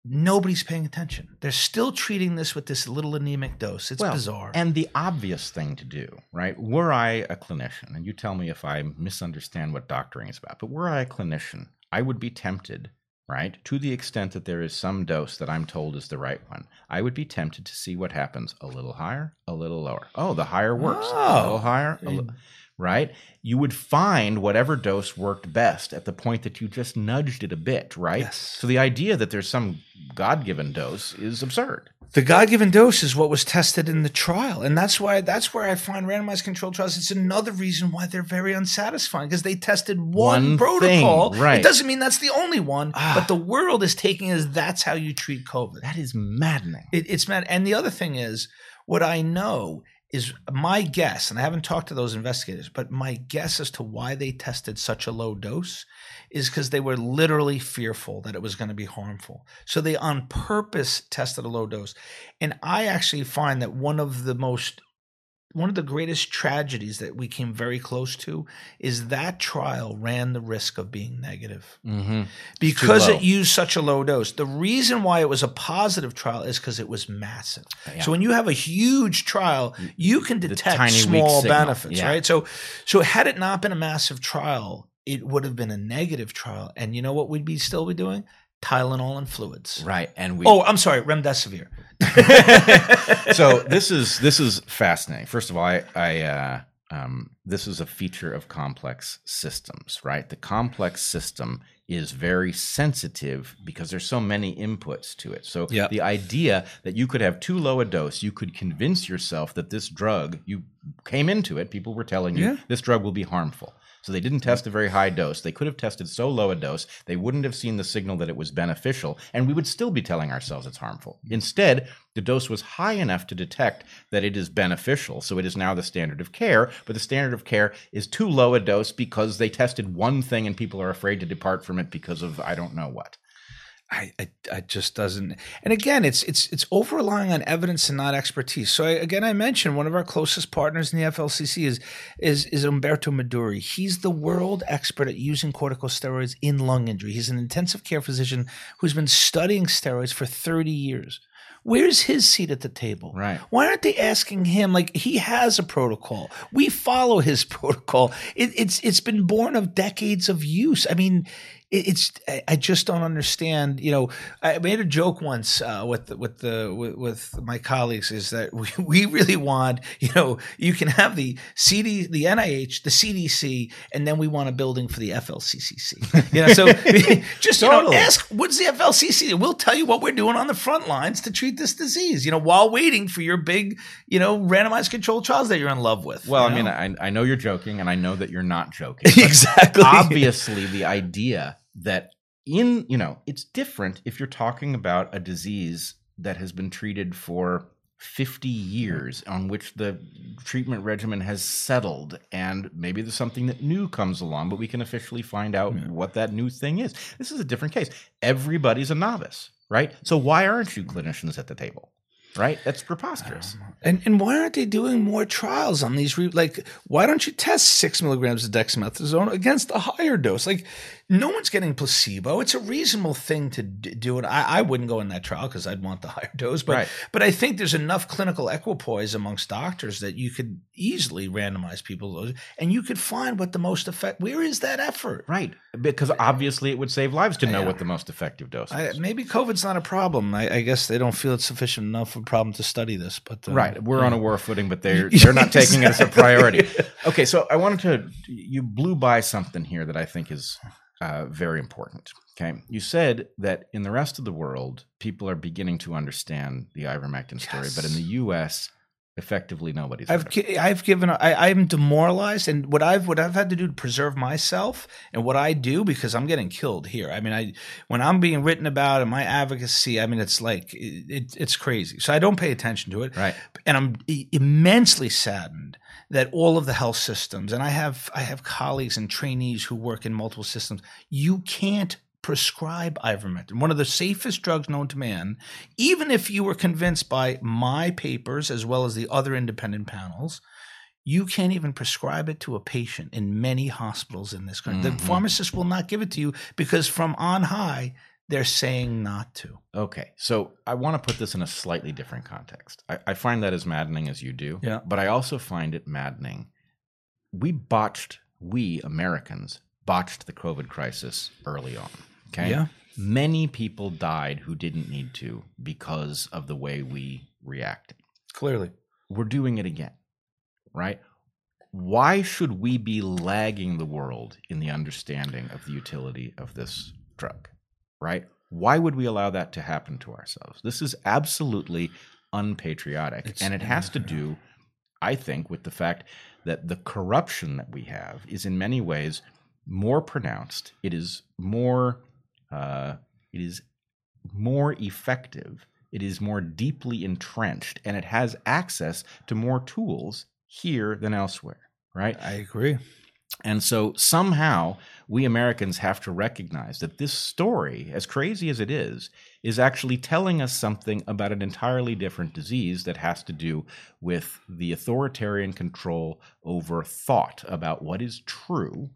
Nobody's paying attention. They're still treating this with this little anemic dose. It's Well, bizarre. And the obvious thing to do, right? Were I a clinician, and you tell me if I misunderstand what doctoring is about, but were I a clinician, I would be tempted, right? To the extent that there is some dose that I'm told is the right one, I would be tempted to see what happens a little higher, a little lower. Oh, the higher works. A little Oh. higher, a li- right? You would find whatever dose worked best at the point that you just nudged it a bit, right? Yes. So the idea that there's some God given dose is absurd. The God-given dose is what was tested in the trial, and that's why that's where I find randomized controlled trials. It's another reason why they're very unsatisfying because they tested one, One protocol. thing, right. It doesn't mean that's the only one, Ah. but the world is taking it as that's how you treat COVID. That is maddening. It, it's mad. And the other thing is, what I know is my guess, and I haven't talked to those investigators, but my guess as to why they tested such a low dose is because they were literally fearful that it was going to be harmful. So they on purpose tested a low dose. And I actually find that one of the most one of the greatest tragedies that we came very close to is that trial ran the risk of being negative Mm-hmm. because it used such a low dose. The reason why it was a positive trial is because it was massive. Yeah. So when you have a huge trial, you can detect small benefits, Yeah. right? So so had it not been a massive trial, it would have been a negative trial. And you know what we'd be still be doing? Tylenol and fluids. Right, and we. Oh, I'm sorry, remdesivir. (laughs) so (laughs) this is this is fascinating. First of all, I, I uh, um, this is a feature of complex systems, right? The complex system is very sensitive because there's so many inputs to it. So Yep. the idea that you could have too low a dose, you could convince yourself that this drug you came into it. People were telling you Yeah. this drug will be harmful. So they didn't test a very high dose. They could have tested so low a dose, they wouldn't have seen the signal that it was beneficial, and we would still be telling ourselves it's harmful. Instead, the dose was high enough to detect that it is beneficial, so it is now the standard of care, but the standard of care is too low a dose because they tested one thing and people are afraid to depart from it because of I don't know what. I, I, I just doesn't. And again, it's it's it's over relying on evidence and not expertise. So I, again, I mentioned one of our closest partners in the FLCC is is is Umberto Meduri. He's the world expert at using corticosteroids in lung injury. He's an intensive care physician who's been studying steroids for thirty years. Where's his seat at the table? Right. Why aren't they asking him? Like he has a protocol. We follow his (laughs) protocol. It, it's it's been born of decades of use. I mean, it's I, just don't understand. You know, I made a joke once uh, with the, with the with, with my colleagues is that we, (laughs) we really want you know you can have the CD, the NIH, the CDC, and then we want a building for the FLCCC. You know, so (laughs) (laughs) just you know, ask what's the FLCCC? We'll tell you what we're doing on the front lines to treat this disease. You know, while waiting for your big you know randomized controlled trials that you're in love with. Well, I know? mean, I, I know you're joking, and I know that you're not joking. exactly. obviously, the idea that in you know it's different if you're talking about a disease that has been treated for 50 years on which the treatment regimen has settled and maybe there's something that new comes along but we can officially find out Yeah. what that new thing is this is a different case everybody's a novice right so why aren't you clinicians at the table right that's preposterous um, And and why aren't they doing more trials on these? Re- like, why don't you test six milligrams of dexamethasone against a higher dose? Like, no one's getting placebo. It's a reasonable thing to d- do it. I, I wouldn't go in that trial because I'd want the (laughs) higher dose. But Right. but I think there's enough clinical equipoise amongst doctors that you could easily randomize people those, and you could find what the most effect. Where is that effort? right because obviously it would save lives to know Yeah. what the most effective dose I, maybe COVID's not a problem. I, I guess they don't feel it's sufficient enough of a problem to study this. But uh, Right, we're on a war footing, but (laughs) they're they're not taking it as a priority. (laughs) Okay, so I wanted to you blew by something here that I think is uh, very important. Okay, you said that in the rest of the world, people are beginning to understand the ivermectin story, but in the U.S., effectively nobody's. I've heard of it. gi- I've given I, I'm demoralized, and what I've what I've had to do to preserve myself, and what I do because I'm getting killed here. I mean, I when I'm being written about and my advocacy, I mean, it's like it, it, it's crazy. So I don't pay attention to it, right. and I'm immensely saddened that all of the health systems, and I have I have colleagues and trainees who work in multiple systems. You can't prescribe ivermectin, one of the safest drugs known to man, even if you were convinced by my papers as well as the other independent panels. You can't even prescribe it to a patient in many hospitals in this country. Mhm. The pharmacist will not give it to you because from on high, they're saying not to. Okay, so I want to put this in a slightly different context. I, I find that as maddening as you do. Yeah. But I also find it maddening. We botched, we Americans botched the COVID crisis early on. Okay. Yeah. Many people died who didn't need to because of the way we reacted. Clearly. We're doing it again, right? Why should we be lagging the world in the understanding of the utility of this drug, right? Why would we allow that to happen to ourselves? This is absolutely unpatriotic. It's- and it has to do, I think, with the fact that the corruption that we have is in many ways more pronounced. It is more, uh, it is more effective. It is more deeply entrenched, and it has access to more tools here than elsewhere, right? I agree. And so somehow we Americans have to recognize that this story, as crazy as it is, is actually telling us something about an entirely different disease that has to do with the authoritarian control over thought about what is true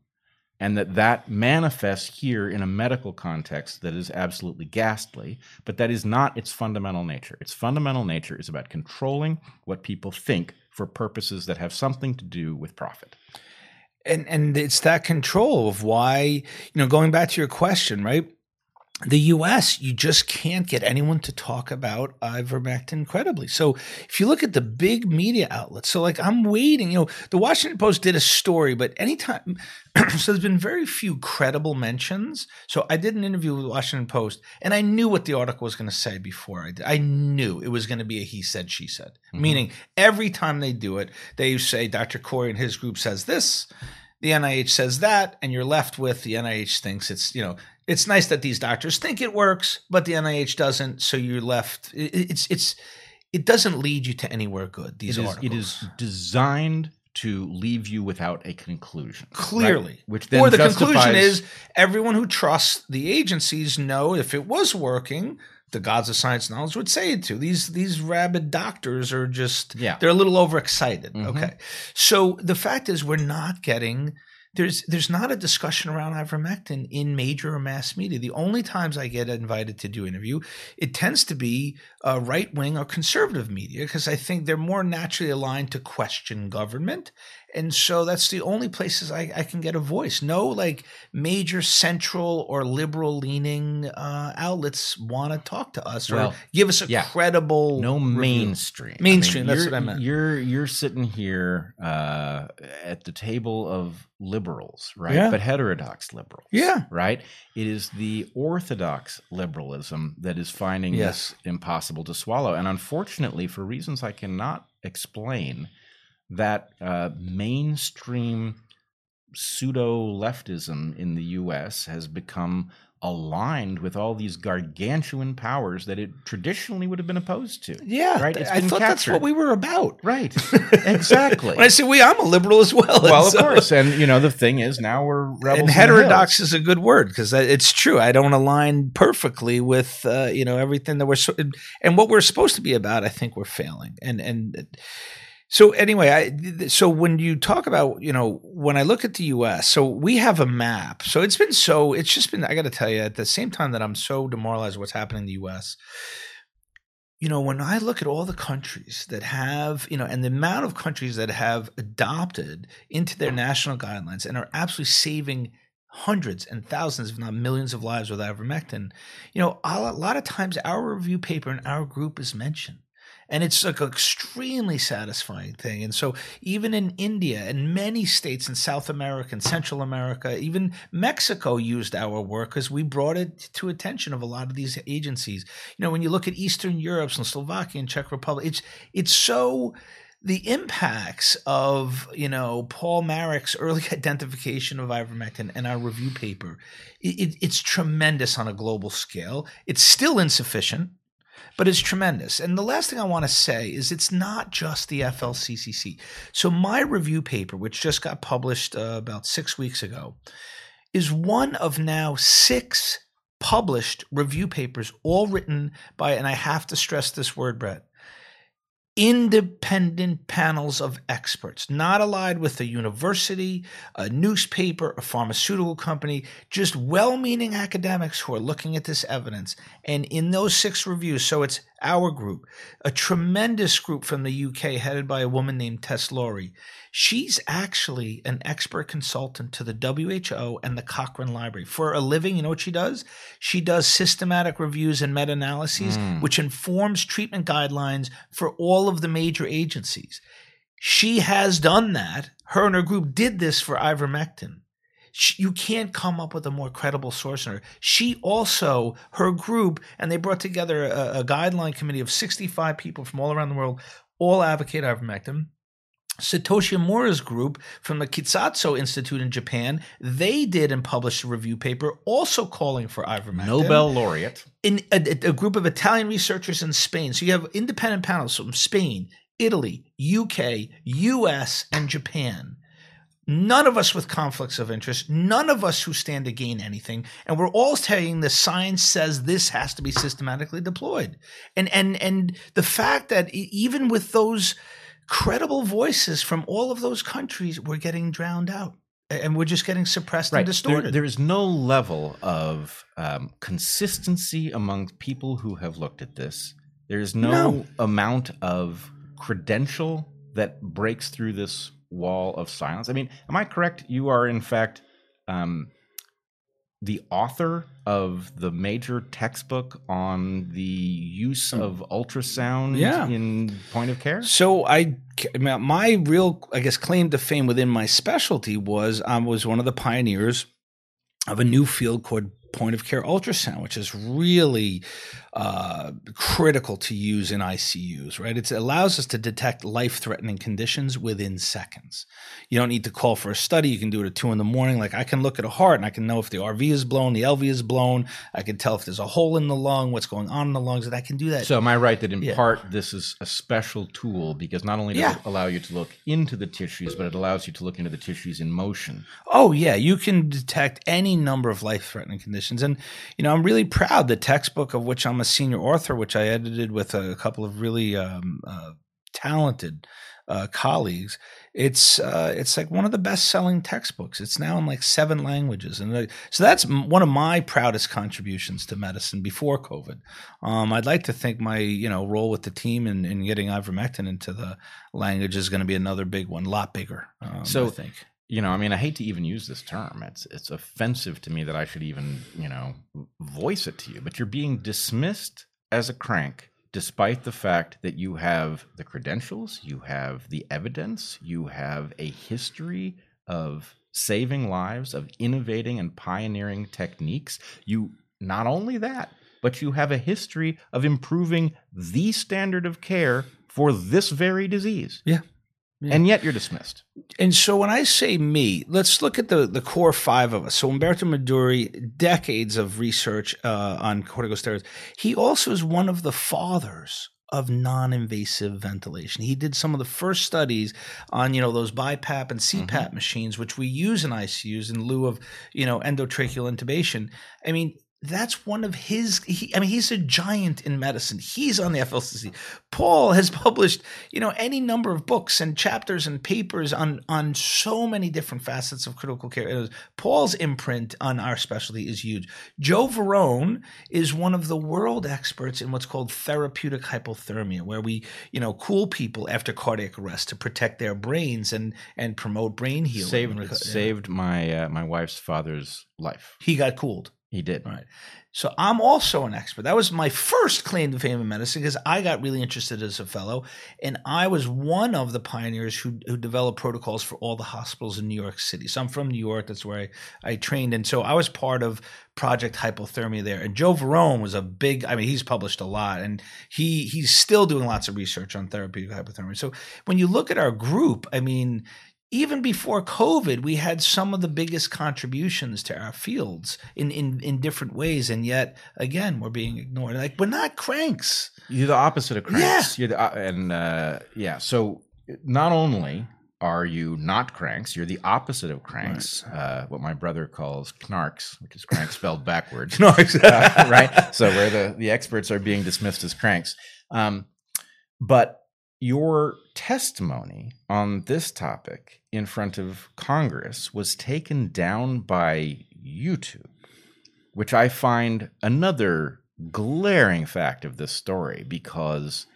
and that that manifests here in a medical context that is absolutely ghastly but that is not its fundamental nature. Its fundamental nature is about controlling what people think for purposes that have something to do with profit and and it's that control of why you know going back to your question right the US you just can't get anyone to talk about ivermectin credibly so if you look at the big media outlets so like I'm waiting you know the Washington Post did a story but anytime (clears throat) so there's been very few credible mentions so I did an interview with the Washington Post and I knew what the article was going to say before I did I knew it was going to be a he said she said Mhm. meaning every time they do it they say Dr. Kory and his group says this the NIH says that, and you're left with the NIH thinks it's you know it's nice that these doctors think it works, but the NIH doesn't. So you're left. it- It's it's it doesn't lead you to anywhere good. These it is, articles. it is designed to leave you without a conclusion. right? Clearly. Which then or the conclusion is everyone who trusts the agencies know if it was working, the gods of science knowledge would say it to. These these rabid doctors are just Yeah. they're a little overexcited. Mhm. Okay. So the fact is we're not getting there's there's not a discussion around ivermectin in major or mass media. The only times I get invited to do interview, it tends to be uh, right wing or conservative media because I think they're more naturally aligned to question government, and so that's the only places I, I can get a voice. No, like major central or liberal leaning uh, outlets want to talk to us Well, or give us a yeah. credible no review. mainstream. Mainstream, that's you're, what I meant. You're you're sitting here uh, at the table of liberals, right? Yeah. But heterodox liberals. Yeah. Right? It is the orthodox liberalism that is finding Yes. this impossible to swallow. And unfortunately, for reasons I cannot explain, that uh, mainstream pseudo leftism in the US has become aligned with all these gargantuan powers that it traditionally would have been opposed to. Yeah, Right, it's I thought that's what we were about. Right. (laughs) Exactly. when I say we, I'm a liberal as well. well, of so- course. And you know, the thing is now we're rebels. and heterodox is a good word because it's true. I don't align perfectly with uh, you know everything that we're so, and what we're supposed to be about. I think we're failing. And and so anyway, I so when you talk about you know when I look at the U.S., so we have a map. So it's been so it's just been. I got to tell you, at the same time that I'm so demoralized what's happening in the U.S. You know, when I look at all the countries that have, you know, and the amount of countries that have adopted into their national guidelines and are absolutely saving hundreds and thousands, if not millions, of lives with ivermectin, you know, a lot of times our review paper and our group is mentioned. And it's like an extremely satisfying thing. And so, even in India and many states in South America and Central America, even Mexico used our work because we brought it to attention of a lot of these agencies. You know, when you look at Eastern Europe and Slovakia and Czech Republic, it's it's so the impacts of you know Paul Marik's early (laughs) identification of ivermectin and our review paper, it, it's tremendous on a global scale. It's still insufficient, but it's tremendous. And the last thing I want to say is it's not just the FLCCC. So my review paper, which just got published uh, about six weeks ago, is one of now six published review papers, all written by, and I have to stress this word, Bret, independent panels of experts, not allied with a university, a newspaper, a pharmaceutical company, just well meaning academics who are looking at this evidence. And in those six reviews, so it's our group, a tremendous group from the UK headed by a woman named Tess Lawrie. She's actually an expert consultant to the WHO and the Cochrane Library. For a living, you know what she does? She does systematic reviews and meta analyses, Mm. which informs treatment guidelines for all of the major agencies. She has done that. Her and her group did this for ivermectin. She, you can't come up with a more credible source than her. She also, her group, and they brought together a, a guideline committee of 65 people from all around the world, all advocate ivermectin. Satoshi Omura's group from the Kitasato Institute in Japan, they did and published a review paper also calling for ivermectin Nobel laureate. in a, a group of Italian researchers in Spain. So you have independent panels from Spain, Italy, UK, US, and Japan. None of us with conflicts of interest, none of us who stand to gain anything, and we're all saying the science says this has to be systematically deployed. And and and the fact that even with those credible voices from all of those countries, we're getting drowned out, and we're just getting suppressed and There, distorted. there is no level of um, consistency among people who have looked at this. There is no, No. amount of credential that breaks through this wall of silence. I mean, am I correct? You are, in fact, um, the author of the major textbook on the use hmm. of ultrasound. Yeah. in point of care. So I, my real, I guess, claim to fame within my specialty was I was one of the pioneers of a new field called point of care ultrasound, which is really uh, critical to use in ICUs. Right, It's, it allows us to detect life-threatening conditions within seconds. You don't need to call for a study. You can do it at two in the morning. Like I can look at a heart and I can know if the RV is blown, the LV is blown. I can tell if there's a hole in the lung, what's going on in the lungs, and I can do that. So am I right that in Yeah. part this is a special tool because not only does Yeah. it allow you to look into the tissues, but it allows you to look into the tissues in motion. Oh yeah, you can detect any number of life-threatening conditions, and you know I'm really proud. The textbook of which I'm a senior author, which I edited with a couple of really um, uh, talented uh, colleagues. It's uh, it's like one of the best selling textbooks. It's now in like seven languages, and uh, so that's one of my proudest contributions to medicine before COVID. Um, I'd like to think my you know role with the team in, in getting ivermectin into the language is going to be another big one, a lot bigger. Um, so I think you know, I mean, I hate to even use this term. It's it's offensive to me that I should even, you know, voice it to you. But you're being dismissed as a crank despite the fact that you have the credentials, you have the evidence, you have a history of saving lives, of innovating and pioneering techniques. You not only that, but you have a history of improving the standard of care for this very disease. Yeah. Yeah. And yet you're dismissed. And so when I say me, let's look at the, the core five of us. So Umberto Meduri, decades of research uh, on corticosteroids. He also is one of the fathers of non-invasive ventilation. He did some of the first studies on, you know, those BiPAP and CPAP mm-hmm. machines, which we use in ICUs in lieu of, you know, endotracheal intubation. I mean, that's one of his he, i mean he's a giant in medicine. He's on the flcc paul has (laughs) published you know any number of books and chapters and papers on on so many different facets of critical care. Paul's imprint on our specialty is huge. Joe Varon is one of the world experts in what's called therapeutic hypothermia where we you know cool people after cardiac arrest to protect their brains and and promote brain healing. Saved, saved my uh, my wife's father's life. He got cooled he did. Right. So I'm also an expert. That was my first claim to fame in medicine because I got really interested as a fellow, and I was one of the pioneers who who developed protocols for all the hospitals in New York City. So I'm from New York. That's where I, I trained, and so I was part of Project Hypothermia there. And Joe Varon was a big. I mean, he's published a lot, and he he's still doing lots of research on therapeutic hypothermia. So when you look at our group, I mean, even before COVID, we had some of the biggest contributions to our fields in, in, in different ways. And yet, again, we're being ignored. Like, we're not cranks. You're the opposite of cranks. Yeah. You're the, uh, and uh, yeah, so not only are you not cranks, you're the opposite of cranks, right. uh, what my brother calls knarks, which is cranks spelled backwards. (laughs) knarks. uh, right? So, where the, the experts are being dismissed as cranks. Um, but your testimony on this topic in front of Congress was taken down by YouTube, which I find another glaring fact of this story because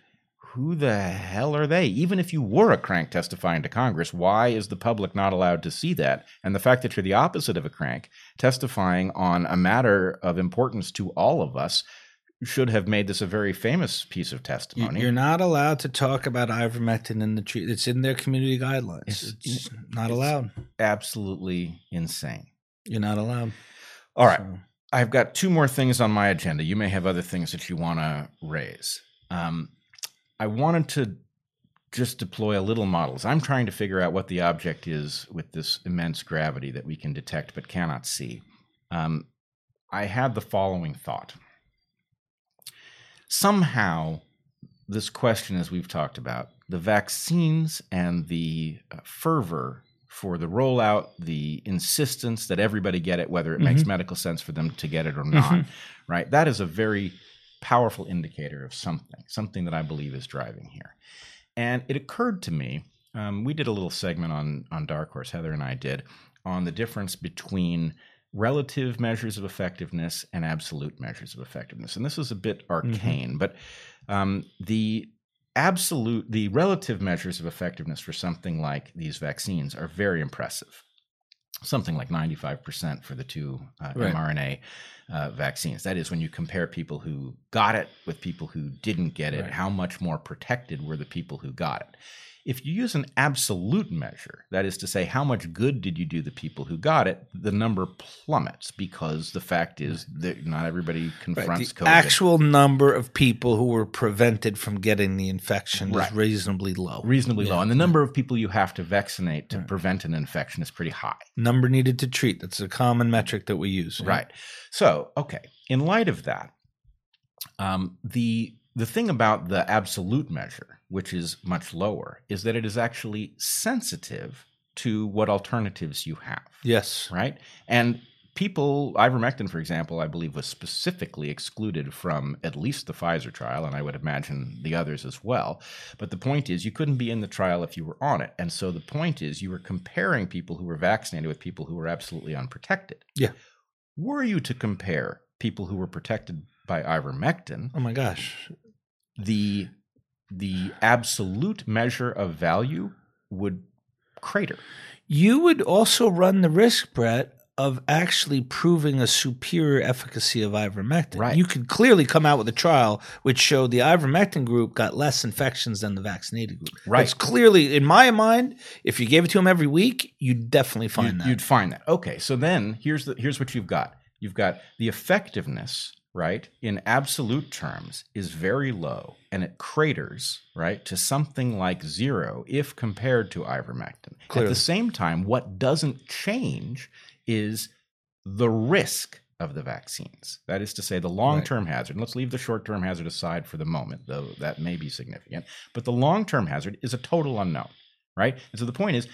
who the hell are they? Even if you were a crank testifying to Congress, why is the public not allowed to see that? And the fact that you're the opposite of a crank, testifying on a matter of importance to all of us, should have made this a very famous piece of testimony. You're not allowed to talk about ivermectin in the treat. It's in their community guidelines. It's, it's not it's allowed. Absolutely insane. You're not allowed. All right. So. I've got two more things on my agenda. You may have other things that you want to raise. Um, I wanted to just deploy a little models. I'm trying to figure out what the object is with this immense gravity that we can detect but cannot see. Um, I had the following thought somehow this question, as we've talked about, the vaccines and the uh, fervor for the rollout, the insistence that everybody get it, whether it mm-hmm. makes medical sense for them to get it or not, mm-hmm. right? That is a very powerful indicator of something, something that I believe is driving here. And it occurred to me, um, we did a little segment on on Dark Horse, Heather and I did, on the difference between relative measures of effectiveness and absolute measures of effectiveness. And this is a bit mm-hmm. arcane, mm-hmm. but um, the absolute, the relative measures of effectiveness for something like these vaccines are very impressive. Something like 95% for the two uh, right. mRNA uh, vaccines. That is, when you compare people who got it with people who didn't get it, right. how much more protected were the people who got it? If you use an absolute measure, that is to say, how much good did you do the people who got it, the number plummets because the fact is that not everybody confronts right. the COVID. actual number of people who were prevented from getting the infection right. is reasonably low. Reasonably yeah. low. And the number of people you have to vaccinate to right. prevent an infection is pretty high. Number needed to treat. That's a common metric that we use. Right. So, okay. In light of that, um, the the thing about the absolute measure, which is much lower, is that it is actually sensitive to what alternatives you have. Yes. Right? And people, ivermectin, for example, I believe was specifically excluded from at least the Pfizer trial, and I would imagine the others as well. But the point is, you couldn't be in the trial if you were on it. And so the point is, you were comparing people who were vaccinated with people who were absolutely unprotected. Yeah. Were you to compare people who were protected by ivermectin, Oh my gosh. the the absolute measure of value would crater. You would also run the risk, Bret, of actually proving a superior efficacy of ivermectin. Right. You could clearly come out with a trial which showed the ivermectin group got less infections than the vaccinated group. Right. It's clearly, in my mind, if you gave it to them every week, you'd definitely find you'd, that. You'd find that. Okay, so then here's the here's what you've got. You've got the effectiveness, right, in absolute terms is very low and it craters, right, to something like zero if compared to ivermectin. At the same time, what doesn't change is the risk of the vaccines. That is to say, the long term hazard. And let's leave the short term hazard aside for the moment, though that may be significant. But the long term hazard is a total unknown, right? And so the point is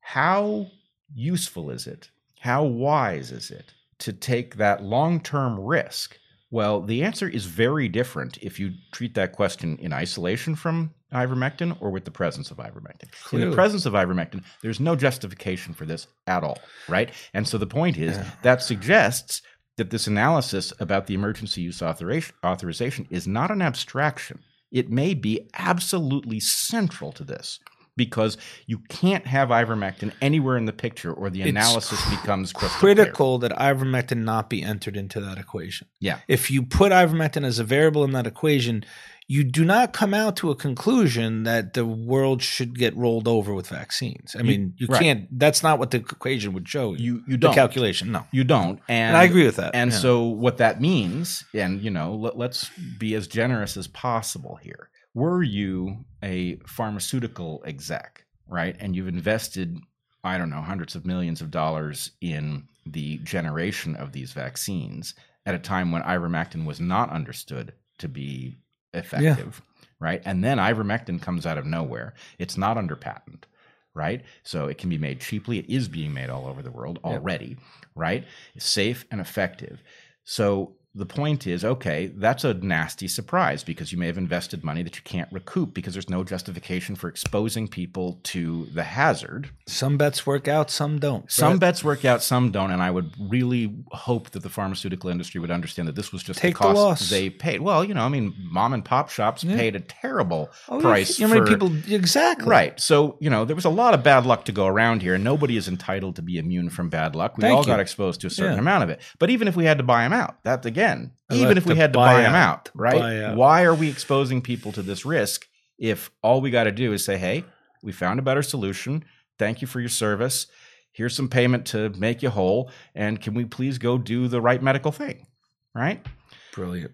how useful is it? How wise is it to take that long term risk? Well, the answer is very different if you treat that question in isolation from ivermectin or with the presence of ivermectin. In the presence of ivermectin, there's no justification for this at all, right? And so the point is Yeah. that suggests that this analysis about the emergency use authorization, authorization is not an abstraction. It may be absolutely central to this because you can't have ivermectin anywhere in the picture or the It's analysis becomes crystal clear. Critical that ivermectin not be entered into that equation. Yeah. If you put ivermectin as a variable in that equation, you do not come out to a conclusion that the world should get rolled over with vaccines. I You- mean, you right. can't. That's not what the equation would show you. You you don't calculation, no. you don't and, And I agree with that. And yeah. so what that means, and you know, let, let's be as generous as possible here. Were you a pharmaceutical exec, right, and you've invested, I don't know, hundreds of millions of dollars in the generation of these vaccines at a time when ivermectin was not understood to be effective, right? And then ivermectin comes out of nowhere. It's not under patent, right? So it can be made cheaply. It is being made all over the world Yep. already, right? It's safe and effective. So the point is okay, that's a nasty surprise because you may have invested money that you can't recoup because there's no justification for exposing people to the hazard. some bets work out, some don't. Some bets work out, some don't, and I would really hope that the pharmaceutical industry would understand that this was just Take the the loss. they paid. Well, you know, I mean, mom and pop shops Yeah. paid a terrible Oh, price You know, for many people exactly Right. So, you know, there was a lot of bad luck to go around here. and Nobody is entitled to be immune from bad luck. We Thank all you. got exposed to a certain Yeah. amount of it. But even if we had to buy them out, that again, I even if we had to buy buy them out. out, right? Out. Why are we exposing people to this risk if all we got to do is say, hey, we found a better solution. Thank you for your service. Here's some payment to make you whole. And can we please go do the right medical thing? Right? Brilliant.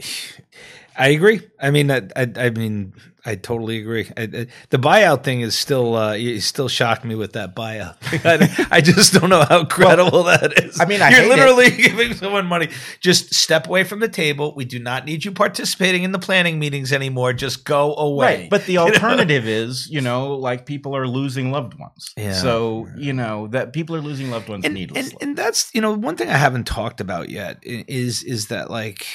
(sighs) I agree. I mean, I, I, I mean, I totally agree. I, I, the buyout thing is still, uh, you still shocked me with that buyout. (laughs) I, I just don't know how credible that is. I mean, I you're literally (laughs) giving someone money. Just step away from the table. We do not need you participating in the planning meetings anymore. Just go away. Right. But the (laughs) You know? alternative is, you know, like people are losing loved ones. Yeah. So, you know, that people are losing loved ones and, needlessly. and and that's you know one thing I haven't talked about yet is is that like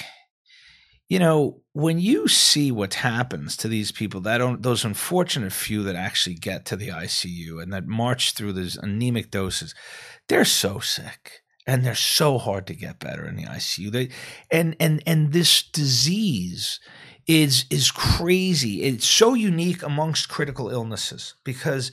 you know when you see what happens to these people that don't those unfortunate few that actually get to the ICU and that march through those anemic doses they're so sick and they're so hard to get better in the ICU they and and and this disease is is crazy. It's so unique amongst critical illnesses because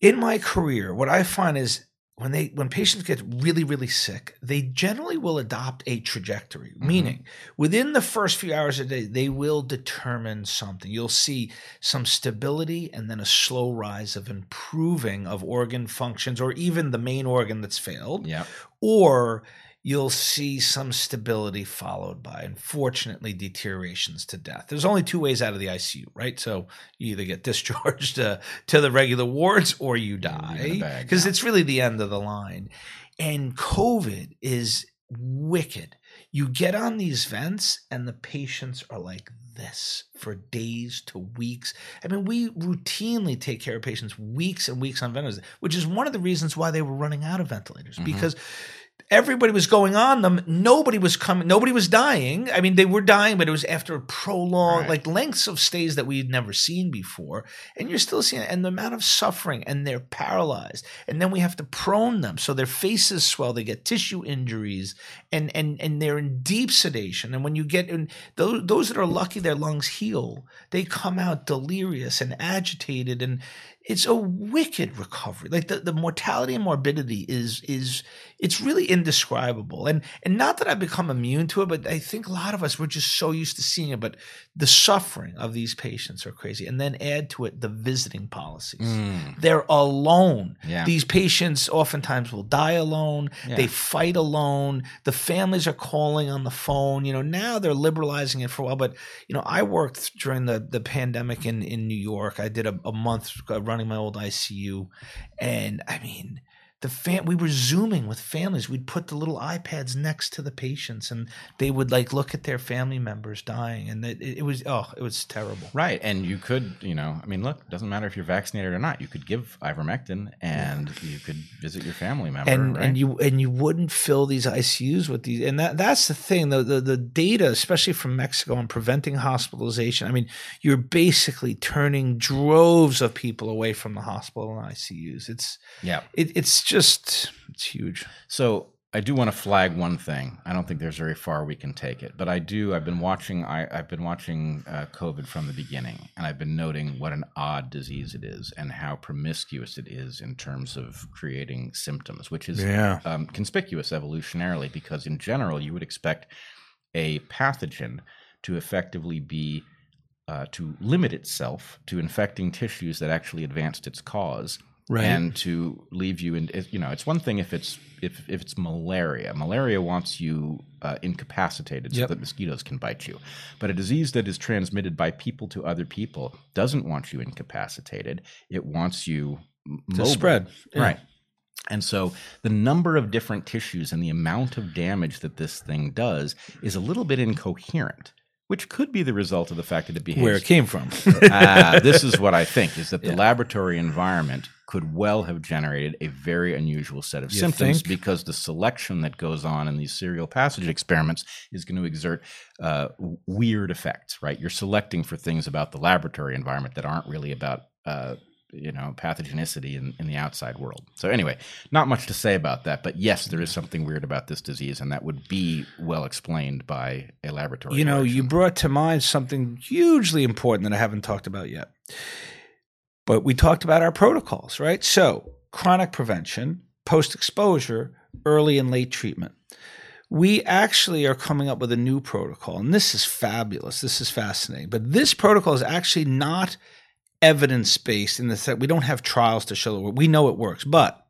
in my career, what I find is when they when patients get really really sick, they generally will adopt a trajectory. Mm-hmm. Meaning, within the first few hours of the day, they will determine something. You'll see some stability and then a slow rise of improving of organ functions, or even the main organ that's failed yeah. or you'll see some stability followed by, unfortunately, deteriorations to death. There's only two ways out of the ICU, right? So you either get (laughs) discharged uh, to the regular wards or you die because yeah. it's really the end of the line. And COVID is wicked. You get on these vents and the patients are like this for days to weeks. I mean, we routinely take care of patients weeks and weeks on ventilators, which is one of the reasons why they were running out of ventilators mm-hmm. because everybody was going on them. Nobody was coming. Nobody was dying. I mean, they were dying, but it was after prolonged, right. like lengths of stays that we had never seen before. And you're still seeing it. And the amount of suffering, and they're paralyzed. And then we have to prone them so their faces swell. They get tissue injuries, and and and they're in deep sedation. And when you get in those those that are lucky, their lungs heal. They come out delirious and agitated, and it's a wicked recovery. Like the, the mortality and morbidity is is it's really indescribable. And and not that I've become immune to it, but I think a lot of us we're just so used to seeing it. But the suffering of these patients are crazy. And then add to it the visiting policies. Mm. They're alone. Yeah. These patients oftentimes will die alone. Yeah. They fight alone. The families are calling on the phone. You know, now they're liberalizing it for a while. But you know, I worked during the the pandemic in in New York. I did a, a month running running my old ICU, and I mean, the fam- we were zooming with families we'd put the little ipads next to the patients and they would like look at their family members dying and it, it, was oh it was terrible right and you could you know i mean look it doesn't matter if you're vaccinated or not you could give ivermectin and yeah. you could visit your family member and right? and you and you wouldn't fill these icus with these and that that's the thing the, the the data especially from mexico on preventing hospitalization i mean you're basically turning droves of people away from the hospital and icus it's yeah it, it's just it's huge. So I do want to flag one thing. I don't think there's very far we can take it, but I do. I've been watching. I, have been watching uh, COVID from the beginning, and I've been noting what an odd disease it is, and how promiscuous it is in terms of creating symptoms, which is yeah. um, conspicuous evolutionarily. Because in general, you would expect a pathogen to effectively be uh, to limit itself to infecting tissues that actually advanced its cause right. and to leave you in you know it's one thing if it's if if it's malaria malaria wants you uh, incapacitated so yep. that mosquitoes can bite you but a disease that is transmitted by people to other people doesn't want you incapacitated it wants you to mobile. spread yeah. right and so the number of different tissues and the amount of damage that this thing does is a little bit incoherent which could be the result of the fact that it behaves where it came from. uh, (laughs) this is what I think: is that the yeah. laboratory environment could well have generated a very unusual set of you symptoms think? because the selection that goes on in these serial passage experiments is going to exert uh, weird effects. Right? You're selecting for things about the laboratory environment that aren't really about. Uh, you know pathogenicity in, in the outside world. So anyway not much to say about that but yes there is something weird about this disease and that would be well explained by a laboratory you know you brought to mind something hugely important that i haven't talked about yet but we talked about our protocols right? So chronic prevention post exposure early and late treatment. We actually are coming up with a new protocol and this is fabulous. This is fascinating. But this protocol is actually not evidence based in the sense we don't have trials to show that we know it works, but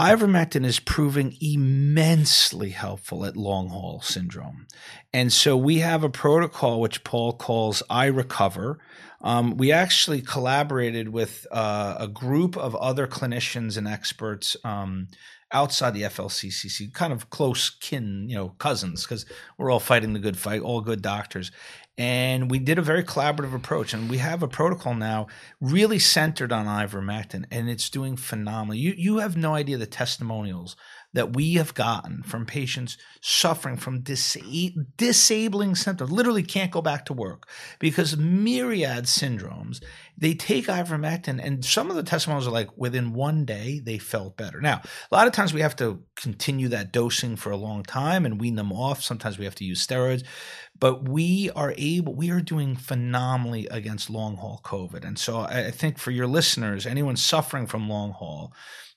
ivermectin is proving immensely helpful at long haul syndrome. And so we have a protocol which Paul calls I Recover. Um, we actually collaborated with uh, a group of other clinicians and experts um, outside the FLCCC, kind of close kin, you know, cousins, because we're all fighting the good fight, all good doctors. And we did a very collaborative approach, and we have a protocol now really centered on ivermectin, and it's doing phenomenal. You you have no idea the testimonials that we have gotten from patients suffering from disa- disabling symptoms, literally can't go back to work because myriad syndromes, they take ivermectin, and some of the testimonials are like within one day they felt better. Now, a lot of times we have to continue that dosing for a long time and wean them off. Sometimes we have to use steroids, but we are able, we are doing phenomenally against long haul COVID. And so I think for your listeners, anyone suffering from long haul,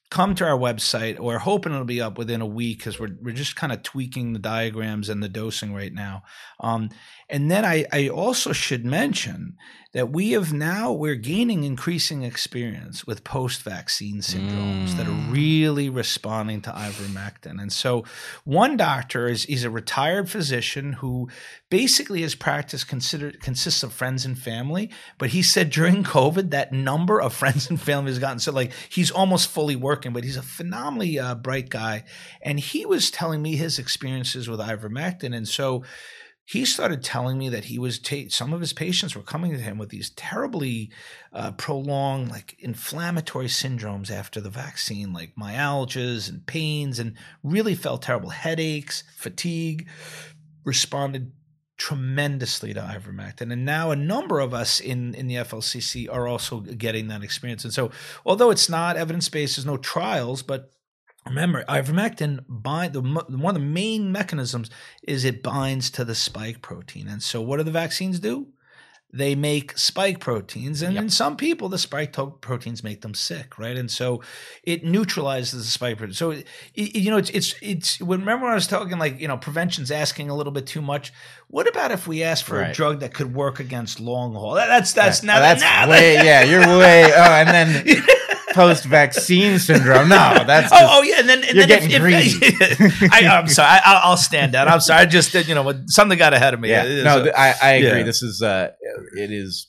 come to our website. We're hoping it'll be up within a week because we're we're just kind of tweaking the diagrams and the dosing right now. Um, and then I, I also should mention that we have now we're gaining increasing experience with post-vaccine syndromes mm. that are mm. really responding to ivermectin. And so one doctor is he's a retired physician who basically his practice considered consists of friends and family, but he said during COVID that number of (laughs) friends and family has gotten so like he's almost fully working, but he's a phenomenally uh, bright guy and he was telling me his experiences with ivermectin and so he started telling me that he was ta- some of his patients were coming to him with these terribly uh, prolonged like inflammatory syndromes after the vaccine like myalgias and pains and really felt terrible. Headaches fatigue responded tremendously to ivermectin. And now a number of us in in the FLCC are also getting that experience. And so although it's not evidence-based there's no trials but Remember, ivermectin bind the one of the main mechanisms is it binds to the spike protein, and so what do the vaccines do? They make spike proteins, and yep. in some people, the spike to- proteins make them sick, right? And so it neutralizes the spike protein. So it, you know, it's it's it's. Remember, when I was talking like you know, prevention's asking a little bit too much. What about if we ask for right. a drug that could work against long haul? That, that's that's now that's now, way yeah, you're way oh, and then. (laughs) post vaccine syndrome. No, that's (laughs) oh, oh yeah, and then and you're then getting if, greedy. If, (laughs) I, am (laughs) sorry, I, will stand down. I'm sorry. I just did. you know something got ahead of me. Yeah, no, so, I, I agree. Yeah. This is uh, it is.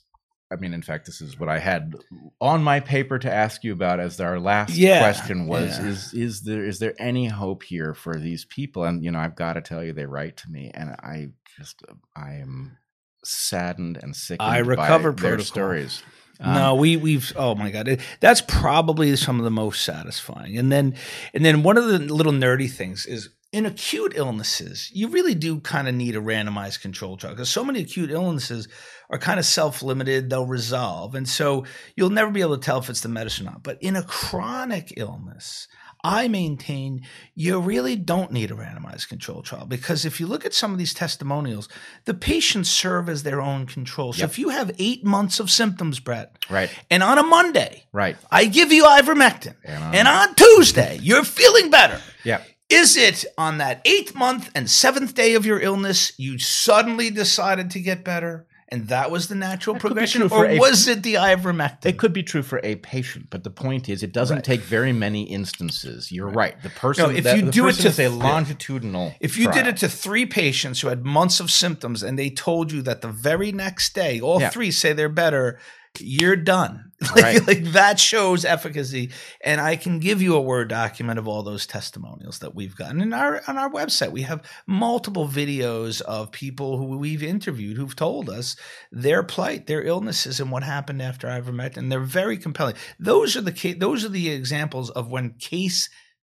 I mean, in fact, this is what I had on my paper to ask you about as our last yeah, question was: yeah. is is there is there any hope here for these people? And you know, I've got to tell you, they write to me, and I just I am saddened and sickened I recover by their stories. Um, no, we we've oh my god, that's probably some of the most satisfying. And then and then one of the little nerdy things is in acute illnesses, you really do kind of need a randomized control trial because so many acute illnesses are kind of self-limited; they'll resolve, and so you'll never be able to tell if it's the medicine or not. But in a chronic illness, I maintain you really don't need a randomized control trial because if you look at some of these testimonials, the patients serve as their own control. So yep. if you have eight months of symptoms, Bret, right, and on a Monday, right, I give you ivermectin, and on, and on Tuesday you're feeling better, yeah. Is it on that eighth month and seventh day of your illness you suddenly decided to get better? And that was the natural that progression, or a, was it the ivermectin? It could be true for a patient, but the point is, it doesn't right. take very many instances. You're right. right. The person, no, if that, you do it to a longitudinal, if you trial. did it to three patients who had months of symptoms, and they told you that the very next day, all yeah. three say they're better, you're done. (laughs) Like, right. like that shows efficacy. And I can give you a Word document of all those testimonials that we've gotten. And our on our website, we have multiple videos of people who we've interviewed who've told us their plight, their illnesses, and what happened after ivermectin. And they're very compelling. Those are the those are the examples of when case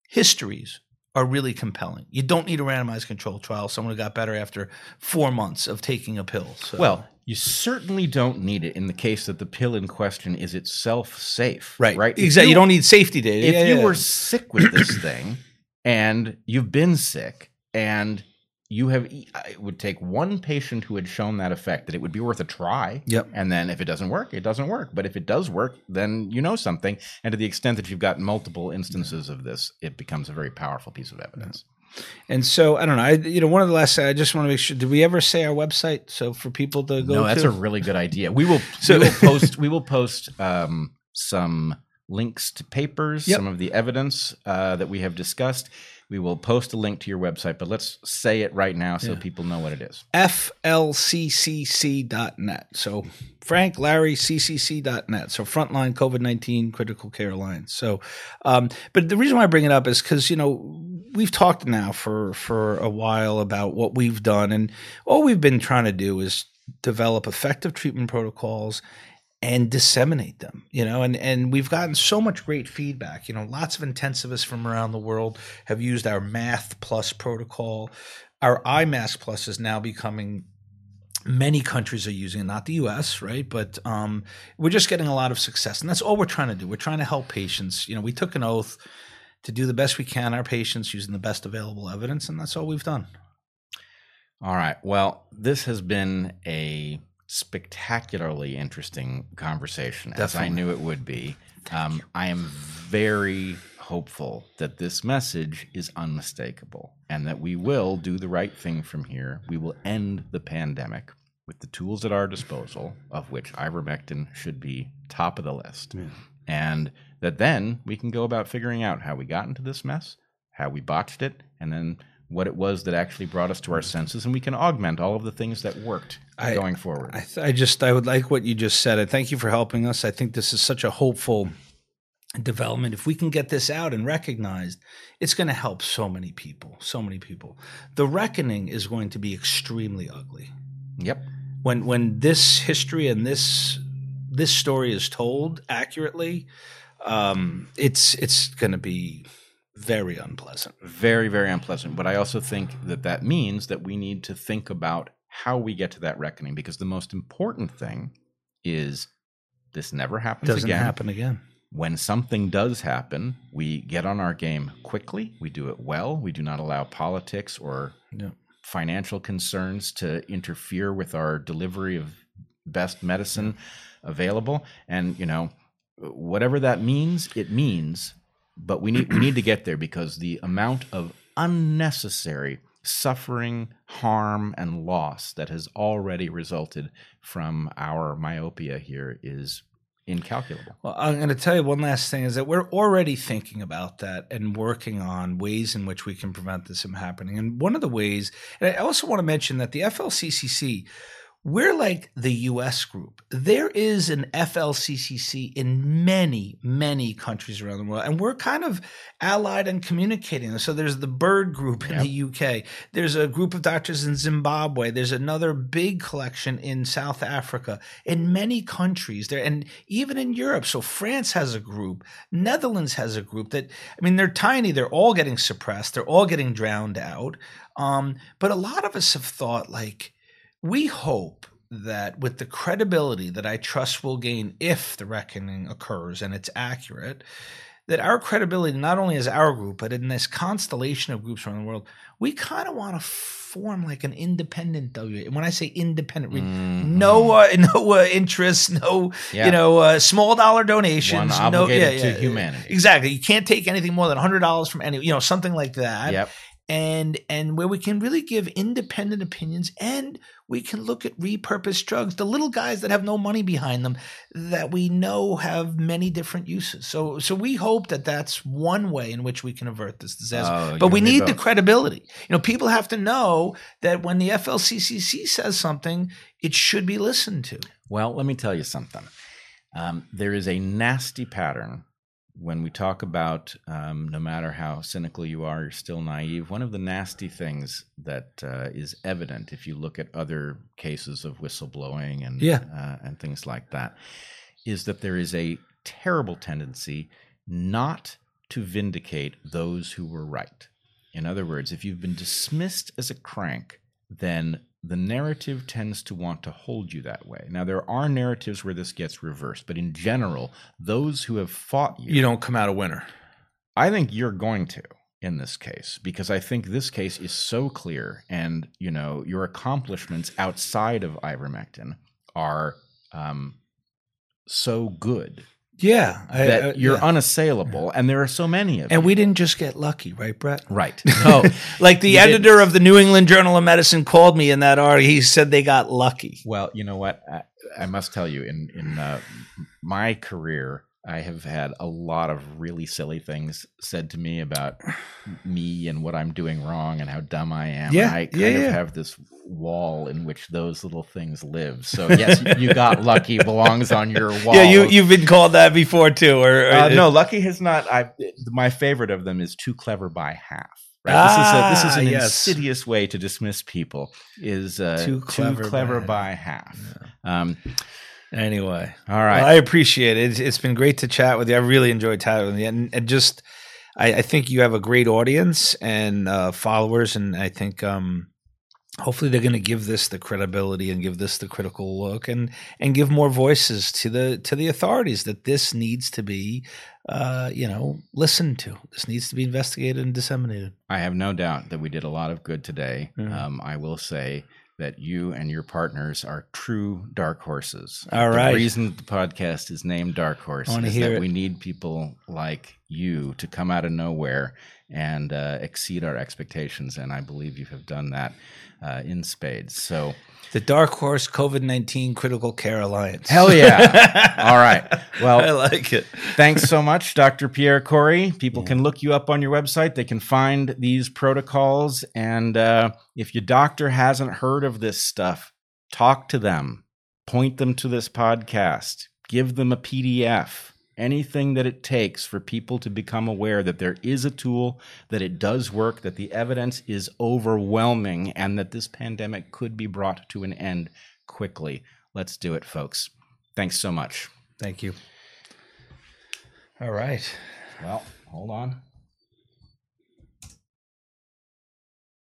histories are really compelling. You don't need a randomized control trial. Someone who got better after four months of taking a pill. So. Well, you certainly don't need it in the case that the pill in question is itself safe. Right. Right. Exactly. You, you, don't need safety data. If yeah, you yeah. were sick with this (clears throat) thing and you've been sick and you have it would take one patient who had shown that effect that it would be worth a try. Yep. And then if it doesn't work, it doesn't work. But if it does work, then you know something. And to the extent that you've got multiple instances of this, it becomes a very powerful piece of evidence. And so I don't know. I you know one of the last I just want to make sure. Did we ever say our website so for people to go? No, that's to? a really good idea. We will. (laughs) So, we will post. we will post um, some links to papers, yep. some of the evidence uh, that we have discussed. We will post a link to your website, but let's say it right now so yeah. people know what it is. FLCCC.net. So Frank, Larry, CCC.net. So Frontline COVID 19 Critical Care Alliance. So, um, but the reason why I bring it up is because, you know, we've talked now for, for a while about what we've done. And all we've been trying to do is develop effective treatment protocols and disseminate them you know and and we've gotten so much great feedback. You know lots of intensivists from around the world have used our math plus protocol. Our I-MASK plus is now becoming many countries are using it not the us right? But um, we're just getting a lot of success and that's all we're trying to do. We're trying to help patients. You know we took an oath to do the best we can our patients using the best available evidence and that's all we've done. All right. Well this has been a spectacularly interesting conversation, Definitely. as I knew it would be. Um, I am very hopeful that this message is unmistakable and that we will do the right thing from here. We will end the pandemic with the tools at our disposal, of which ivermectin should be top of the list. Yeah. And that then we can go about figuring out how we got into this mess, how we botched it, and then what it was that actually brought us to our senses, and we can augment all of the things that worked I, going forward. I, I, just I would like what you just said. I thank you for helping us. I think this is such a hopeful development, if we can get this out and recognized, it's going to help so many people, so many people. The reckoning is going to be extremely ugly. Yep. When when this history and this this story is told accurately, um, it's it's going to be very unpleasant. Very, very unpleasant. But I also think that that means that we need to think about how we get to that reckoning because the most important thing is this never happens Doesn't again. happen again. When something does happen, we get on our game quickly. We do it well. We do not allow politics or Yeah. financial concerns to interfere with our delivery of best medicine available. And you know, whatever that means, it means. But we need we need to get there because the amount of unnecessary suffering, harm, and loss that has already resulted from our myopia here is incalculable. Well, I'm going to tell you one last thing is that we're already thinking about that and working on ways in which we can prevent this from happening. And one of the ways, and I also want to mention that the FLCCC, we're like the US group. There is an FLCCC in many, many countries around the world, and we're kind of allied and communicating. So there's the BIRD Group in Yep. the UK. There's a group of doctors in Zimbabwe. There's another big collection in South Africa. In many countries there, and even in Europe. So France has a group. Netherlands has a group that I mean they're tiny. They're all getting suppressed. They're all getting drowned out. Um, but a lot of us have thought like we hope that with the credibility that I trust will gain if the reckoning occurs and it's accurate, that our credibility, not only as our group, but in this constellation of groups around the world, we kind of want to form like an independent W. And when I say independent, Mhm. no, uh, (laughs) no uh, interests, no, Yeah. you know, uh, small dollar donations, One no, obligated yeah, to humanity. Exactly. You can't take anything more than hundred dollars from any, you know, something like that Yep. and and where we can really give independent opinions and we can look at repurposed drugs the little guys that have no money behind them that we know have many different uses. So so we hope that that's one way in which we can avert this disaster. Oh, but we need the credibility. You know people have to know that when the FLCCC says something it should be listened to. Well, let me tell you something. Um, there is a nasty pattern when we talk about um, no matter how cynical you are, you're still naive. One of the nasty things that uh, is evident if you look at other cases of whistleblowing and Yeah. uh, and things like that is that there is a terrible tendency not to vindicate those who were right. In other words, if you've been dismissed as a crank, then the narrative tends to want to hold you that way. Now, there are narratives where this gets reversed, but in general, those who have fought you, you don't come out a winner I think you're going to in this case because I think this case is so clear, and you know your accomplishments outside of ivermectin are um, so good yeah I- that I- you're yeah. unassailable, and there are so many of and you. we didn't just get lucky right Bret right. (laughs) Oh, like the editor of the New England Journal of Medicine called me in that article. He said they got lucky. Well, you know what? I, I must tell you, in in uh, my career, I have had a lot of really silly things said to me about (sighs) me and what I'm doing wrong and how dumb I am. Yeah, and I kind yeah, of yeah. have this wall in which those little things live. So (laughs) yes, you got lucky belongs on your wall. (laughs) Yeah, you you've been called that before too. Or, or Uh, no, lucky has not. I my favorite of them is too clever by half. Right? this is a, this is Ah, an yes. insidious way to dismiss people. Is uh, Too clever by by half. Um, Anyway, all right. Well, I appreciate it. It's, it's been great to chat with you. I really enjoyed chatting with you, and, and just I, I think you have a great audience and uh, followers, and I think um, hopefully they're going to give this the credibility and give this the critical look, and and give more voices to the to the authorities that this needs to be, uh, you know, listened to. This needs to be investigated and disseminated. I have no doubt that we did a lot of good today. Yeah. Um, I will say that you and your partners are true dark horses. All the right. reason the podcast is named Dark Horse is that it. we need people like you to come out of nowhere and uh, exceed our expectations, and I believe you have done that uh, in spades. So The Dark Horse COVID nineteen Critical Care Alliance. hell yeah! (laughs) All right. Well, I like it. Thanks so much, Dr. Pierre Kory. People Yeah. can look you up on your website. They can find these protocols. And uh, if your doctor hasn't heard of this stuff, talk to them, point them to this podcast, give them a PDF, anything that it takes for people to become aware that there is a tool, that it does work, that the evidence is overwhelming, and that this pandemic could be brought to an end quickly. Let's do it, folks. Thanks so much. Thank you. All right. Well, hold on.